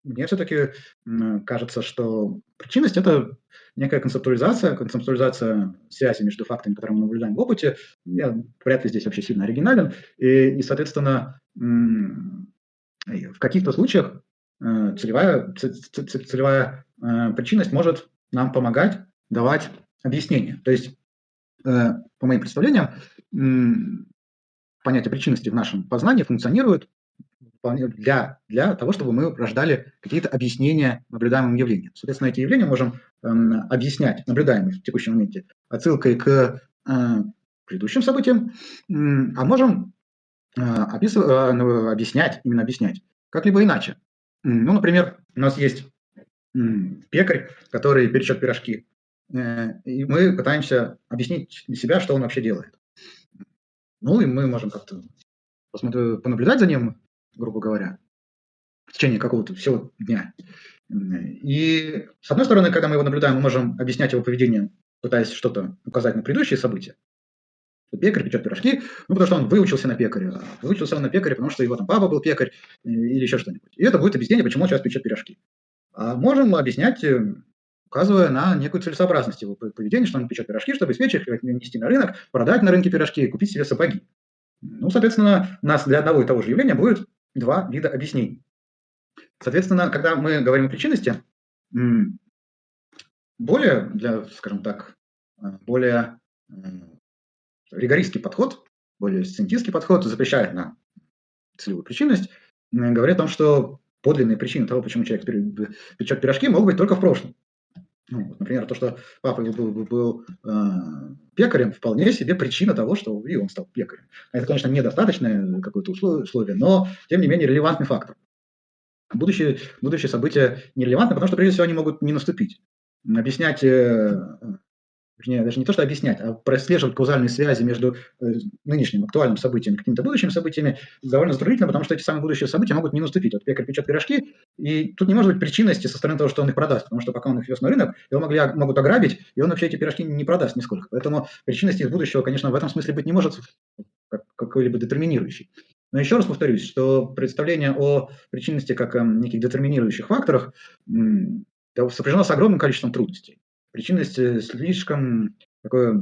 мне все-таки кажется, что причинность – это некая концептуализация, концептуализация связи между фактами, которые мы наблюдаем в опыте. Я вряд ли здесь вообще сильно оригинален. И, и соответственно, в каких-то случаях э, целевая, целевая э, причинность может нам помогать давать объяснение. То есть, по моим представлениям, понятие причинности в нашем познании функционирует для, для того, чтобы мы рождали какие-то объяснения наблюдаемым явлениям. Соответственно, эти явления можем э, объяснять, наблюдаемые в текущем моменте, отсылкой к э, предыдущим событиям, э, а можем э, опис, э, объяснять, именно объяснять, как-либо иначе. Ну, например, у нас есть э, пекарь, который перечет пирожки, э, и мы пытаемся объяснить для себя, что он вообще делает. Ну, и мы можем как-то посмотреть, понаблюдать за ним, грубо говоря, в течение какого-то всего дня. И, с одной стороны, когда мы его наблюдаем, мы можем объяснять его поведение, пытаясь что-то указать на предыдущие события. Пекарь печет пирожки, ну, потому что он выучился на пекаря. Выучился он на пекаре, потому что его там папа был пекарь э, или еще что-нибудь. И это будет объяснение, почему он сейчас печет пирожки. А можем объяснять, э, указывая на некую целесообразность его поведения, что он печет пирожки, чтобы с вечера нести на рынок, продать на рынке пирожки и купить себе сапоги. Ну, соответственно, у нас для одного и того же явления будет два вида объяснений. Соответственно, когда мы говорим о причинности, более, для, скажем так, э, более э, ригористский подход, более сцентистский подход запрещает нам целевую причинность, говорит о том, что подлинные причины того, почему человек печет пирожки, могут быть только в прошлом. Ну, вот, например, то, что папа его был, был э, пекарем, вполне себе причина того, что и он стал пекарем. Это, конечно, недостаточное какое-то условие, но, тем не менее, релевантный фактор. Будущие, будущие события нерелевантны, потому что, прежде всего, они могут не наступить. Объяснять э, вернее, даже не то, что объяснять, а прослеживать каузальные связи между э, нынешним актуальным событием и какими-то будущими событиями довольно затруднительно, потому что эти самые будущие события могут не наступить. Вот пекарь печет пирожки, и тут не может быть причинности со стороны того, что он их продаст, потому что пока он их вез на рынок, его могли, могут ограбить, и он вообще эти пирожки не продаст нисколько. Поэтому причинности из будущего, конечно, в этом смысле быть не может как какой-либо детерминирующий. Но еще раз повторюсь, что представление о причинности как о неких детерминирующих факторах сопряжено с огромным количеством трудностей. Причинность э, слишком такое,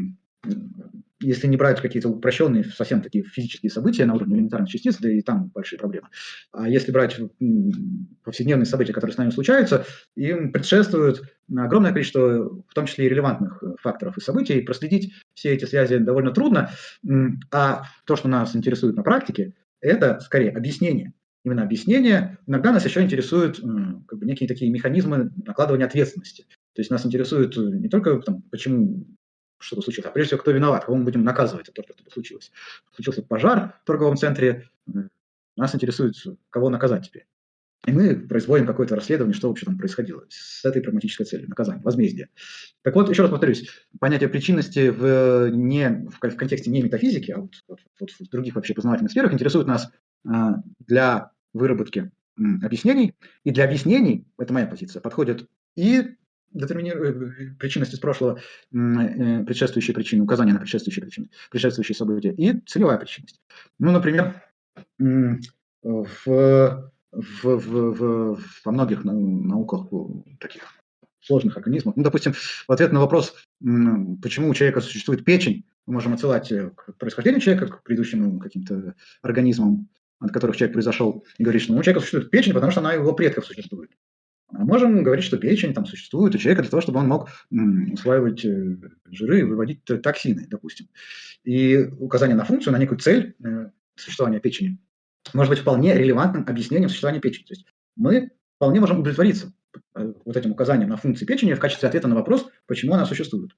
если не брать какие-то упрощенные, совсем такие физические события на уровне элементарных частиц, да и там большие проблемы. А если брать повседневные события, которые с нами случаются, им предшествует огромное количество, в том числе и релевантных э, факторов и событий, и проследить все эти связи довольно трудно. А то, что нас интересует на практике, это скорее объяснение. Именно объяснение. Иногда нас еще интересуют как бы, некие такие механизмы накладывания ответственности. То есть нас интересует э, не только там, почему что-то случилось, а прежде всего, кто виноват, кого мы будем наказывать за то, что это случилось. Случился пожар в торговом центре, нас интересует, кого наказать теперь. И мы производим какое-то расследование, что вообще там происходило с этой прагматической целью, наказание, возмездие. Так вот, еще раз повторюсь, понятие причинности в, не, в, в контексте не метафизики, а вот, вот, вот в других вообще познавательных сферах интересует нас а, для выработки м, объяснений. И для объяснений, это моя позиция, подходят и детерминирует э, причинность из прошлого, э, предшествующие причины, указания на предшествующие причины, предшествующие события, и целевая причинность. Ну, например, в, в, в, в, во многих науках таких сложных организмах, ну, допустим, в ответ на вопрос, почему у человека существует печень, мы можем отсылать э, к происхождению человека, к предыдущим каким-то организмам, от которых человек произошел, и говорить, что ну, у человека существует печень, потому что она у его предков существует. Можем говорить, что печень там существует у человека для того, чтобы он мог усваивать э, жиры и выводить токсины, допустим. И указание на функцию, на некую цель э, существования печени может быть вполне релевантным объяснением существования печени. То есть мы вполне можем удовлетвориться э, вот этим указанием на функции печени в качестве ответа на вопрос, почему она существует.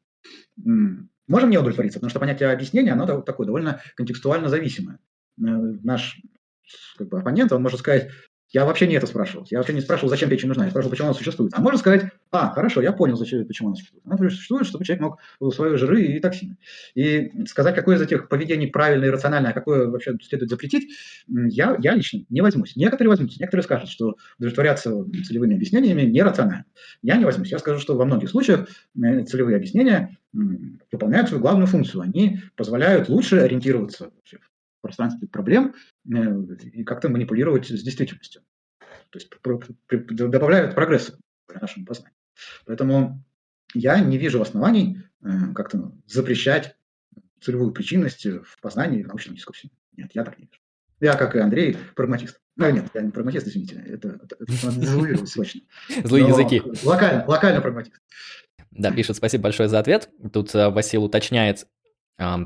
Можем не удовлетвориться, потому что понятие объяснения, оно такое довольно контекстуально зависимое. Наш как бы, оппонент, он может сказать, я вообще не это спрашивал. Я вообще не спрашивал, зачем печень нужна. Я спрашивал, почему она существует. А можно сказать, а, хорошо, я понял, зачем, почему она существует. Она существует, чтобы человек мог усвоить жиры и токсины. И сказать, какое из этих поведений правильное и рациональное, а какое вообще следует запретить, я, я лично не возьмусь. Некоторые возьмутся, некоторые скажут, что удовлетворяться целевыми объяснениями нерационально. Я не возьмусь. Я скажу, что во многих случаях э, целевые объяснения выполняют свою главную функцию. Они позволяют лучше ориентироваться в пространстве проблем э, и как-то манипулировать с действительностью. то есть добавляют прогресс к нашему познанию. Поэтому я не вижу оснований э, как-то запрещать целевую причинность в познании в научном дискурсе. Нет, я так не вижу. Я, как и Андрей, прагматист. Ну, нет, я не прагматист, извините, это, это, это надо дезавуировать срочно. Злые языки. Локально, локально прагматист. Да, пишет, спасибо большое за ответ. Тут Васил уточняет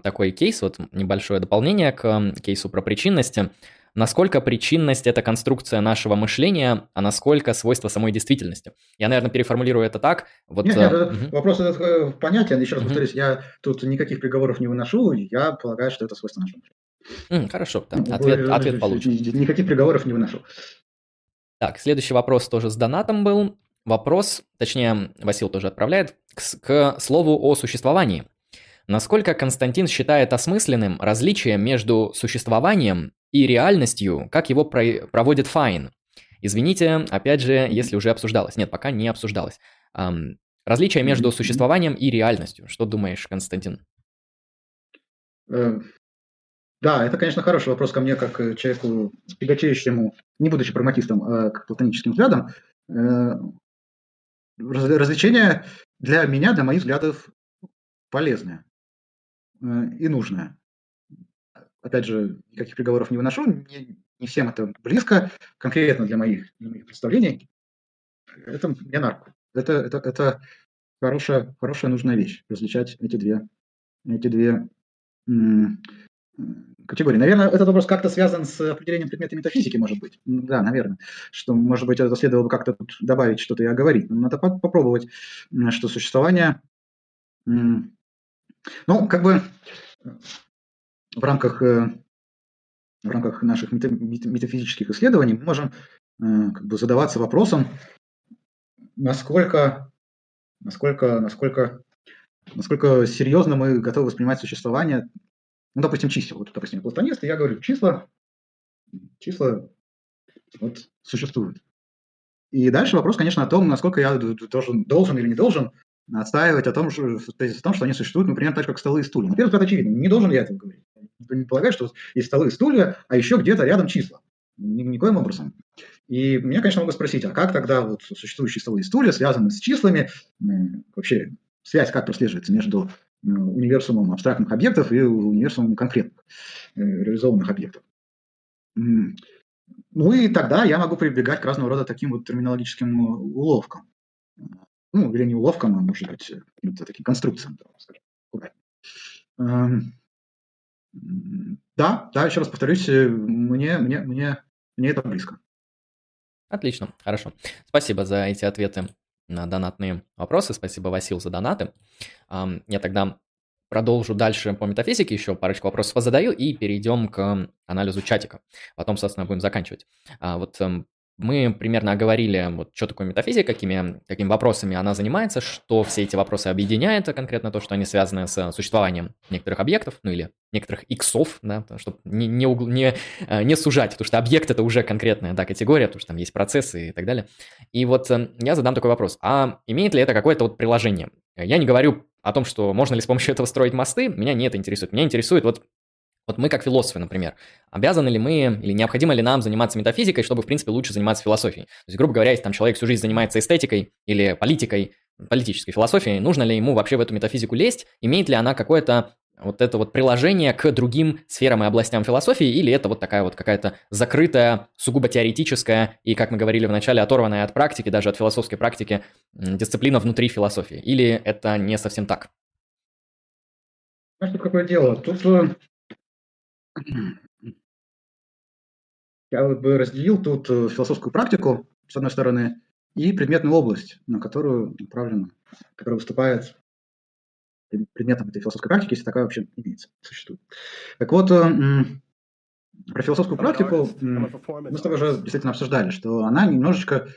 такой кейс, вот небольшое дополнение к э, кейсу про причинности. Насколько причинность – это конструкция нашего мышления, а насколько свойство самой действительности? Я, наверное, переформулирую это так. Вот, нет, нет, э, вопрос этот э, понятен. Еще раз угу. повторюсь, я тут никаких приговоров не выношу, я полагаю, что это свойство нашего мышления. Mm, хорошо, да, ответ, ответ получен. Никаких приговоров не выношу. Так, следующий вопрос тоже с донатом был. Вопрос, точнее, Васил тоже отправляет, к, к слову о существовании. Насколько Константин считает осмысленным различие между существованием и реальностью, как его про- проводит Файн. Извините, опять же, если уже обсуждалось. Нет, пока не обсуждалось. Um, различие между существованием и реальностью. Что думаешь, Константин? Э, да, это, конечно, хороший вопрос ко мне, как э, человеку, тяготеющему, не будучи прагматистом, а к платоническим взглядам. Э, развлечение для меня, для моих взглядов, полезное и нужное опять же, никаких приговоров не выношу, не, не всем это близко, конкретно для моих, для моих представлений. Это мне на руку. Это, это, это хорошая, хорошая нужная вещь, различать эти две, эти две категории. Наверное, этот вопрос как-то связан с определением предмета метафизики, может быть. Да, наверное. Что, может быть, это следовало бы как-то добавить что-то и оговорить. Надо попробовать, что существование... Ну, как бы в рамках, э, в рамках наших метафизических исследований мы можем э, как бы задаваться вопросом, насколько, насколько, насколько, насколько серьезно мы готовы воспринимать существование, ну, допустим, чисел. Вот, допустим, платонист, и я говорю, числа, числа вот, существуют. И дальше вопрос, конечно, о том, насколько я должен, должен или не должен отстаивать о том, что, о том, что они существуют, например, так как столы и стулья. На первый взгляд очевидно, не должен я этого говорить. Никто не полагает, что есть столы и стулья, а еще где-то рядом числа. Ни, никоим образом. И меня, конечно, могут спросить, а как тогда вот существующие столы и стулья связаны с числами? Вообще связь как прослеживается между э, универсумом абстрактных объектов и универсумом конкретных э, реализованных объектов? Ну и тогда я могу прибегать к разного рода таким вот терминологическим уловкам ну, или не уловкам, а может быть, каким-то таким конструкциям, скажем, эм, Да, да, еще раз повторюсь, э, мне, мне, мне, мне это близко. Отлично, хорошо. Спасибо за эти ответы на донатные вопросы. Спасибо, Васил, за донаты. Я тогда продолжу дальше по метафизике, еще парочку вопросов задаю и перейдем к анализу чатика. Потом, собственно, будем заканчивать. А вот эм, мы примерно оговорили, вот, что такое метафизика, какими, какими вопросами она занимается, что все эти вопросы объединяет, конкретно то, что они связаны с существованием некоторых объектов, ну или некоторых иксов, да, чтобы не, не, угл, не, э, не сужать, потому что объект это уже конкретная да, категория, потому что там есть процессы и так далее. И вот э, я задам такой вопрос, а имеет ли это какое-то вот приложение? Я не говорю о том, что можно ли с помощью этого строить мосты, меня не это интересует. Меня интересует вот вот мы как философы, например, обязаны ли мы или необходимо ли нам заниматься метафизикой, чтобы, в принципе, лучше заниматься философией? То есть, грубо говоря, если там человек всю жизнь занимается эстетикой или политикой, политической философией, нужно ли ему вообще в эту метафизику лезть? Имеет ли она какое-то вот это вот приложение к другим сферам и областям философии, или это вот такая вот какая-то закрытая, сугубо теоретическая и, как мы говорили в начале, оторванная от практики, даже от философской практики, дисциплина внутри философии? Или это не совсем так? Знаешь, тут какое дело? Тут э, я бы разделил тут э, философскую практику, с одной стороны, и предметную область, на которую направлена, которая выступает предметом этой философской практики, если такая вообще имеется, существует. Так вот, э, про философскую практику мы с тобой уже действительно обсуждали, что она немножечко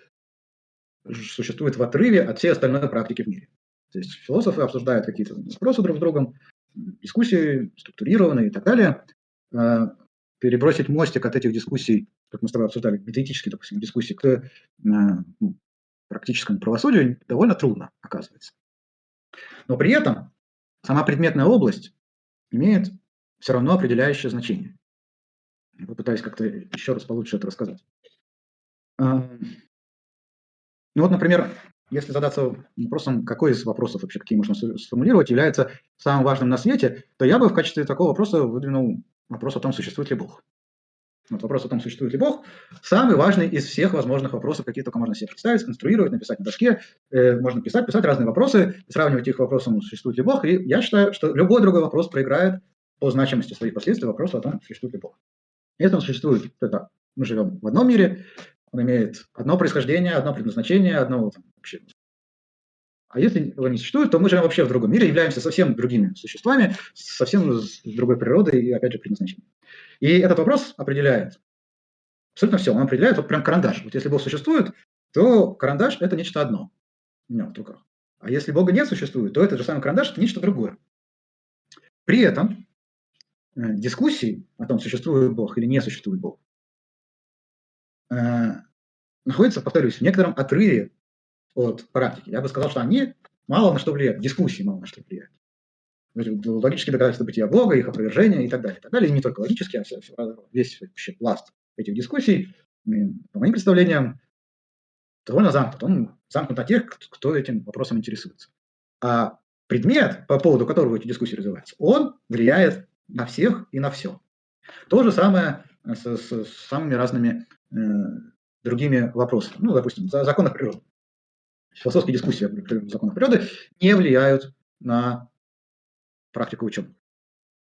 существует в отрыве от всей остальной практики в мире. То есть философы обсуждают какие-то вопросы друг с другом, дискуссии структурированные и так далее, перебросить мостик от этих дискуссий, как мы с тобой обсуждали, методические, допустим, дискуссии, к э, ну, практическому правосудию довольно трудно, оказывается. Но при этом сама предметная область имеет все равно определяющее значение. Я попытаюсь как-то еще раз получше это рассказать. Ну вот, например, если задаться вопросом, какой из вопросов вообще, какие можно сформулировать, является самым важным на свете, то я бы в качестве такого вопроса выдвинул вопрос о том, существует ли Бог. Вот вопрос о том, существует ли Бог, самый важный из всех возможных вопросов, какие только можно себе представить, сконструировать, написать на доске. Э, можно писать, писать разные вопросы, сравнивать их вопросом, существует ли Бог. И я считаю, что любой другой вопрос проиграет по значимости своих последствий вопросу о том, существует ли Бог. Если он существует, то это мы живем в одном мире, он имеет одно происхождение, одно предназначение, одно там, вообще. А если его не существует, то мы живем вообще в другом мире, являемся совсем другими существами, совсем с другой природой и, опять же, предназначением. И этот вопрос определяет абсолютно все. Он определяет вот прям карандаш. Вот если Бог существует, то карандаш – это нечто одно у него в руках. А если Бога не существует, то этот же самый карандаш – это нечто другое. При этом э, дискуссии о том, существует Бог или не существует Бог, э, находятся, повторюсь, в некотором отрыве от практики. Я бы сказал, что они мало на что влияют, дискуссии мало на что влияют. Логические доказательства бытия Бога, их опровержение и так далее. И, так далее. и не только логические, а весь вообще пласт этих дискуссий, по моим представлениям, довольно замкнут. Он замкнут на тех, кто этим вопросом интересуется. А предмет, по поводу которого эти дискуссии развиваются, он влияет на всех и на все. То же самое с, с, с самыми разными э, другими вопросами. Ну, допустим, за законах природы. Философские дискуссии о законах природы не влияют на практику учебы.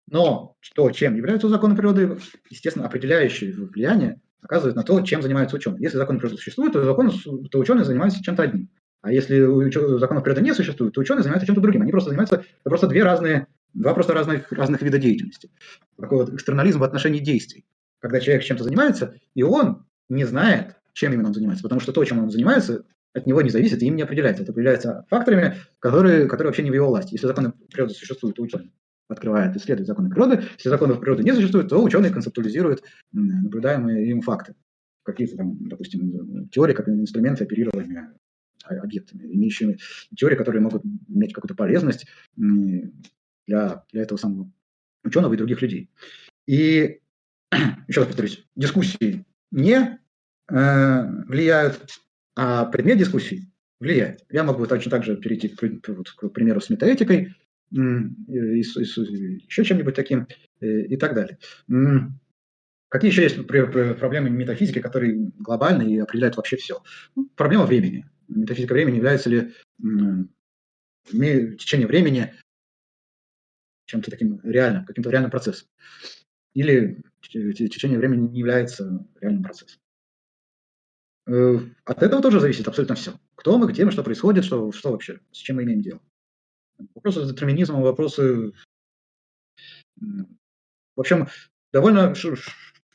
Но что, чем являются законы природы, естественно, определяющее влияние оказывает на то, чем занимается ученый. Если законы природы существуют, то, закон, то ученый занимается чем-то одним. А если законов природы не существует, то ученый занимается чем-то другим. Они просто занимаются это просто две разные, два просто разных, разных вида деятельности. Такой вот экстернализм в отношении действий. Когда человек чем-то занимается, и он не знает, чем именно он занимается, потому что то, чем он занимается, от него не зависит и им не определяется. Это определяется факторами, которые, которые вообще не в его власти. Если законы природы существуют, то ученый открывает, исследует законы природы. Если законов природы не существует, то ученый концептуализирует наблюдаемые им факты. Какие-то там, допустим, теории как инструменты оперирования объектами, имеющими теории, которые могут иметь какую-то полезность для, для этого самого ученого и других людей. И еще раз повторюсь, дискуссии не э, влияют, а предмет дискуссий влияет. Я могу точно так же перейти к, к примеру с метаэтикой, еще чем-нибудь таким э, и так далее. Какие еще есть проблемы метафизики, которые глобальны и определяют вообще все? Ну, проблема времени. Метафизика времени является ли течение времени чем-то таким реальным, каким-то реальным процессом? Или течение времени не является реальным процессом? Э, от этого тоже зависит абсолютно все. Кто мы, где мы, что происходит, что, что вообще, с чем мы имеем дело. Вопросы с детерминизмом, вопросы... В общем, довольно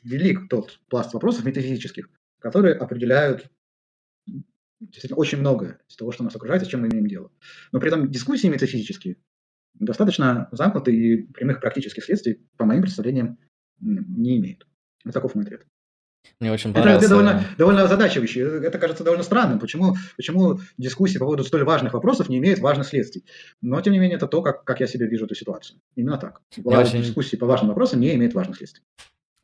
велик тот пласт вопросов метафизических, которые определяют действительно очень многое из того, что нас окружает, с чем мы имеем дело. Но при этом дискуссии метафизические достаточно замкнуты и прямых практических следствий, по моим представлениям, не имеют. Вот таков мой ответ. Мне очень понравился. Это, довольно, довольно озадачивающе. Это кажется довольно странным. Почему, почему дискуссии по поводу столь важных вопросов не имеют важных следствий? Но, тем не менее, это то, как, как я себе вижу эту ситуацию. Именно так. Очень... Дискуссии по важным вопросам не имеют важных следствий.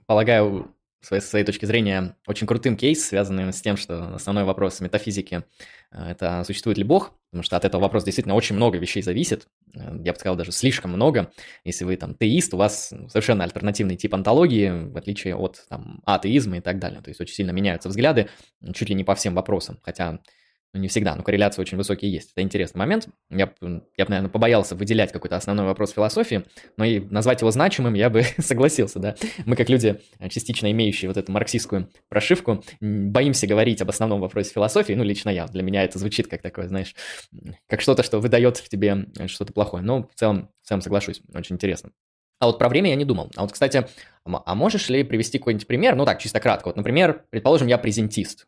Полагаю, своей, своей точки зрения, очень крутым кейс, связанный с тем, что основной вопрос метафизики э, – это существует ли Бог, потому что от этого вопроса действительно очень много вещей зависит, э, я бы сказал, даже слишком много. Если вы там теист, у вас совершенно альтернативный тип антологии, в отличие от там, атеизма и так далее. То есть очень сильно меняются взгляды чуть ли не по всем вопросам, хотя ну, не всегда, но корреляции очень высокие есть. Это интересный момент. Я, я бы, наверное, побоялся выделять какой-то основной вопрос философии, но и назвать его значимым я бы согласился, да. Мы, как люди, частично имеющие вот эту марксистскую прошивку, боимся говорить об основном вопросе философии, ну, лично я. Для меня это звучит как такое, знаешь, как что-то, что выдает в тебе что-то плохое. Но в целом, в целом соглашусь, очень интересно. А вот про время я не думал. А вот, кстати, а можешь ли привести какой-нибудь пример? Ну так, чисто кратко. Вот, например, предположим, я презентист.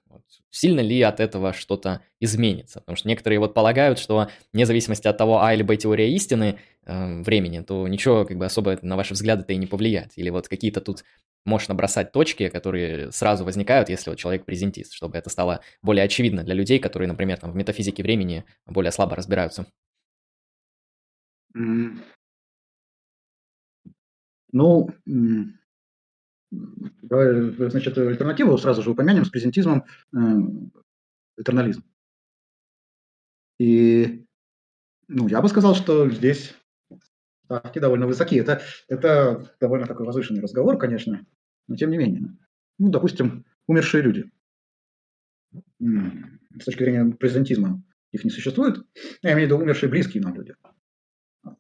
Сильно ли от этого что-то изменится? Потому что некоторые вот полагают, что вне зависимости от того, а или б теория истины э, времени, то ничего как бы особо на ваши взгляды-то и не повлияет. Или вот какие-то тут можно бросать точки, которые сразу возникают, если вот человек презентист, чтобы это стало более очевидно для людей, которые, например, там, в метафизике времени более слабо разбираются. Ну, значит, альтернативу сразу же упомянем с презентизмом этернализм. И ну, я бы сказал, что здесь ставки довольно высоки. Это, это довольно такой возвышенный разговор, конечно, но тем не менее. Ну, допустим, умершие люди. С точки зрения презентизма их не существует. Я имею в виду умершие близкие нам люди.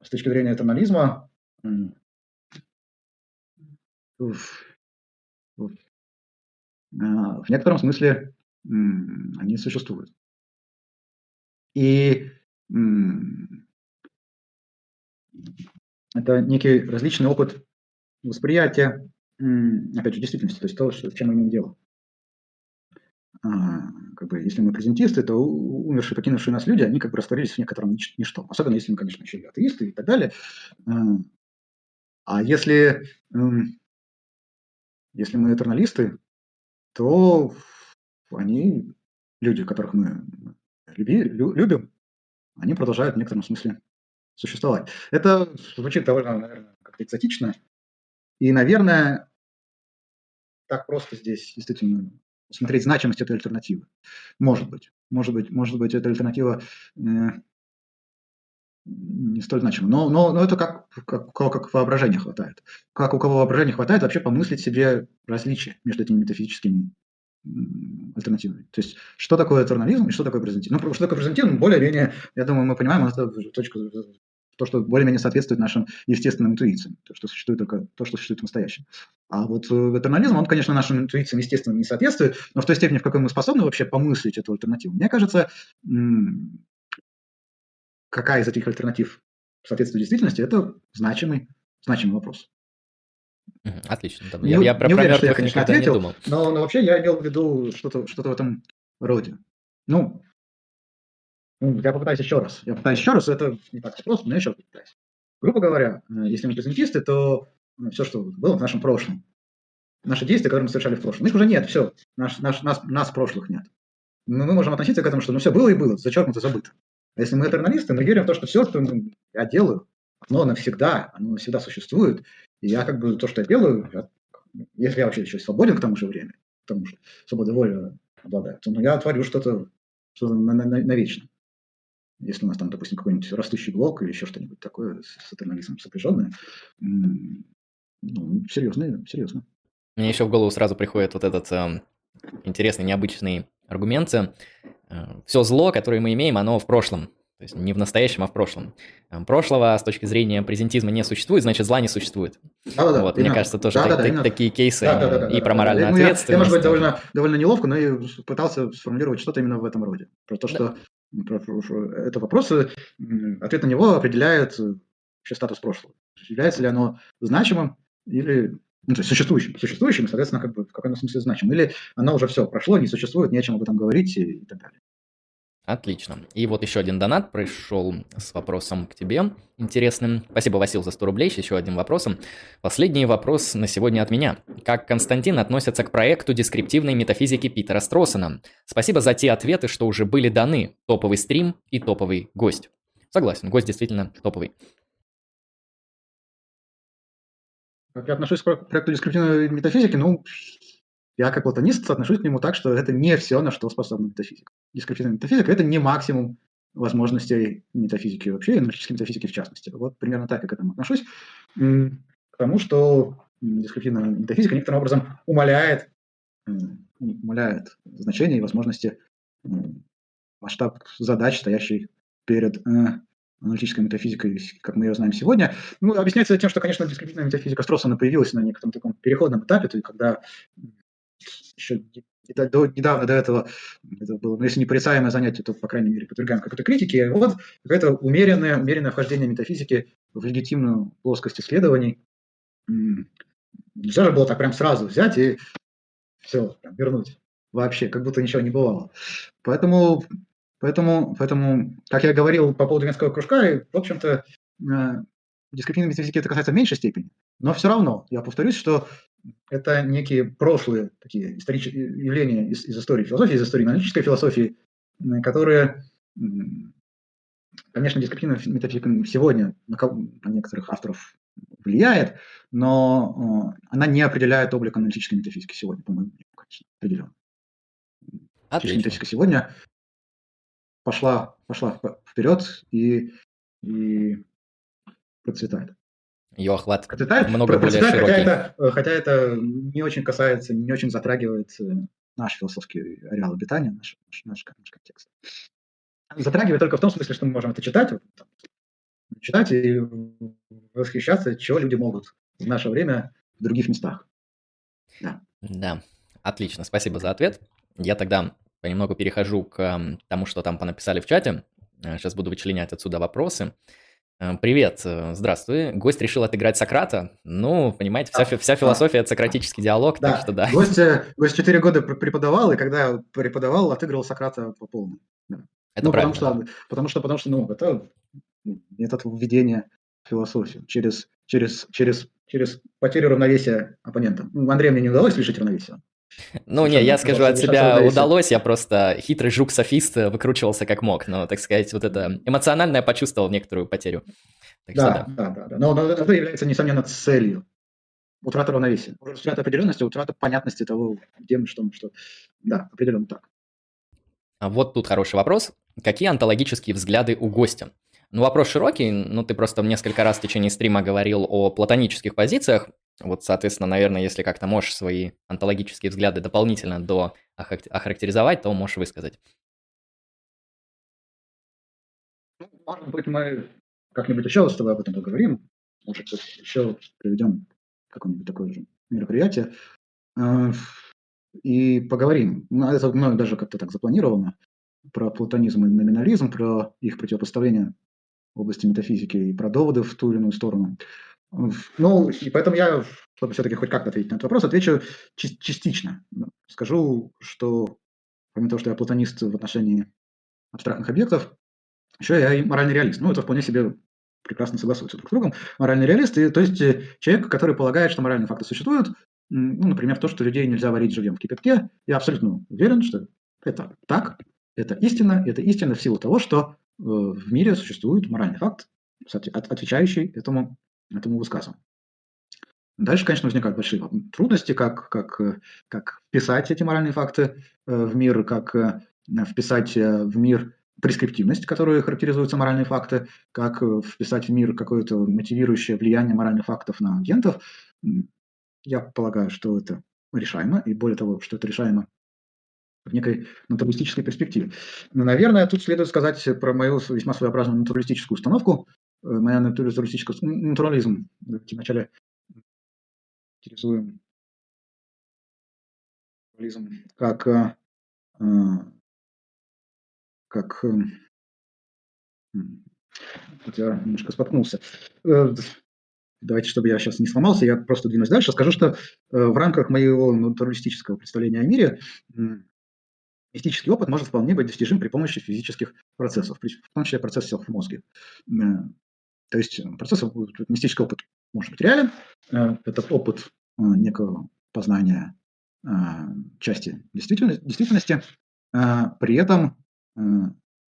С точки зрения этernalisма, в некотором смысле они существуют. И это некий различный опыт восприятия, опять же, действительности, то есть то, что, чем мы имеем дело. А, как бы, если мы презентисты, то умершие, покинувшие нас люди, они как бы растворились в некотором нич- ничто. Особенно если мы, конечно, еще и атеисты и так далее. А, а если, если мы этерналисты, то они, люди, которых мы люби, любим, они продолжают в некотором смысле существовать. Это звучит довольно, наверное, как-то экзотично. И, наверное, так просто здесь действительно смотреть значимость этой альтернативы. Может быть. Может быть, может быть эта альтернатива э, не столь значима. Но, но, но это как, как, у кого как воображения хватает. Как у кого воображения хватает вообще помыслить себе различия между этими метафизическими альтернативами. То есть, что такое этернализм и что такое презентизм? Ну, что такое презентизм, более-менее, я думаю, мы понимаем, это точка то, что более-менее соответствует нашим естественным интуициям, то, что существует только то, что существует в настоящем. А вот этернализм, он, конечно, нашим интуициям, естественно, не соответствует, но в той степени, в какой мы способны вообще помыслить эту альтернативу, мне кажется, какая из этих альтернатив соответствует действительности, это значимый, значимый вопрос. Отлично. Не, я, я про, не уверен, что я, конечно, ответил, не думал. Но, но вообще я имел в виду что-то что в этом роде. Ну, ну, я попытаюсь еще раз. Я попытаюсь еще раз, это не так просто, но я еще попытаюсь. Грубо говоря, э, если мы презентисты, то э, все, что было в нашем прошлом, наши действия, которые мы совершали в прошлом, их уже нет, все, наш, наш, нас, нас прошлых нет. Но мы можем относиться к этому, что ну все было и было, зачеркнуто, забыто. Если мы этерналисты, мы верим в то, что все, что я делаю, оно навсегда, оно навсегда существует. И я как бы то, что я делаю, я, если я вообще еще свободен к тому же времени, к тому же свобода воли обладает, то ну, я творю что-то что на, на, на, навечно. Если у нас там, допустим, какой-нибудь растущий блок или еще что-нибудь такое с этернализмом сопряженное, ну, серьезно, серьезно. Мне еще в голову сразу приходит вот этот э, интересный, необычный аргумент. Э, все зло, которое мы имеем, оно в прошлом. То есть не в настоящем, а в прошлом. Прошлого с точки зрения презентизма не существует, значит зла не существует. Да, да, вот, мне кажется, тоже да, так, да, такие кейсы да, да, да, и про моральную да, ответственность. Я, может быть, довольно, довольно неловко, но я пытался сформулировать что-то именно в этом роде. Про то, что это вопрос, ответ на него определяет вообще статус прошлого. Является ли оно значимым или ну, то есть существующим, существующим, соответственно, как бы в каком-то смысле значимым, или оно уже все прошло, не существует, не о чем об этом говорить и, и так далее. Отлично. И вот еще один донат пришел с вопросом к тебе интересным. Спасибо, Васил, за 100 рублей. Еще один вопросом. Последний вопрос на сегодня от меня. Как Константин относится к проекту дескриптивной метафизики Питера Строссона? Спасибо за те ответы, что уже были даны. Топовый стрим и топовый гость. Согласен, гость действительно топовый. Как я отношусь к проекту дескриптивной метафизики? Ну, я как платонист отношусь к нему так, что это не все, на что способна метафизика. Дескриптивная метафизика – это не максимум возможностей метафизики вообще, и аналитической метафизики в частности. Вот примерно так я к этому отношусь. К тому, что дескриптивная метафизика некоторым образом умаляет, умаляет значение и возможности масштаб задач, стоящий перед э, аналитической метафизикой, как мы ее знаем сегодня. Ну, объясняется тем, что, конечно, дескриптивная метафизика Строссона появилась на некотором таком переходном этапе, то есть когда еще до, недавно до этого это было, ну, если не порицаемое занятие, то, по крайней мере, подвергаем какой-то критике. Вот какое-то умеренное, умеренное вхождение метафизики в легитимную плоскость исследований. Нельзя же было так прям сразу взять и все, прям, вернуть вообще, как будто ничего не бывало. Поэтому, поэтому, поэтому, как я говорил по поводу венского кружка, в общем-то, э, дискретивной метафизики это касается в меньшей степени, но все равно, я повторюсь, что это некие прошлые такие исторические явления из, из истории философии, из истории аналитической философии, которые, конечно, дескриптивная метафизика сегодня на, на некоторых авторов влияет, но она не определяет облик аналитической метафизики сегодня, по-моему, конечно, определенно. Отлично. Метафизика сегодня пошла, пошла вперед и, и процветает. Ее охват процветает, много процветает, более широкий. Хотя это, хотя это не очень касается, не очень затрагивает э, наш философский ареал обитания, наш, наш, наш, наш контекст. Затрагивает только в том смысле, что мы можем это читать, вот, там, читать и восхищаться, чего люди могут в наше время в других местах. Да. Да, отлично, спасибо за ответ. Я тогда понемногу перехожу к тому, что там понаписали в чате. Сейчас буду вычленять отсюда вопросы. Э, привет, э, здравствуй. Гость решил отыграть Сократа. Ну, понимаете, вся, вся философия – это сократический диалог, да. так что да. Гость, э, гость 4 года преподавал, и когда преподавал, отыгрывал Сократа по полной. Да. Это ну, правильно. Потому что, потому что, потому что, ну, это метод введения в философию через, через, через, через потерю равновесия оппонента. Ну, Андрею мне не удалось лишить равновесия. Ну, не, я скажу от себя удалось, я просто хитрый жук-софист э, выкручивался как мог, но, так сказать, вот это эмоционально я почувствовал некоторую потерю. Так да, что, да, да, да, да. Но, но это является, несомненно, целью. Утрата равновесия. Утрата определенности, утрата понятности того, где мы, что мы, что. Да, определенно так. А вот тут хороший вопрос. Какие онтологические взгляды у гостя? Ну, вопрос широкий, ну, ты просто несколько раз в течение стрима говорил о платонических позициях, вот, соответственно, наверное, если как-то можешь свои онтологические взгляды дополнительно до охарактеризовать, то можешь высказать. Ну, может быть, мы как-нибудь еще с тобой об этом поговорим. Может еще проведем какое-нибудь такое же мероприятие. Э, и поговорим. Ну, это мною даже как-то так запланировано. Про платонизм и номинализм, про их противопоставление области метафизики и про доводы в ту или иную сторону. Ну, и поэтому я, чтобы все-таки хоть как-то ответить на этот вопрос, отвечу частично. Скажу, что помимо того, что я платонист в отношении абстрактных объектов, еще я и моральный реалист. Ну, это вполне себе прекрасно согласуются друг с другом. Моральный реалист, и, то есть э, человек, который полагает, что моральные факты существуют, ну, например, то, что людей нельзя варить живьем в кипятке, я абсолютно уверен, что это так, это истина, это истина в силу того, что э, в мире существует моральный факт, отвечающий этому этому высказу. Дальше, конечно, возникают большие трудности, как, как, как вписать эти моральные факты э, в мир, как э, вписать э, в мир прескриптивность, которую характеризуются моральные факты, как вписать в мир какое-то мотивирующее влияние моральных фактов на агентов. Я полагаю, что это решаемо, и более того, что это решаемо в некой натуралистической перспективе. Но, наверное, тут следует сказать про мою весьма своеобразную натуралистическую установку, Э, моя натуралистическая натурализм. Давайте вначале интересуем натурализм как, э, э, как вот я немножко споткнулся. Давайте, чтобы я сейчас не сломался, я просто двинусь дальше. Скажу, что в рамках моего натуралистического представления о мире мистический опыт может вполне быть достижим при помощи физических процессов, в том числе процессов в мозге. То есть э, процесс мистический опыт может быть реален. Э, это опыт э, некого познания части действительности. При этом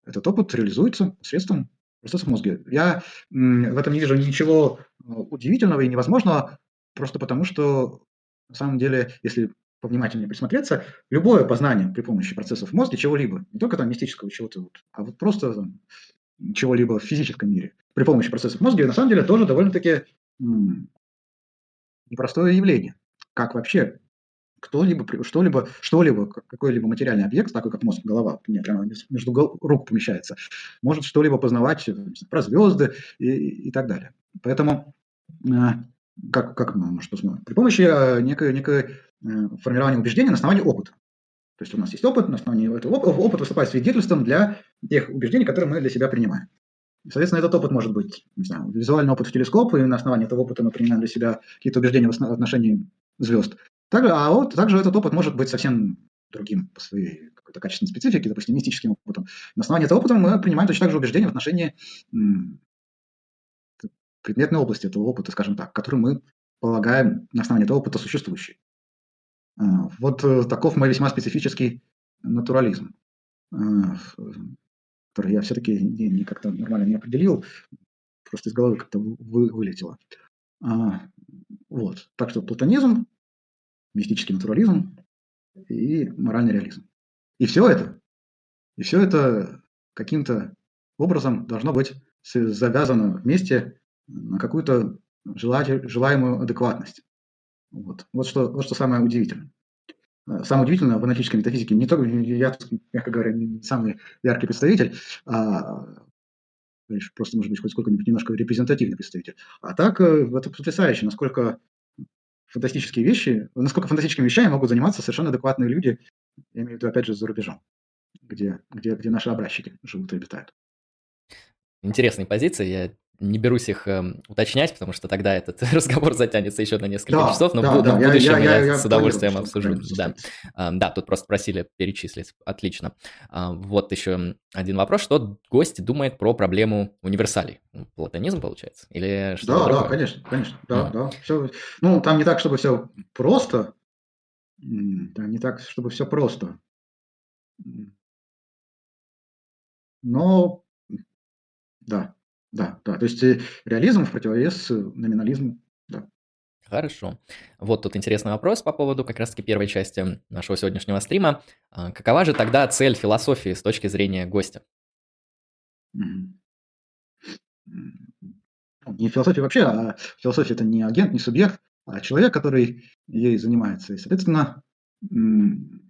этот опыт реализуется посредством процессов мозга. Я в этом не вижу ничего удивительного и невозможного, просто потому что на самом деле, если повнимательнее присмотреться, любое познание при помощи процессов мозга чего-либо, не только там мистического чего-то, а вот просто чего-либо в физическом мире, при помощи процессов мозга, на самом деле тоже довольно-таки непростое явление. Как вообще кто-либо, что-либо, что-либо, какой-либо материальный объект, такой как мозг, голова, у меня прямо между рук помещается, может что-либо познавать про звезды и, и так далее. Поэтому э, как, как мы можем познавать? При помощи э, некой, некой э, формирования убеждения на основании опыта. То есть у нас есть опыт, на основании этого опыта, опыт выступает свидетельством для тех убеждений, которые мы для себя принимаем. Соответственно, этот опыт может быть, не знаю, визуальный опыт в телескоп, и на основании этого опыта мы принимаем для себя какие-то убеждения в отношении звезд. Так, а вот также этот опыт может быть совсем другим по своей какой-то качественной специфике, допустим, мистическим опытом. На основании этого опыта мы принимаем точно так же убеждения в отношении предметной области этого опыта, скажем так, который мы полагаем на основании этого опыта существующий. А, вот э, таков мой весьма специфический натурализм. Который я все-таки как-то нормально не определил, просто из головы как-то вы, вылетело. А, Вот. Так что платонизм, мистический натурализм и моральный реализм. И все это, и все это каким-то образом должно быть завязано вместе на какую-то желаемую адекватность. Вот. Вот, что, вот что самое удивительное. Самое удивительное в аналитической метафизике, не только я, мягко говоря, не самый яркий представитель, а просто, может быть, хоть сколько-нибудь немножко репрезентативный представитель. А так, э, это потрясающе, насколько фантастические вещи, насколько фантастическими вещами могут заниматься совершенно адекватные люди, я имею в виду, опять же, за рубежом, где, где, где наши образчики живут и обитают. Интересные позиции, я не берусь их э, уточнять, потому что тогда этот разговор затянется еще на несколько да, часов, но да, в, да, в будущем я, я, я, я с удовольствием обсужу. Да. А, да, тут просто просили перечислить. Отлично. А, вот еще один вопрос. Что гость думает про проблему универсалей? Платонизм, получается? Или что Да, да, конечно, конечно. Да, mm. да. Все, ну, там не так, чтобы все просто. Там не так, чтобы все просто. Но да, да, да. То есть э, реализм в противовес э, номинализму, да. Хорошо. Вот тут интересный вопрос по поводу как раз-таки первой части нашего сегодняшнего стрима. А, какова же тогда цель философии с точки зрения гостя? Не философия вообще, а философия это не агент, не субъект, а человек, который ей занимается. И, соответственно,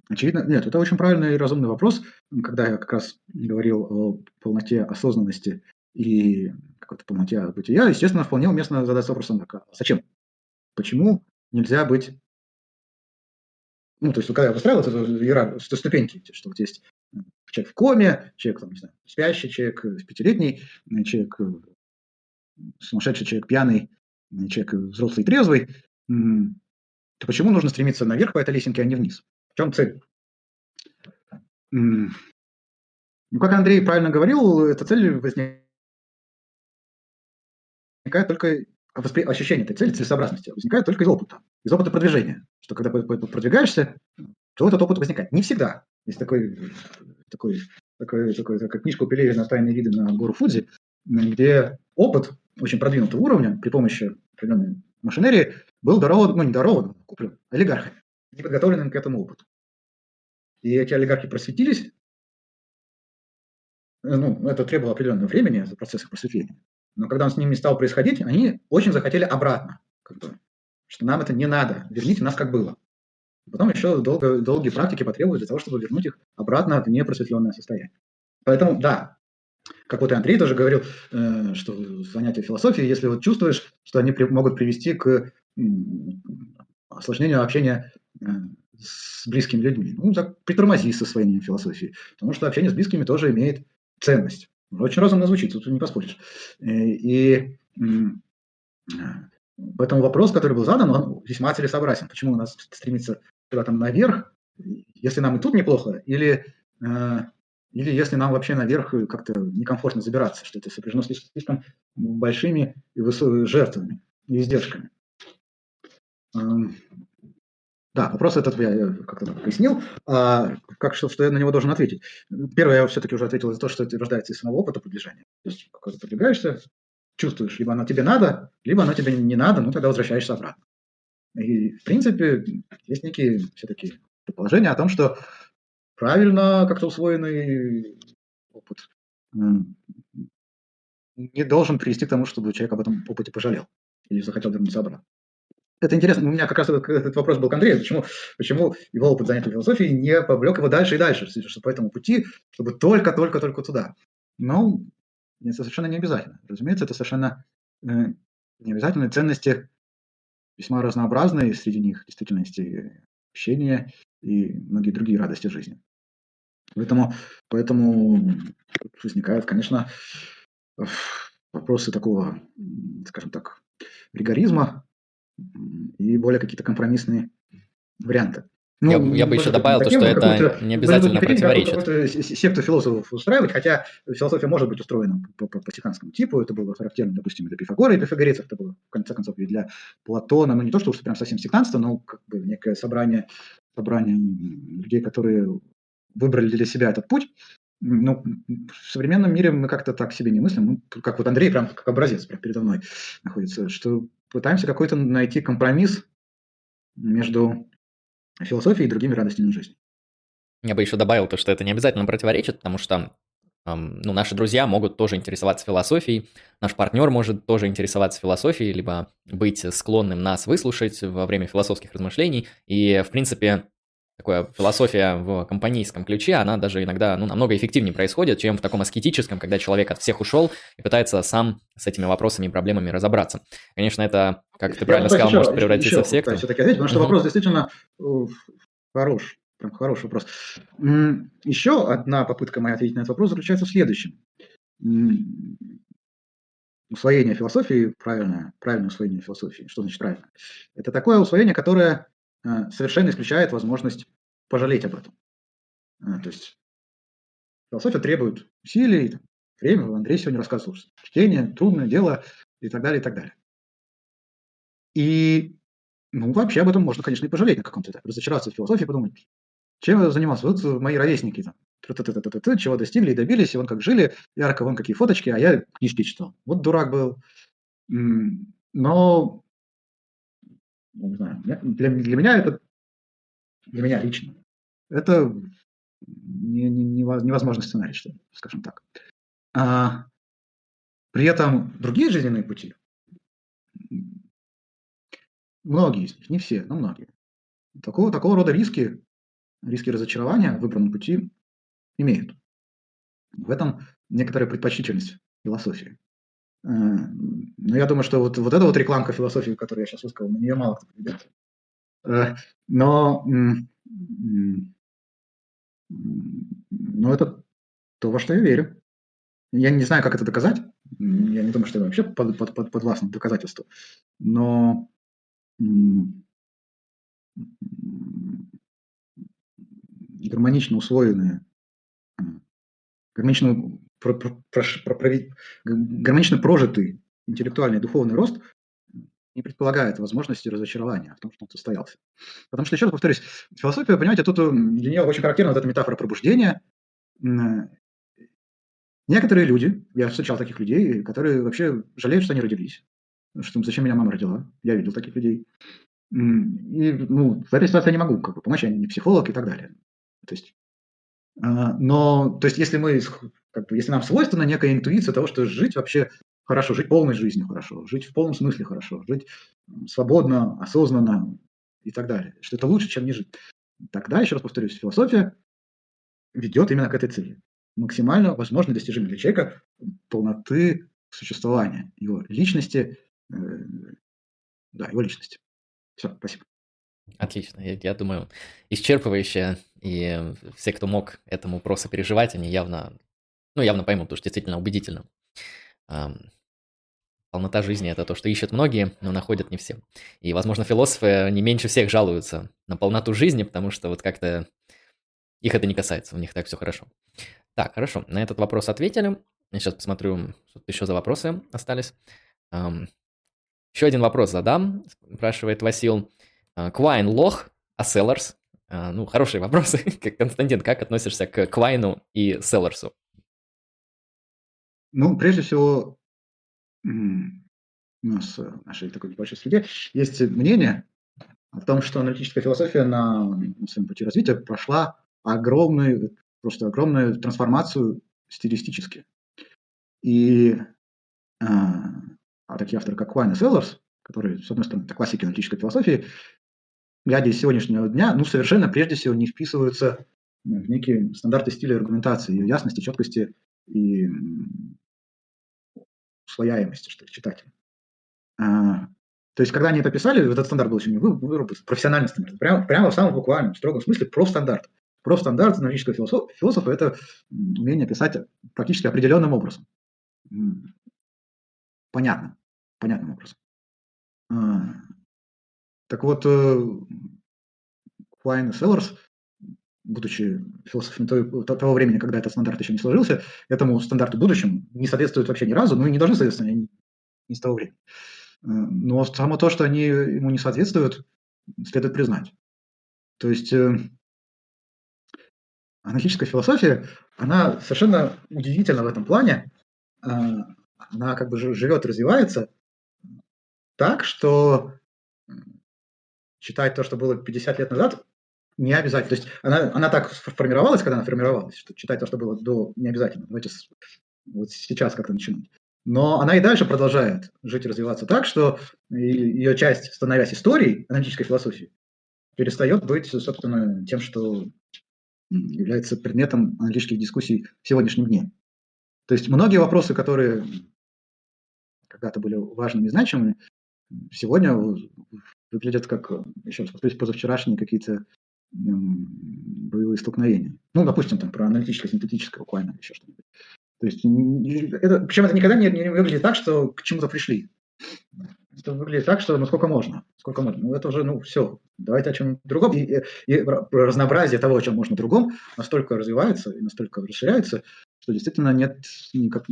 очевидно, нет, это очень правильный и разумный вопрос, когда я как раз говорил о полноте осознанности и какой-то полноте бытия, естественно, вполне уместно задать вопросом, а зачем? Почему нельзя быть... Ну, то есть, когда я выстраивал эту иерархию, ступеньки, что вот есть человек в коме, человек, там, не знаю, спящий человек, пятилетний, человек, сумасшедший человек, пьяный, человек взрослый, трезвый, то почему нужно стремиться наверх по этой лесенке, а не вниз? В чем цель? Ну, как Андрей правильно говорил, эта цель возникает возникает только воспри... ощущение этой цели, целесообразности, возникает только из опыта, из опыта продвижения. Что когда продвигаешься, то этот опыт возникает. Не всегда. Есть такой, такой, такой, такой такая книжка у Пелевина «Тайные виды на гору Фудзи», где опыт очень продвинутого уровня при помощи определенной машинерии был дарован, ну не дарован, а куплен олигархами, неподготовленным к этому опыту. И эти олигархи просветились, ну, это требовало определенного времени за процесс их просветления. Но когда он с ними стал происходить, они очень захотели обратно. Как бы, что нам это не надо, верните нас как было. Потом еще долго, долгие практики потребуют для того, чтобы вернуть их обратно в непросветленное состояние. Поэтому, да, как вот и Андрей тоже говорил, э, что занятия философии, если вот чувствуешь, что они при, могут привести к э, осложнению общения э, с близкими людьми, ну, так притормози с освоением философии, потому что общение с близкими тоже имеет ценность. Очень разумно звучит, тут не поспоришь. Э, и поэтому вопрос, который был задан, он весьма целесообразен. Почему у нас стремится куда-то наверх, если нам и тут неплохо, или, э, или если нам вообще наверх как-то некомфортно забираться, что это сопряжено слишком, слишком большими и высокими жертвами и издержками. Да, вопрос этот я как-то пояснил. А как, что, что я на него должен ответить? Первое, я все-таки уже ответил за то, что это рождается из самого опыта продвижения. То есть, когда ты продвигаешься, чувствуешь, либо оно тебе надо, либо оно тебе не надо, ну тогда возвращаешься обратно. И, в принципе, есть некие все-таки предположения о том, что правильно как-то усвоенный опыт не должен привести к тому, чтобы человек об этом опыте пожалел или захотел вернуться обратно. Это интересно. У меня как раз этот вопрос был к Андрею. Почему, почему его опыт занятия философией не повлек его дальше и дальше, что по этому пути, чтобы только-только-только туда. Но это совершенно не обязательно. Разумеется, это совершенно э, не обязательно. Ценности весьма разнообразные, среди них действительности общения и многие другие радости жизни. Поэтому, поэтому возникают, конечно, вопросы такого, скажем так, ригоризма, и более какие-то компромиссные варианты. Ну, я, я бы еще добавил то, что это не обязательно противоречит. Секту философов устраивать, хотя философия может быть устроена по, по, по стиханскому типу, это было характерно, допустим, для Пифагора и пифагорейцев, это было, в конце концов, и для Платона, ну не то, что уж прям совсем сектантство, но как бы некое собрание, собрание людей, которые выбрали для себя этот путь. Ну, в современном мире мы как-то так себе не мыслим, ну, как вот Андрей прям как образец прям передо мной находится, что пытаемся какой-то найти компромисс между философией и другими радостями жизни. Я бы еще добавил то, что это не обязательно противоречит, потому что ну, наши друзья могут тоже интересоваться философией, наш партнер может тоже интересоваться философией, либо быть склонным нас выслушать во время философских размышлений. И, в принципе, такая философия в компанейском ключе, она даже иногда ну, намного эффективнее происходит, чем в таком аскетическом, когда человек от всех ушел и пытается сам с этими вопросами и проблемами разобраться. Конечно, это, как ты правильно сказал, еще, может превратиться еще, в секту. Все-таки ответить, потому что вопрос действительно э, хорош. Прям хороший вопрос. Еще одна попытка моя ответить на этот вопрос заключается в следующем. Усвоение философии, правильное, правильное усвоение философии, что значит правильно? Это такое усвоение, которое э, совершенно исключает возможность пожалеть об этом. Э, то есть философия требует усилий, время, Андрей сегодня рассказывал, что чтение, трудное дело и так далее, и так далее. И ну, вообще об этом можно, конечно, и пожалеть на каком-то этапе, разочароваться в философии, подумать, чем я занимался? Вот мои ровесники там, чего достигли и добились, и вон как жили, ярко, вон какие фоточки, а я книжки читал. Вот дурак был. Но, не знаю, для, для меня это, для меня лично, это не, не, невозможный сценарий, что, скажем так. А, при этом другие жизненные пути, многие из них, не все, но многие, такого, такого рода риски риски разочарования в выбранном пути имеют. В этом некоторая предпочтительность философии. Э, но я думаю, что вот, вот эта вот рекламка философии, которую я сейчас высказал, на нее мало кто придет. Э, но, но это то, во что я верю. Я не знаю, как это доказать. Я не думаю, что это вообще под, под, под, подвластно доказательству. Но гармонично усвоенные, гармонично, про, про, про, про, гармонично прожитый интеллектуальный духовный рост не предполагает возможности разочарования в том, что он состоялся. Потому что, еще раз повторюсь, философия, понимаете, тут э, для нее очень характерна вот эта метафора пробуждения. Некоторые люди, я встречал таких людей, которые вообще жалеют, что они родились. Что зачем меня мама родила? Я видел таких людей. И ну, в этой ситуации я не могу как бы, помочь, я не психолог и так далее. То есть, а, но, то есть, если мы, как бы, если нам свойственна некая интуиция того, что жить вообще хорошо, жить полной жизнью хорошо, жить в полном смысле хорошо, жить свободно, осознанно и так далее, что это лучше, чем не жить. Тогда, еще раз повторюсь, философия ведет именно к этой цели. Максимально возможно достижение для человека полноты существования, его личности, э, да, его личности. Все, спасибо. Отлично, я, я думаю, исчерпывающе, и все, кто мог этому просто переживать, они явно, ну, явно поймут, потому что действительно убедительно. Полнота жизни – это то, что ищут многие, но находят не все. И, возможно, философы не меньше всех жалуются на полноту жизни, потому что вот как-то их это не касается, у них так все хорошо. Так, хорошо, на этот вопрос ответили. Я сейчас посмотрю, что еще за вопросы остались. Еще один вопрос задам, спрашивает Васил. Квайн лох, а Селларс? Ну, хорошие вопросы. Константин, как относишься к Квайну и Селларсу? Ну, прежде всего, у нас в нашей такой небольшой среде есть мнение о том, что аналитическая философия на своем пути развития прошла огромную, просто огромную трансформацию стилистически. И а, а такие авторы, как Квайн и Селларс, которые, с одной стороны, это классики аналитической философии, глядя из сегодняшнего дня, ну, совершенно прежде всего не вписываются в некие стандарты стиля аргументации, ее ясности, четкости и усвояемости, что ли, читателя. А, то есть, когда они это писали, этот стандарт был еще не выработан, профессиональный стандарт, прямо, прямо в самом буквальном, строгом смысле профстандарт. Профстандарт аналитического философа, философа – это умение писать практически определенным образом. Понятно, понятным образом. А, так вот, Квайн э, и Селлерс, будучи философами того, того времени, когда этот стандарт еще не сложился, этому стандарту будущем не соответствуют вообще ни разу, ну и не должны соответствовать не, не с того времени. Э, но само то, что они ему не соответствуют, следует признать. То есть э, аналитическая философия, она совершенно удивительна в этом плане. Она как бы живет, развивается, так, что читать то, что было 50 лет назад, не обязательно. То есть она, она так формировалась, когда она формировалась, что читать то, что было до, не обязательно. Давайте вот сейчас как-то начинать. Но она и дальше продолжает жить и развиваться так, что ее часть, становясь историей аналитической философии, перестает быть, собственно, тем, что является предметом аналитических дискуссий в сегодняшнем дне. То есть многие вопросы, которые когда-то были важными и значимыми, сегодня выглядят как, еще раз повторюсь, позавчерашние какие-то боевые столкновения. Ну, допустим, там про аналитическое, синтетическое буквально, еще что-нибудь. То есть, это, причем это никогда не, не выглядит так, что к чему-то пришли. Это выглядит так, что ну сколько можно, сколько можно. Ну это уже, ну все, давайте о чем другом. И, и, и разнообразие того, о чем можно другом, настолько развивается и настолько расширяется, что действительно нет никак,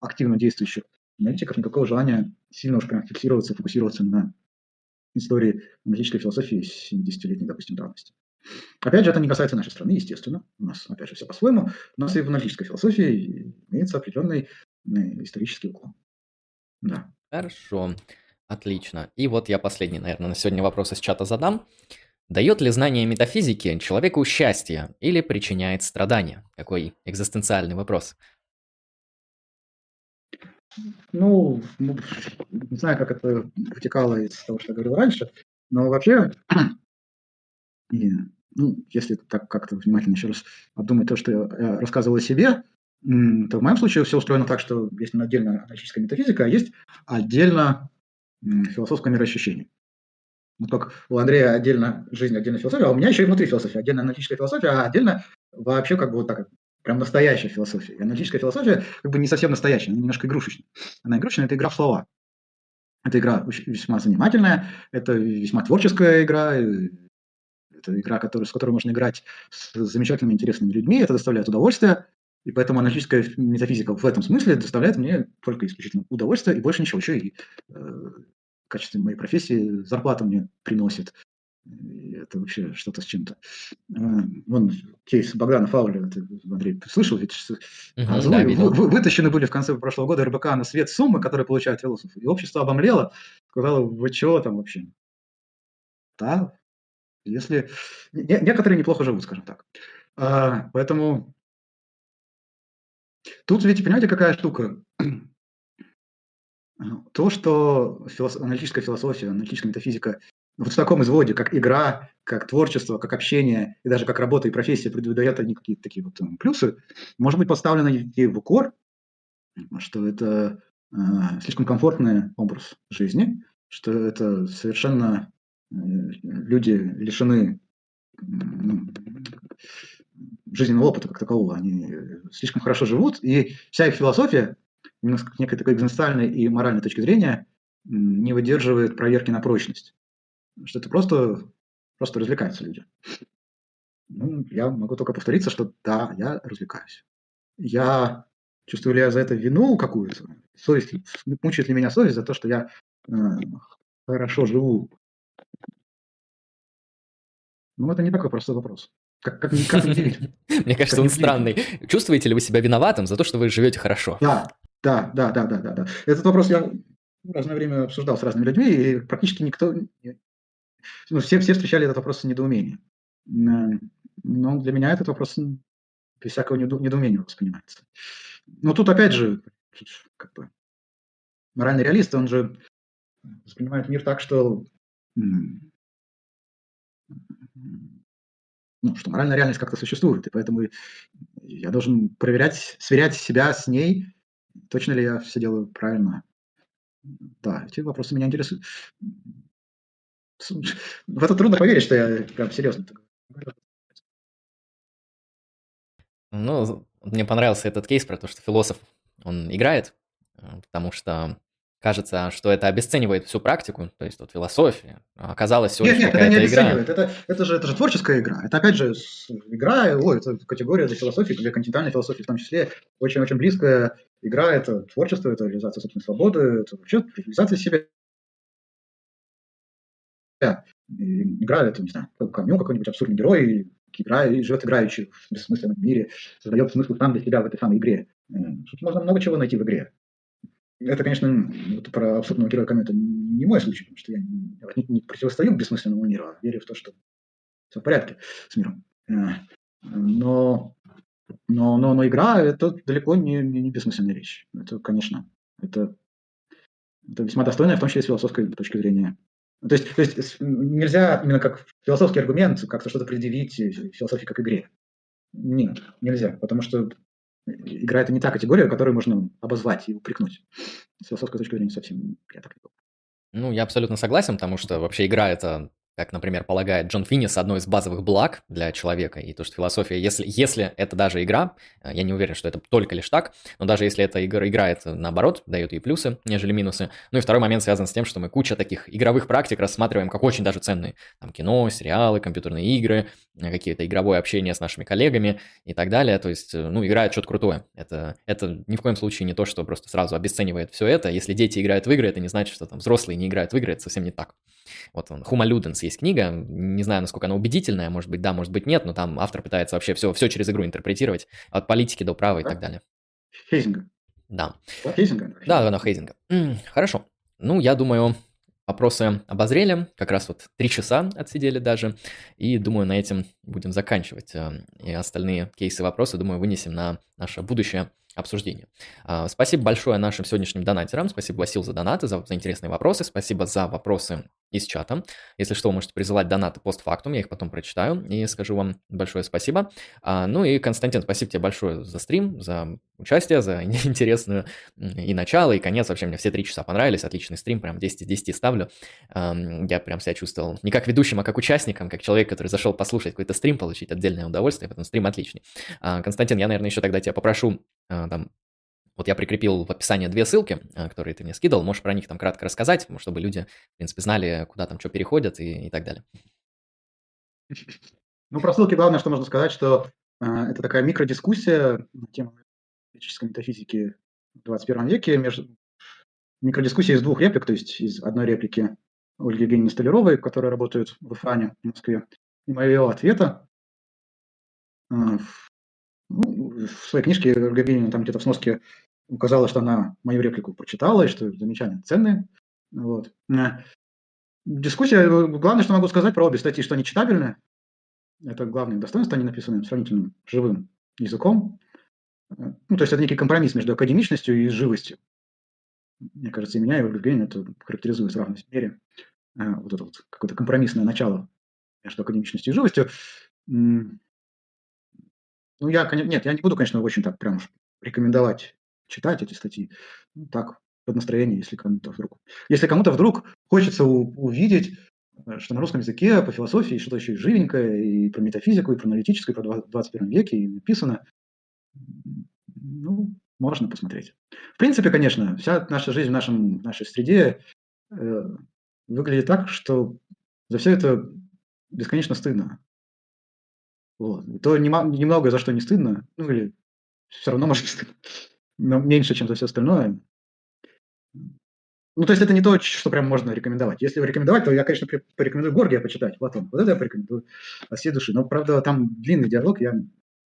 активно действующих аналитиков никакого желания сильно уж прям фиксироваться, фокусироваться на истории аналитической философии 70-летней, допустим, давности. Опять же, это не касается нашей страны, естественно. У нас, опять же, все по-своему. У нас и в аналитической философии имеется определенный э, исторический уклон. Да. Хорошо. Отлично. И вот я последний, наверное, на сегодня вопрос из чата задам. Дает ли знание метафизики человеку счастье или причиняет страдания? Какой экзистенциальный вопрос. Ну, ну, не знаю, как это вытекало из того, что я говорил раньше, но вообще, и, ну, если так как-то внимательно еще раз обдумать то, что я рассказывал о себе, то в моем случае все устроено так, что есть отдельно аналитическая метафизика, а есть отдельно философское мироощущение. Вот как у Андрея отдельно жизнь, отдельно философия, а у меня еще и внутри философия, отдельно аналитическая философия, а отдельно вообще как бы вот так прям настоящая философия. И аналитическая философия как бы не совсем настоящая, она немножко игрушечная. Она игрушечная, это игра в слова. Это игра весьма занимательная, это весьма творческая игра, это игра, который, с которой можно играть с замечательными, интересными людьми, это доставляет удовольствие, и поэтому аналитическая метафизика в этом смысле доставляет мне только исключительно удовольствие и больше ничего. Еще и э, в качестве моей профессии зарплата мне приносит это вообще что-то с чем-то. Э, вон кейс Богдана Фауля, ты, Андрей, ты слышал? Ведь угу, да, вы, вытащены были в конце прошлого года РБК на свет суммы, которые получают философы. И общество обомлело, сказало, вы чего там вообще? Да, если... Некоторые неплохо живут, скажем так. А, поэтому тут, видите, понимаете, какая штука? То, что филос... аналитическая философия, аналитическая метафизика вот в таком изводе, как игра, как творчество, как общение и даже как работа и профессия придает они какие-то такие вот um, плюсы, может быть поставлено и в укор, что это э, слишком комфортный образ жизни, что это совершенно э, люди лишены э, жизненного опыта как такового, они слишком хорошо живут, и вся их философия, с некой такой экзистенциальной и моральной точки зрения, не выдерживает проверки на прочность что это просто, просто развлекаются люди. Ну, я могу только повториться, что да, я развлекаюсь. Я чувствую ли я за это вину какую-то? Совесть, мучает ли меня совесть за то, что я э, хорошо живу? Ну, это не такой простой вопрос. Как, как, как Мне кажется, он странный. Чувствуете ли вы себя виноватым за то, что вы живете хорошо? Да, да, да, да, да, да. Этот вопрос я разное время обсуждал с разными людьми, и практически никто ну, все, все встречали этот вопрос с недоумением. Но для меня этот вопрос без всякого недоумения воспринимается. Но тут опять же, как бы, моральный реалист, он же воспринимает мир так, что ну, что моральная реальность как-то существует, и поэтому я должен проверять, сверять себя с ней, точно ли я все делаю правильно. Да, эти вопросы меня интересуют. В это трудно поверить, что я прям серьезно Ну, мне понравился этот кейс про то, что философ, он играет, э, потому что кажется, что это обесценивает всю практику, то есть вот философия, а оказалось всего Нет, нет, это не обесценивает, игра. это, это, же, это же творческая игра, это опять же игра, ой, это категория для философии, для континентальной философии в том числе, очень-очень близкая игра, это творчество, это реализация собственной свободы, это вообще реализация себя, играет, не знаю, камню какой-нибудь абсурдный герой, играет, живет играющий в бессмысленном мире, создает смысл сам для себя в этой самой игре. Тут можно много чего найти в игре. это, конечно, вот про абсурдного героя комета не мой случай, потому что я не, не противостою бессмысленному миру, а верю в то, что все в порядке с миром. Э, но, но, но, но игра – это далеко не, не бессмысленная вещь. Это, конечно, это, это весьма достойная, в том числе с философской точки зрения. То есть, то есть нельзя именно как философский аргумент как-то что-то предъявить философии как игре. Нет, нельзя, потому что игра – это не та категория, которую можно обозвать и упрекнуть. С философской точки зрения совсем я так не думаю. Ну, я абсолютно согласен, потому что вообще игра – это как, например, полагает Джон Финнис, одно из базовых благ для человека. И то, что философия, если, если это даже игра, э, я не уверен, что это только лишь так, но даже если эта игра играет наоборот, дает ей плюсы, нежели минусы. Ну и второй момент связан с тем, что мы куча таких игровых практик рассматриваем как очень даже ценные. Там кино, сериалы, компьютерные игры, э, какие-то игровое общение с нашими коллегами и так далее. То есть, э, ну, играет что-то крутое. Это, это ни в коем случае не то, что просто сразу обесценивает все это. Если дети играют в игры, это не значит, что там взрослые не играют в игры, это совсем не так. Вот он, Хума Люденс есть книга, не знаю, насколько она убедительная, может быть, да, может быть, нет, но там автор пытается вообще все, все через игру интерпретировать, от политики до права и так далее. Хейзинга. Да. Хейзинга? Да, да, Хейзинга. Хорошо. Ну, я думаю, вопросы обозрели, как раз вот три часа отсидели даже, и думаю, на этом будем заканчивать. Э, и остальные кейсы вопросы, думаю, вынесем на наше будущее обсуждения. А, спасибо большое нашим сегодняшним донатерам. Спасибо, Васил, за донаты, за, за интересные вопросы. Спасибо за вопросы из чата. Если что, можете присылать донаты постфактум, я их потом прочитаю и скажу вам большое спасибо. А, ну и, Константин, спасибо тебе большое за стрим, за участие, за интересную и начало, и конец. Вообще, мне все три часа понравились. Отличный стрим, прям 10 из 10 ставлю. Я прям себя чувствовал не как ведущим, а как участником, как человек, который зашел послушать какой-то стрим, получить отдельное удовольствие, поэтому стрим отличный. А, Константин, я, наверное, еще тогда тебя попрошу там вот я прикрепил в описании две ссылки, а, которые ты мне скидывал. Можешь про них там кратко рассказать, чтобы люди, в принципе, знали, куда там что переходят и, и так далее. Ну, про ссылки главное, что можно сказать, что э, это такая микродискуссия на тему политической метафизики в 21 веке. Между... Микродискуссия из двух реплик, то есть из одной реплики Ольги Евгеньевны Столяровой, которая работает в ФАНе в Москве, и моего ответа. Э, в своей книжке Евгеньевна там где-то в сноске указала, что она мою реплику прочитала, и что замечания ценные. Вот. Э, дискуссия, э, главное, что могу сказать про обе статьи, что они читабельны. Это главное достоинство, они написаны сравнительно живым языком. Э, ну, то есть это некий компромисс между академичностью и живостью. Мне кажется, и меня, и Евгеньевна это характеризует в равной мере. Вот это вот какое-то компромиссное начало между академичностью и живостью. Ну, я, нет, я не буду, конечно, очень так прям рекомендовать читать эти статьи. Ну, так, под настроение, если кому-то вдруг. Если кому-то вдруг хочется у- увидеть, э, что на русском языке по философии что-то еще и живенькое, и про метафизику, и про аналитическую, и про 21 веке, и написано, ну, можно посмотреть. В принципе, конечно, вся наша жизнь в нашем, нашей среде э, выглядит так, что за все это бесконечно стыдно. Вот. И то немного за что не стыдно, ну или все равно может стыдно но меньше, чем за все остальное. Ну, то есть это не то, что прям можно рекомендовать. Если рекомендовать, то я, конечно, порекомендую Горгия почитать, Платон. Вот это я порекомендую от всей души. Но, правда, там длинный диалог, я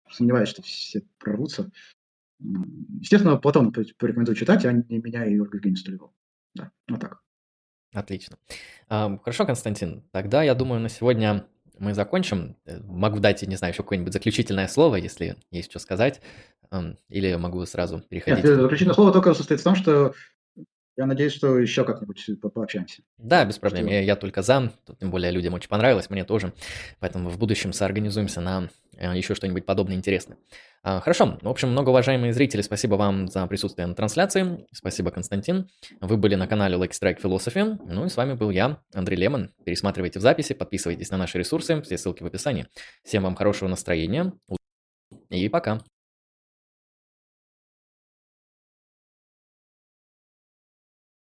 сомневаюсь, что все прорвутся. Естественно, Платон порекомендую читать, а не меня и Ольгу Евгению Столеву. Да, вот так. Отлично. Хорошо, Константин. Тогда, я думаю, на сегодня мы закончим. Э, могу дать, не знаю, еще какое-нибудь заключительное слово, если есть что сказать. Или могу сразу переходить. Нет, заключительное слово только состоит в том, что я надеюсь, что еще как-нибудь по пообщаемся. Да, без проблем. Я, я только за. Тут, тем более людям очень понравилось, мне тоже. Поэтому в будущем соорганизуемся на э, еще что-нибудь подобное интересное. А, хорошо. В общем, многоуважаемые зрители, спасибо вам за присутствие на трансляции. Спасибо, Константин. Вы были на канале Lucky Strike Philosophy. Ну и с вами был я, Андрей Лемон. Пересматривайте в записи, подписывайтесь на наши ресурсы, все ссылки в описании. Всем вам хорошего настроения и пока.